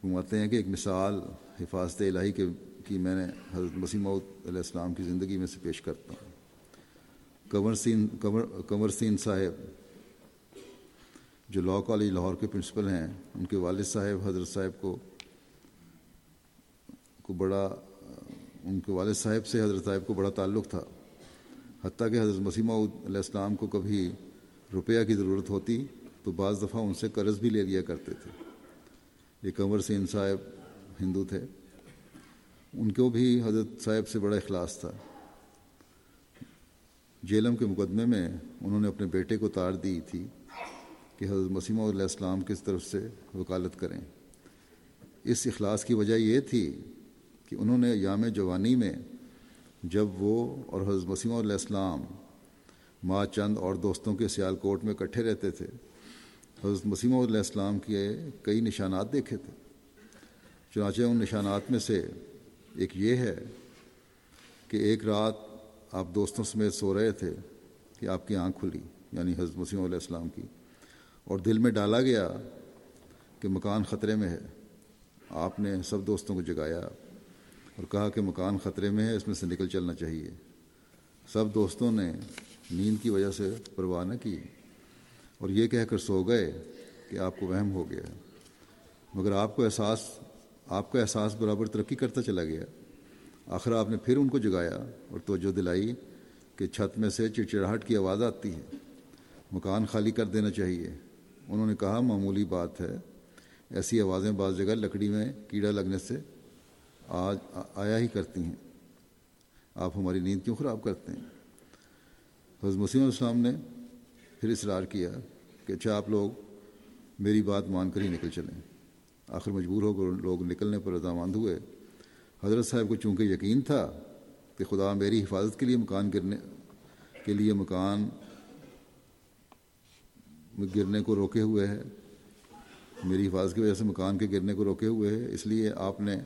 فرماتے ہیں کہ ایک مثال حفاظت الہی کے کی میں نے حضرت مسیم علیہ السلام کی زندگی میں سے پیش کرتا ہوں۔ کنور سین کنور کنور سین صاحب جو لاء کالج لاہور کے پرنسپل ہیں، ان کے والد صاحب، حضرت صاحب کو کو بڑا، ان کے والد صاحب سے حضرت صاحب کو بڑا تعلق تھا۔ حتیٰ کہ حضرت مسیمہ علیہ السلام کو کبھی روپیہ کی ضرورت ہوتی تو بعض دفعہ ان سے قرض بھی لے لیا کرتے تھے۔ یہ کنور سین صاحب ہندو تھے۔ ان کو بھی حضرت صاحب سے بڑا اخلاص تھا۔ جیلم کے مقدمے میں انہوں نے اپنے بیٹے کو تار دی تھی۔ کہ حضرت مسیمہ علیہ السلام کس طرف سے وکالت کریں۔ اس اخلاص کی وجہ یہ تھی کہ انہوں نے یام جوانی میں جب وہ اور حضرت مسیمہ علیہ السلام ماں چند اور دوستوں کے سیال کوٹ میں اکٹھے رہتے تھے، حضرت مسیمہ علیہ السلام کے کئی نشانات دیکھے تھے۔ چنانچہ ان نشانات میں سے ایک یہ ہے کہ ایک رات آپ دوستوں سمیت سو رہے تھے کہ آپ کی آنکھ کھلی یعنی حضرت مسیم علیہ السلام کی۔ اور دل میں ڈالا گیا کہ مکان خطرے میں ہے۔ آپ نے سب دوستوں کو جگایا اور کہا کہ مکان خطرے میں ہے، اس میں سے نکل چلنا چاہیے۔ سب دوستوں نے نیند کی وجہ سے پرواہ نہ کی اور یہ کہہ کر سو گئے کہ آپ کو وہم ہو گیا۔ مگر آپ کو احساس، آپ کا احساس برابر ترقی کرتا چلا گیا۔ آخر آپ نے پھر ان کو جگایا اور توجہ دلائی کہ چھت میں سے چڑچڑاہٹ کی آواز آتی ہے۔ مکان خالی کر دینا چاہیے۔ انہوں نے کہا معمولی بات ہے، ایسی آوازیں بعض جگہ لکڑی میں کیڑا لگنے سے آج آیا ہی کرتی ہیں۔ آپ ہماری نیند کیوں خراب کرتے ہیں؟ حضرت مسیم السلام نے پھر اصرار کیا کہ اچھا آپ لوگ میری بات مان کر ہی نکل چلیں۔ آخر مجبور ہو کر لوگ نکلنے پر رضامند ہوئے۔ حضرت صاحب کو چونکہ یقین تھا کہ خدا میری حفاظت کے لیے مکان گرنے کے لیے مکان گرنے کو روکے ہوئے ہے میری حفاظت کی وجہ سے مکان کے گرنے کو روکے ہوئے ہے اس لیے آپ نے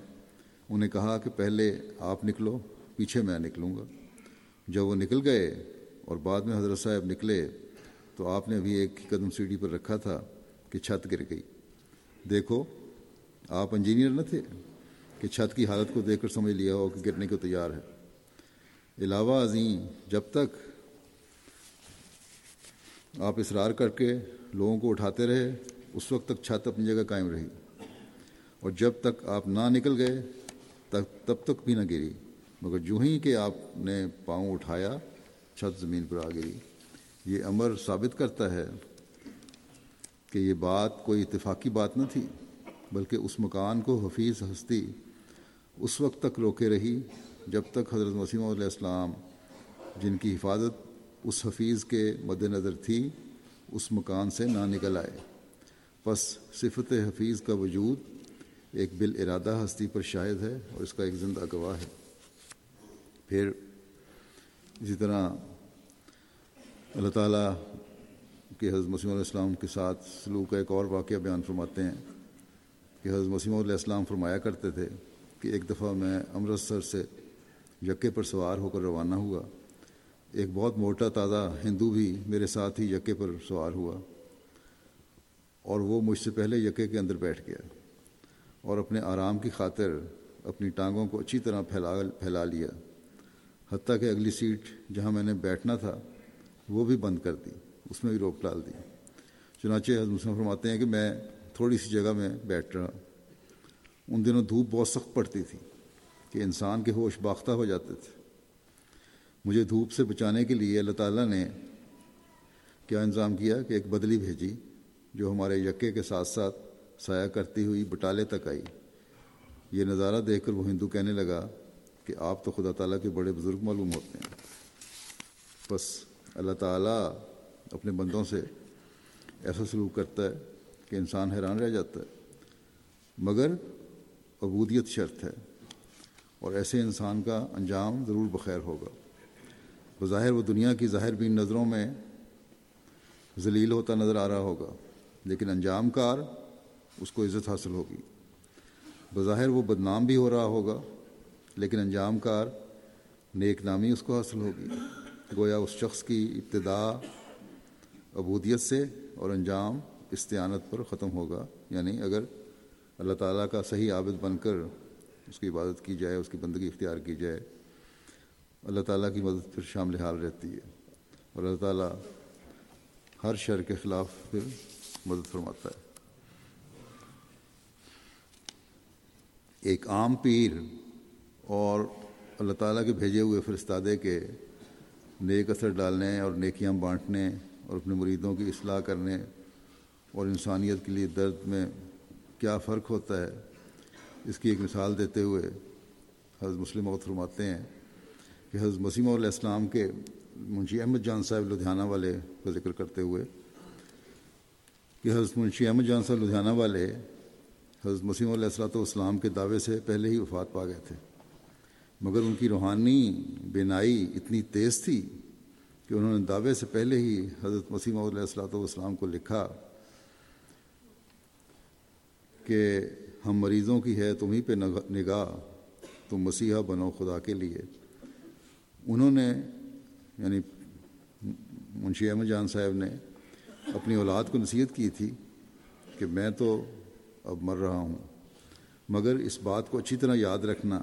انہیں کہا کہ پہلے آپ نکلو، پیچھے میں نکلوں گا۔ جب وہ نکل گئے اور بعد میں حضرت صاحب نکلے تو آپ نے ابھی ایک قدم سیڑھی پر رکھا تھا کہ چھت گر گئی۔ دیکھو، آپ انجینئر نہ تھے کہ چھت کی حالت کو دیکھ کر سمجھ لیا ہو کہ گرنے کو تیار ہے۔ علاوہ عظیم جب تک آپ اصرار کر کے لوگوں کو اٹھاتے رہے، اس وقت تک چھت اپنی جگہ قائم رہی۔ اور جب تک آپ نہ نکل گئے، تب تب تک بھی نہ گری۔ مگر جو ہی کہ آپ نے پاؤں اٹھایا، چھت زمین پر آ گری یہ امر ثابت کرتا ہے کہ یہ بات کوئی اتفاقی بات نہ تھی، بلکہ اس مکان کو حفیظ ہستی اس وقت تک روکے رہی جب تک حضرت وسیم علیہ السلام، جن کی حفاظت اس حفیظ کے مد نظر تھی، اس مکان سے نہ نکل آئے۔ پس صفت حفیظ کا وجود ایک بال ارادہ ہستی پر شاہد ہے اور اس کا ایک زندہ گواہ ہے۔ پھر اسی طرح اللہ تعالیٰ کے حضرت مسیم علیہ السلام کے ساتھ سلوک کا ایک اور واقعہ بیان فرماتے ہیں کہ حضرت مسیم علیہ السلام فرمایا کرتے تھے کہ ایک دفعہ میں امرتسر سے یکے پر سوار ہو کر روانہ ہوا۔ ایک بہت موٹا تازہ ہندو بھی میرے ساتھ ہی یکے پر سوار ہوا اور وہ مجھ سے پہلے یکے کے اندر بیٹھ گیا اور اپنے آرام کی خاطر اپنی ٹانگوں کو اچھی طرح پھیلا پھیلا لیا۔ حتیٰ کہ اگلی سیٹ جہاں میں نے بیٹھنا تھا وہ بھی بند کر دی، اس میں بھی روک ڈال دی۔ چنانچہ مسلم فرماتے ہیں کہ میں تھوڑی سی جگہ میں بیٹھ رہا۔ ان دنوں دھوپ بہت سخت پڑتی تھی کہ انسان کے ہوش باختہ ہو جاتے تھے۔ مجھے دھوپ سے بچانے کے لیے اللہ تعالیٰ نے کیا انتظام کیا کہ ایک بدلی بھیجی جو ہمارے یکے کے ساتھ ساتھ سایہ کرتی ہوئی بٹالے تک آئی۔ یہ نظارہ دیکھ کر وہ ہندو کہنے لگا کہ آپ تو خدا تعالیٰ کے بڑے بزرگ معلوم ہوتے ہیں۔ بس اللہ تعالیٰ اپنے بندوں سے ایسا سلوک کرتا ہے کہ انسان حیران رہ جاتا ہے۔ مگر عبودیت شرط ہے اور ایسے انسان کا انجام ضرور بخیر ہوگا۔ بظاہر وہ دنیا کی ظاہر بین نظروں میں ذلیل ہوتا نظر آ رہا ہوگا، لیکن انجام کار اس کو عزت حاصل ہوگی۔ بظاہر وہ بدنام بھی ہو رہا ہوگا، لیکن انجام کار نیک نامی اس کو حاصل ہوگی۔ گویا اس شخص کی ابتدا عبودیت سے اور انجام استعانت پر ختم ہوگا۔ یعنی اگر اللہ تعالیٰ کا صحیح عابد بن کر اس کی عبادت کی جائے، اس کی بندگی اختیار کی جائے اللہ تعالیٰ کی مدد پھر شامل حال رہتی ہے۔ اور اللہ تعالیٰ ہر شر کے خلاف پھر مدد فرماتا ہے۔ ایک عام پیر اور اللہ تعالیٰ کے بھیجے ہوئے فرستادے کے نیک اثر ڈالنے اور نیکیاں بانٹنے اور اپنے مریدوں کی اصلاح کرنے اور انسانیت کے لیے درد میں کیا فرق ہوتا ہے، اس کی ایک مثال دیتے ہوئے حضرت مسلم وقت فرماتے ہیں۔ کہ حضرت مسیم علیہ السلام کے منشی احمد جان صاحب لدھیانہ والے کا ذکر کرتے ہوئے کہ حضرت منشی احمد جان صاحب لدھیانہ والے حضرت مسیم علیہ السلاۃ والسلام کے دعوے سے پہلے ہی وفات پا گئے تھے۔ مگر ان کی روحانی بینائی اتنی تیز تھی کہ انہوں نے دعوے سے پہلے ہی حضرت مسیم علیہ السلاۃ والسلام کو لکھا کہ ہم مریضوں کی ہے تمہیں پہ نگاہ، تم مسیحا بنو خدا کے لیے۔ انہوں نے یعنی منشی احمد جان صاحب نے اپنی اولاد کو نصیحت کی تھی کہ میں تو اب مر رہا ہوں، مگر اس بات کو اچھی طرح یاد رکھنا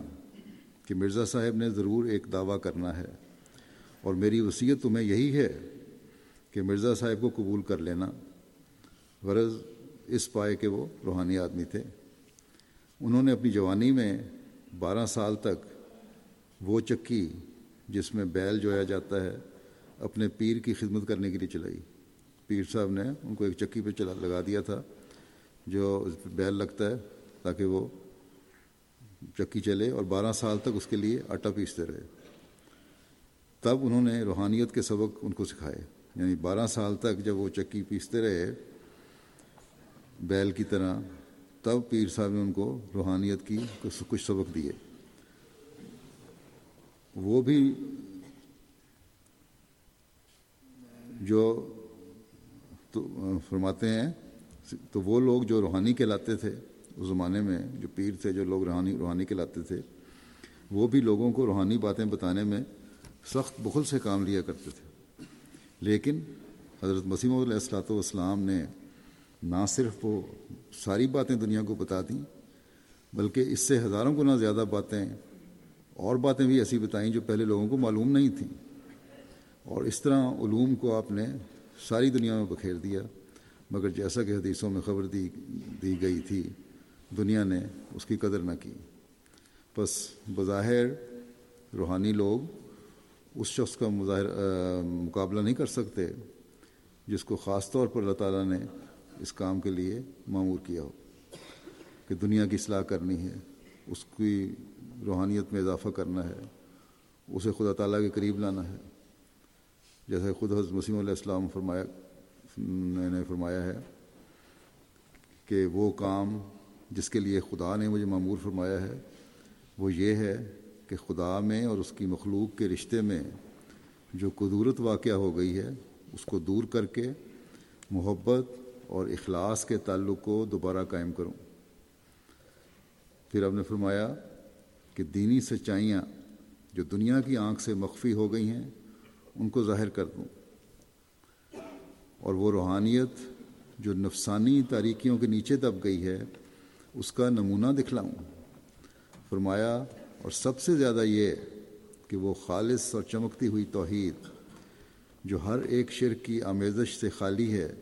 کہ مرزا صاحب نے ضرور ایک دعویٰ کرنا ہے، اور میری وصیت تمہیں یہی ہے کہ مرزا صاحب کو قبول کر لینا۔ غرض اس پائے کہ وہ روحانی آدمی تھے۔ انہوں نے اپنی جوانی میں بارہ سال تک وہ چکی جس میں بیل جویا جاتا ہے، اپنے پیر کی خدمت کرنے کے لیے چلائی۔ پیر صاحب نے ان کو ایک چکی پہ چلا، لگا دیا تھا جو بیل لگتا ہے تاکہ وہ چکی چلے اور بارہ سال تک اس کے لیے آٹا پیستے رہے۔ تب انہوں نے روحانیت کے سبق ان کو سکھائے۔ یعنی بارہ سال تک جب وہ چکی پیستے رہے بیل کی طرح، تب پیر صاحب نے ان کو روحانیت کی کچھ سبق دیے۔ وہ بھی جو تو فرماتے ہیں، تو وہ لوگ جو روحانی کہلاتے تھے، اس زمانے میں جو پیر تھے، جو لوگ روحانی روحانی کہلاتے تھے، وہ بھی لوگوں کو روحانی باتیں بتانے میں سخت بخل سے کام لیا کرتے تھے۔ لیکن حضرت مسیم علیہ السلاۃ والسلام نے نہ صرف وہ ساری باتیں دنیا کو بتا دیں، بلکہ اس سے ہزاروں گنا زیادہ باتیں اور باتیں بھی ایسی بتائیں جو پہلے لوگوں کو معلوم نہیں تھیں۔ اور اس طرح علوم کو آپ نے ساری دنیا میں بکھیر دیا، مگر جیسا کہ حدیثوں میں خبر دی دی گئی تھی، دنیا نے اس کی قدر نہ کی۔ بس بظاہر روحانی لوگ اس شخص کا مظاہر مقابلہ نہیں کر سکتے جس کو خاص طور پر اللہ تعالیٰ نے اس کام کے لیے معمور کیا ہو، کہ دنیا کی اصلاح کرنی ہے، اس کی روحانیت میں اضافہ کرنا ہے، اسے خدا تعالیٰ کے قریب لانا ہے۔ جیسے خود حضرت مسیم علیہ السلام فرمایا، نے فرمایا ہے کہ وہ کام جس کے لیے خدا نے مجھے معمور فرمایا ہے، وہ یہ ہے کہ خدا میں اور اس کی مخلوق کے رشتے میں جو قدورت واقعہ ہو گئی ہے، اس کو دور کر کے محبت اور اخلاص کے تعلق کو دوبارہ قائم کروں۔ پھر اب نے فرمایا کہ دینی سچائیاں جو دنیا کی آنکھ سے مخفی ہو گئی ہیں، ان کو ظاہر کر دوں۔ اور وہ روحانیت جو نفسانی تاریکیوں کے نیچے دب گئی ہے، اس کا نمونہ دکھلاؤں۔ فرمایا، اور سب سے زیادہ یہ کہ وہ خالص اور چمکتی ہوئی توحید، جو ہر ایک شرک کی آمیزش سے خالی ہے،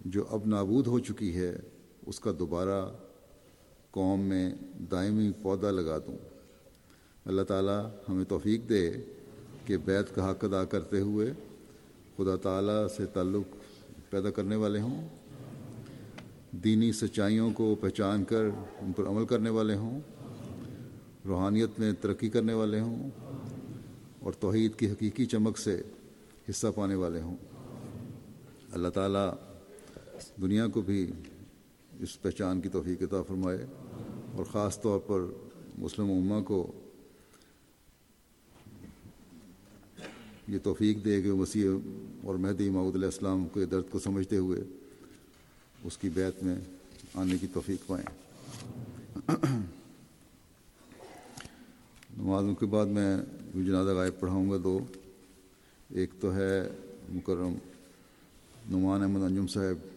جو اب نابود ہو چکی ہے، اس کا دوبارہ قوم میں دائمی پودا لگا دوں۔ اللہ تعالیٰ ہمیں توفیق دے کہ بیت کا حق ادا کرتے ہوئے خدا تعالیٰ سے تعلق پیدا کرنے والے ہوں۔ دینی سچائیوں کو پہچان کر ان پر عمل کرنے والے ہوں۔ روحانیت میں ترقی کرنے والے ہوں۔ اور توحید کی حقیقی چمک سے حصہ پانے والے ہوں۔ اللہ تعالیٰ دنیا کو بھی اس پہچان کی توفیق عطا فرمائے اور خاص طور پر مسلم امہ کو یہ توفیق دے کہ مسیح اور مہدی محمود علیہ السلام کے درد کو سمجھتے ہوئے اس کی بیت میں آنے کی توفیق پائیں۔ نمازوں کے بعد میں جنازہ غائب پڑھاؤں گا دو۔ ایک تو ہے مکرم نعمان احمد انجم صاحب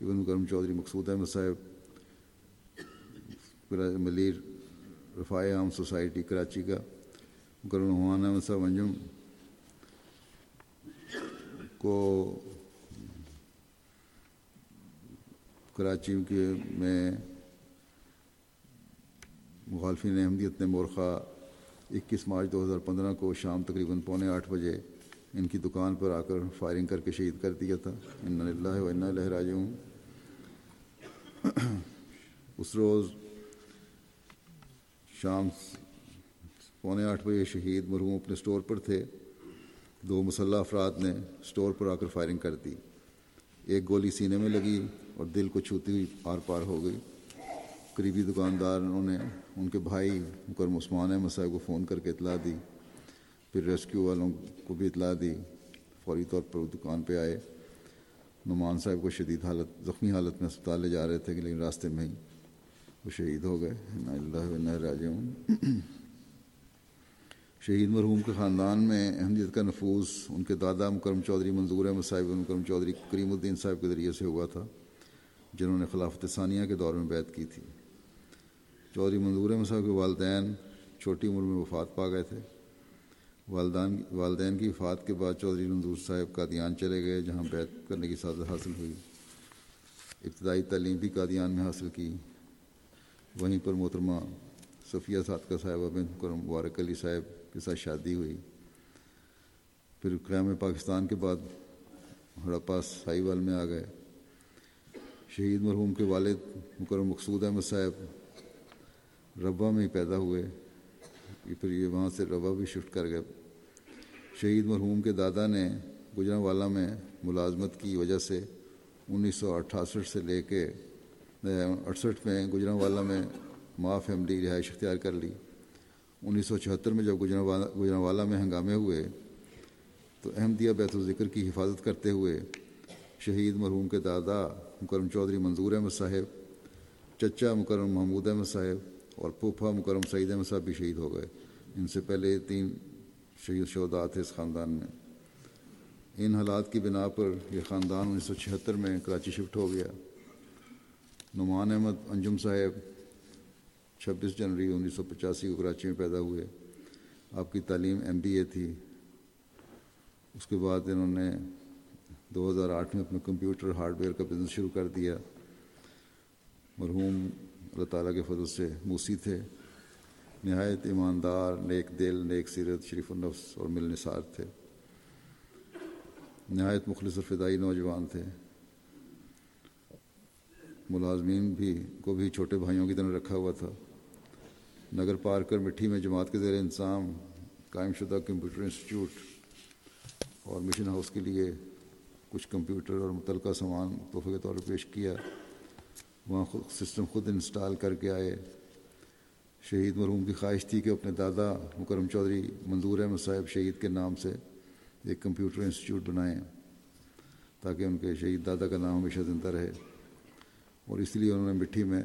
ابن مکرم چودھری مقصود احمد صاحب ملیر رفاع عام سوسائٹی کراچی کا مکرم نعمان احمد صاحب انجم کو کراچی کے میں مخالفین احمدیت نے مورخہ اکیس مارچ دو ہزار پندرہ کو شام تقریباً پونے آٹھ بجے ان کی دکان پر آ کر فائرنگ کر کے شہید کر دیا تھا۔ ان اللہ و انا لہراج ہوں اس روز شام پونے آٹھ بجے شہید مرحوم اپنے اسٹور پر تھے۔ دو مسلح افراد نے اسٹور پر آ کر فائرنگ کر دی۔ ایک گولی سینے میں لگی اور دل کو چھوتی ہوئی آر پار ہو گئی۔ قریبی دکانداروں نے ان کے بھائی مکرم عثمان احمد صاحب کو فون کر کے اطلاع دی۔ پھر ریسکیو والوں کو بھی اطلاع دی۔ فوری طور پر وہ دکان پہ آئے۔ نعمان صاحب کو شدید حالت، زخمی حالت میں اسپتال لے جا رہے تھے، لیکن راستے میں ہی وہ شہید ہو گئے۔ اللہ راجعون۔ شہید مرحوم کے خاندان میں احمدیت کا نفوذ، ان کے دادا مکرم چودھری منظور احمد صاحب مکرم چودھری کریم الدین صاحب کے ذریعے سے ہوا تھا، جنہوں نے خلافت ثانیہ کے دور میں بیعت کی تھی۔ چودھری منظور احمد صاحب کے والدین چھوٹی عمر میں وفات پا گئے تھے۔ والدین والدین کی وفات کے بعد چودھری منظور صاحب قادیان چلے گئے، جہاں بیعت کرنے کی سازت حاصل ہوئی۔ ابتدائی تعلیم بھی قادیان میں حاصل کی۔ وہیں پر محترمہ صفیہ صادقہ صاحبہ بن کرم مبارک علی صاحب کے ساتھ شادی ہوئی۔ پھر قیام پاکستان کے بعد ہڑپا سائی وال میں آ گئے۔ شہید مرحوم کے والد مکرم مقصود احمد صاحب ربا میں ہی پیدا ہوئے۔ پھر یہ وہاں سے ربا بھی شفٹ کر گئے۔ شہید مرحوم کے دادا نے گجرا والا میں ملازمت کی وجہ سے انیس سو اٹھاسٹھ سے لے کے اڑسٹھ میں گجرا والا میں ماں فیملی رہائش اختیار کر لی۔ انیس سو چوہتر میں جب گجرا والا گجرا والا میں ہنگامے ہوئے، تو احمدیہ بیت الذکر کی حفاظت کرتے ہوئے شہید مرحوم کے دادا مکرم چودھری منظور احمد صاحب، چچا مکرم محمود احمد صاحب اور پھوپھا مکرم سعید احمد صاحب بھی شہید ہو گئے۔ ان سے پہلے تین شہید شہدا تھے اس خاندان میں۔ ان حالات کی بنا پر یہ خاندان انیس سو چھہتر میں کراچی شفٹ ہو گیا۔ نعمان احمد انجم صاحب چھبیس جنوری انیس سو پچاسی کو کراچی میں پیدا ہوئے۔ آپ کی تعلیم ایم بی اے تھی۔ اس کے بعد انہوں نے دو ہزار آٹھ میں اپنے کمپیوٹر ہارڈ ویئر کا بزنس شروع کر دیا۔ مرحوم اللہ تعالیٰ کے فضل سے موسی تھے۔ نہایت ایماندار، نیک دل، نیک سیرت، شریف النفس اور مل نثار تھے۔ نہایت مخلص اور فدائی نوجوان تھے۔ ملازمین بھی، کو بھی چھوٹے بھائیوں کی طرح رکھا ہوا تھا۔ نگر پار کر مٹھی میں جماعت کے زیر انتظام قائم شدہ کمپیوٹر انسٹیٹیوٹ اور مشن ہاؤس کے لیے کچھ کمپیوٹر اور متعلقہ سامان تحفے کے طور پر پیش کیا۔ وہاں خود، سسٹم خود انسٹال کر کے آئے۔ شہید مرحوم کی خواہش تھی کہ اپنے دادا مکرم چودھری منظور احمد صاحب شہید کے نام سے ایک کمپیوٹر انسٹیٹیوٹ بنائیں تاکہ ان کے شہید دادا کا نام ہمیشہ زندہ رہے اور اس لیے انہوں نے مٹھی میں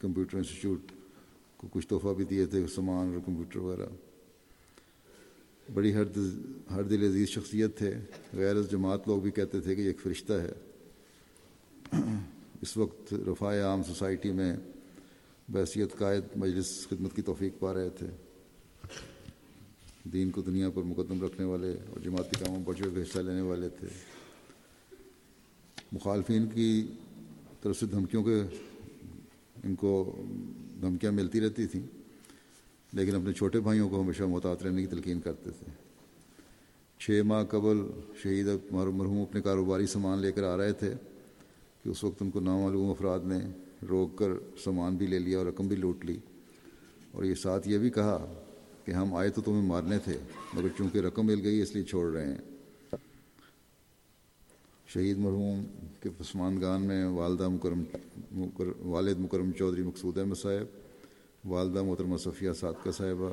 کمپیوٹر انسٹیٹیوٹ کو کچھ تحفہ بھی دیے تھے، سامان اور کمپیوٹر وغیرہ۔ بڑی ہر ہر دل عزیز شخصیت تھے۔ غیر از جماعت لوگ بھی کہتے تھے کہ یہ ایک فرشتہ ہے۔ اس وقت رفاع عام سوسائٹی میں بحثیت قائد مجلس خدمت کی توفیق پا رہے تھے۔ دین کو دنیا پر مقدم رکھنے والے اور جماعتی کاموں پر چڑھ حصہ لینے والے تھے۔ مخالفین کی طرف سے دھمکیوں کے ان کو دھمکیاں ملتی رہتی تھیں، لیکن اپنے چھوٹے بھائیوں کو ہمیشہ محتاط رہنے کی تلقین کرتے تھے۔ چھ ماہ قبل شہید مرحوم اپنے کاروباری سامان لے کر آ رہے تھے کہ اس وقت ان کو نامعلوم افراد نے روک کر سامان بھی لے لیا اور رقم بھی لوٹ لی۔ اور یہ ساتھ یہ بھی کہا کہ ہم آئے تو تمہیں مارنے تھے، مگر چونکہ رقم مل گئی اس لیے چھوڑ رہے ہیں۔ شہید مرحوم کے پسماندگان میں والدہ مکرم والد مکرم چودھری مقصود احمد صاحب، والدہ محترمہ صفیہ صادقہ صاحبہ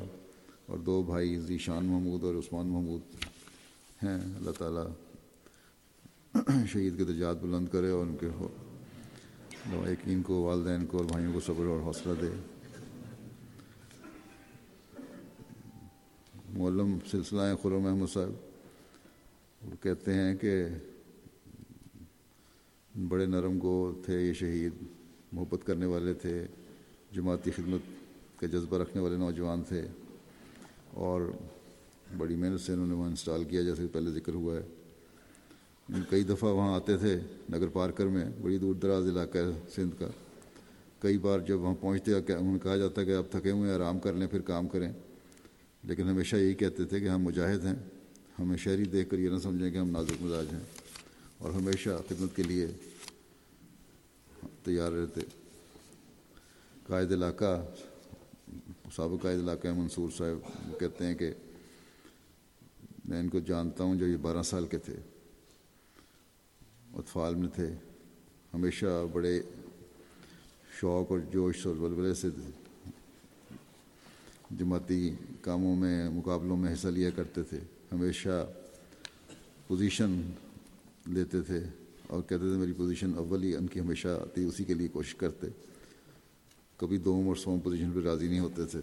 اور دو بھائی ذیشان محمود اور عثمان محمود ہیں۔ اللہ تعالیٰ شہید کے درجات بلند کرے اور ان کے یقین کو والدین کو اور بھائیوں کو صبر اور حوصلہ دے۔ معلم سلسلہ ہیں خرم احمد صاحب، وہ کہتے ہیں کہ بڑے نرم گو تھے، یہ شہید، محبت کرنے والے تھے، جماعتی خدمت کا جذبہ رکھنے والے نوجوان تھے۔ اور بڑی محنت سے انہوں نے وہاں انسٹال کیا، جیسے کہ پہلے ذکر ہوا ہے۔ کئی دفعہ وہاں آتے تھے نگر پارکر میں، بڑی دور دراز علاقہ ہے سندھ کا۔ کئی بار جب وہاں پہنچتے انہوں نے کہا جاتا کہ آپ تھکے ہوئے آرام کر لیں، پھر کام کریں۔ لیکن ہمیشہ یہی کہتے تھے کہ ہم مجاہد ہیں۔ ہمیں شہری دیکھ کر یہ نہ سمجھیں کہ ہم نازک مزاج ہیں۔ اور ہمیشہ خدمت کے لیے تیار رہتے۔ قائد علاقہ، سابق قائد علاقہ منصور صاحب کہتے ہیں کہ میں ان کو جانتا ہوں جو یہ بارہ سال کے تھے۔ اطفال میں تھے۔ ہمیشہ بڑے شوق اور جوش اور ولولے سے جماعتی کاموں میں، مقابلوں میں حصہ لیا کرتے تھے۔ ہمیشہ پوزیشن لیتے تھے اور کہتے تھے میری پوزیشن اول ہی، ان کی ہمیشہ آتی، اسی کے لیے کوشش کرتے۔ کبھی دوم اور سوم پوزیشن پہ راضی نہیں ہوتے تھے۔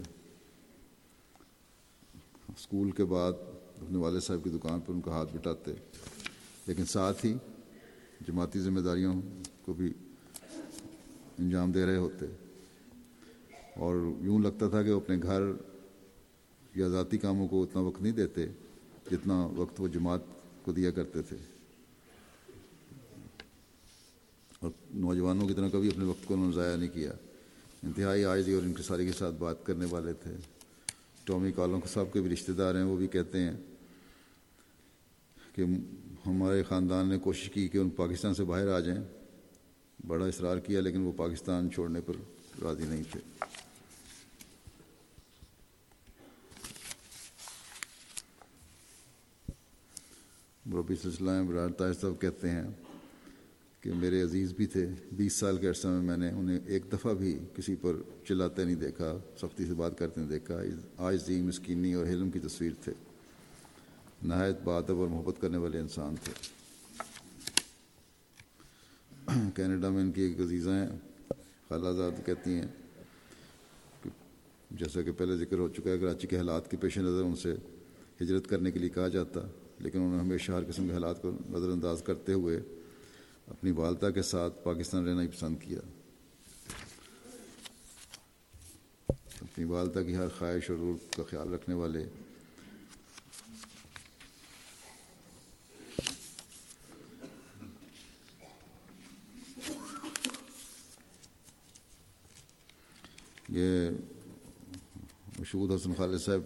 اسکول کے بعد اپنے والد صاحب کی دکان پر ان کا ہاتھ بٹاتے۔ لیکن ساتھ ہی جماعتی ذمہ داریوں کو بھی انجام دے رہے ہوتے۔ اور یوں لگتا تھا کہ وہ اپنے گھر یا ذاتی کاموں کو اتنا وقت نہیں دیتے جتنا وقت وہ جماعت کو دیا کرتے تھے۔ اور نوجوانوں کی طرح کبھی اپنے وقت کو انہوں نے ضائع نہیں کیا۔ انتہائی آج اور انکساری کے ساتھ بات کرنے والے تھے۔ ٹومی کالوں صاحب کے بھی رشتہ دار ہیں وہ بھی کہتے ہیں کہ ہمارے خاندان نے کوشش کی کہ ان پاکستان سے باہر آ جائیں۔ بڑا اصرار کیا، لیکن وہ پاکستان چھوڑنے پر راضی نہیں تھے۔ ربی سلسلہ برار طاہر صاحب کہتے ہیں کہ میرے عزیز بھی تھے۔ بیس سال کے عرصہ میں میں نے انہیں ایک دفعہ بھی کسی پر چلاتے نہیں دیکھا، سختی سے بات کرتے نہیں دیکھا۔ آج زی مسکینی اور حلم کی تصویر تھے۔ نہایت بادب اور محبت کرنے والے انسان تھے۔ کینیڈا میں ان کی ایک عزیزہ ہیں، خالہ زاد کہتی ہیں کہ جیسا کہ پہلے ذکر ہو چکا ہے، کراچی کے حالات کے پیش نظر ان سے ہجرت کرنے کے لیے کہا جاتا، لیکن انہوں نے ہمیشہ ہر قسم کے حالات کو نظر انداز کرتے ہوئے اپنی والدہ کے ساتھ پاکستان رہنا ہی پسند کیا۔ اپنی والدہ کی ہر خواہش اور روح کا خیال رکھنے والے یہ مشہور حسن خالد صاحب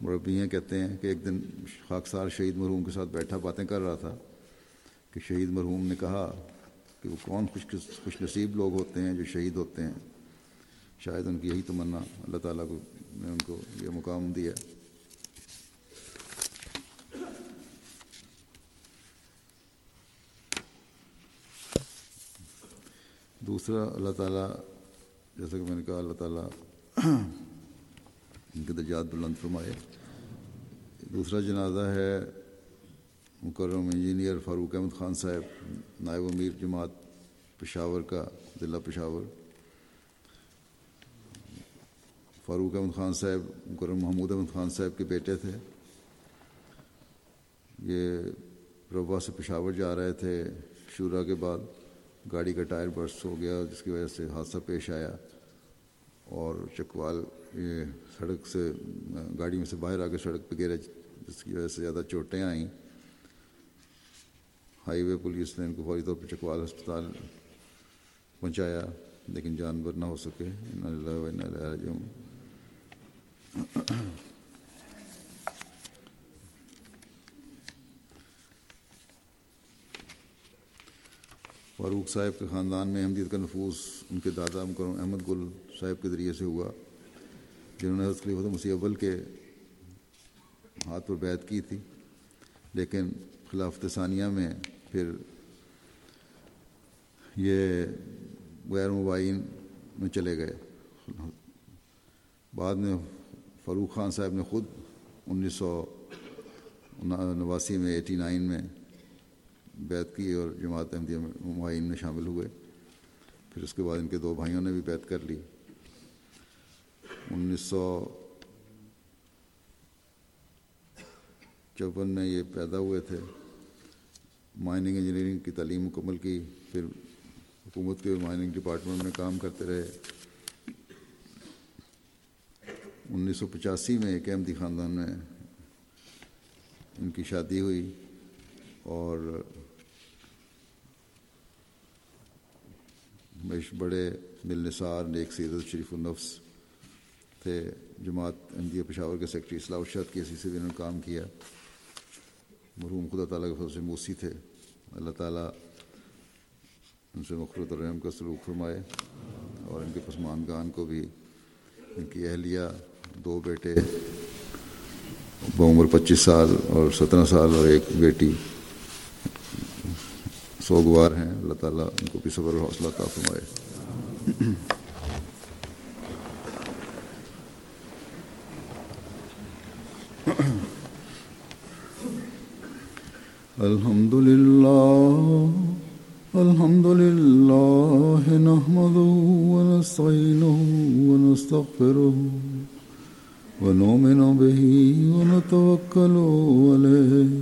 مربی ہیں، کہتے ہیں کہ ایک دن خاکسار شہید مرحوم کے ساتھ بیٹھا، باتیں کر رہا تھا کہ شہید مرحوم نے کہا کہ وہ کون خوش خوش نصیب لوگ ہوتے ہیں جو شہید ہوتے ہیں۔ شاید ان کی یہی تمنا، اللہ تعالیٰ کو، نے ان کو یہ مقام دیا۔ دوسرا، اللہ تعالیٰ جیسا کہ میں نے کہا، اللہ تعالیٰ ان کے درجات بلند فرمائے۔ دوسرا جنازہ ہے مکرم انجینئر فاروق احمد خان صاحب، نائب امیر جماعت پشاور کا، ضلع پشاور۔ فاروق احمد خان صاحب مکرم محمود احمد خان صاحب کے بیٹے تھے۔ یہ روا سے پشاور جا رہے تھے شورا کے بعد۔ گاڑی کا ٹائر برس ہو گیا، جس کی وجہ سے حادثہ پیش آیا اور چکوال یہ سڑک سے، گاڑی میں سے باہر آ کے سڑک پہ گرے، جس کی وجہ سے زیادہ چوٹیں آئیں۔ ہائی وے پولیس نے ان کو فوری طور پر چکوال ہسپتال پہنچایا، لیکن جانور نہ ہو سکے۔ فاروق صاحب کے خاندان میں احمدیت کا نفوذ ان کے دادا مکرم احمد گل صاحب کے ذریعے سے ہوا، جنہوں نے حضرت خلیفۃ مسیح اول کے ہاتھ پر بیعت کی تھی۔ لیکن خلافت ثانیہ میں پھر یہ غیر مبین میں چلے گئے۔ بعد میں فاروق خان صاحب نے خود انیس سو نواسی میں، ایٹی نائن میں بیت کی اور جماعت احمدیہ ممائن میں شامل ہوئے۔ پھر اس کے بعد ان کے دو بھائیوں نے بھی بیت کر لی۔ انیس سو چوپن میں یہ پیدا ہوئے تھے۔ مائننگ انجینئرنگ کی تعلیم مکمل کی۔ پھر حکومت کے مائننگ ڈپارٹمنٹ میں کام کرتے رہے۔ انیس سو پچاسی میں ایک احمدی خاندان میں ان کی شادی ہوئی اور بڑے دل نثار نیک سیرت شریف النفس تھے، جماعت احمدیہ پشاور کے سیکٹری اصلاح ارشاد کی اسی سے بھی انہوں نے کام کیا۔ مرحوم خدا تعالیٰ کے فضل سے موسی تھے۔ اللہ تعالیٰ ان سے مخرت الرحم کا سلوک فرمائے اور ان کے پسماندگان کو بھی، ان کی اہلیہ، دو بیٹے بعمر پچیس سال اور سترہ سال اور ایک بیٹی سوگوار ہیں۔ اللہ تعالیٰ ان کو بھی صبر و حوصلہ عطا فرمائے۔ الحمد لله الحمد لله نحمده ونستعينه ونستغفره ونؤمن به ونتوكل عليه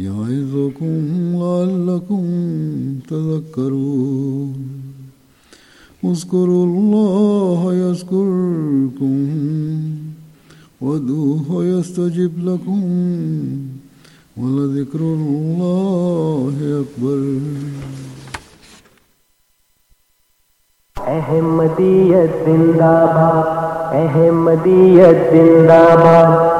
يعظكم لعلكم تذكرون اذكروا الله يذكركم وادعوه يستجب لكم ولذكر الله أكبر احمدیت زندہ باد، احمدیت زندہ باد.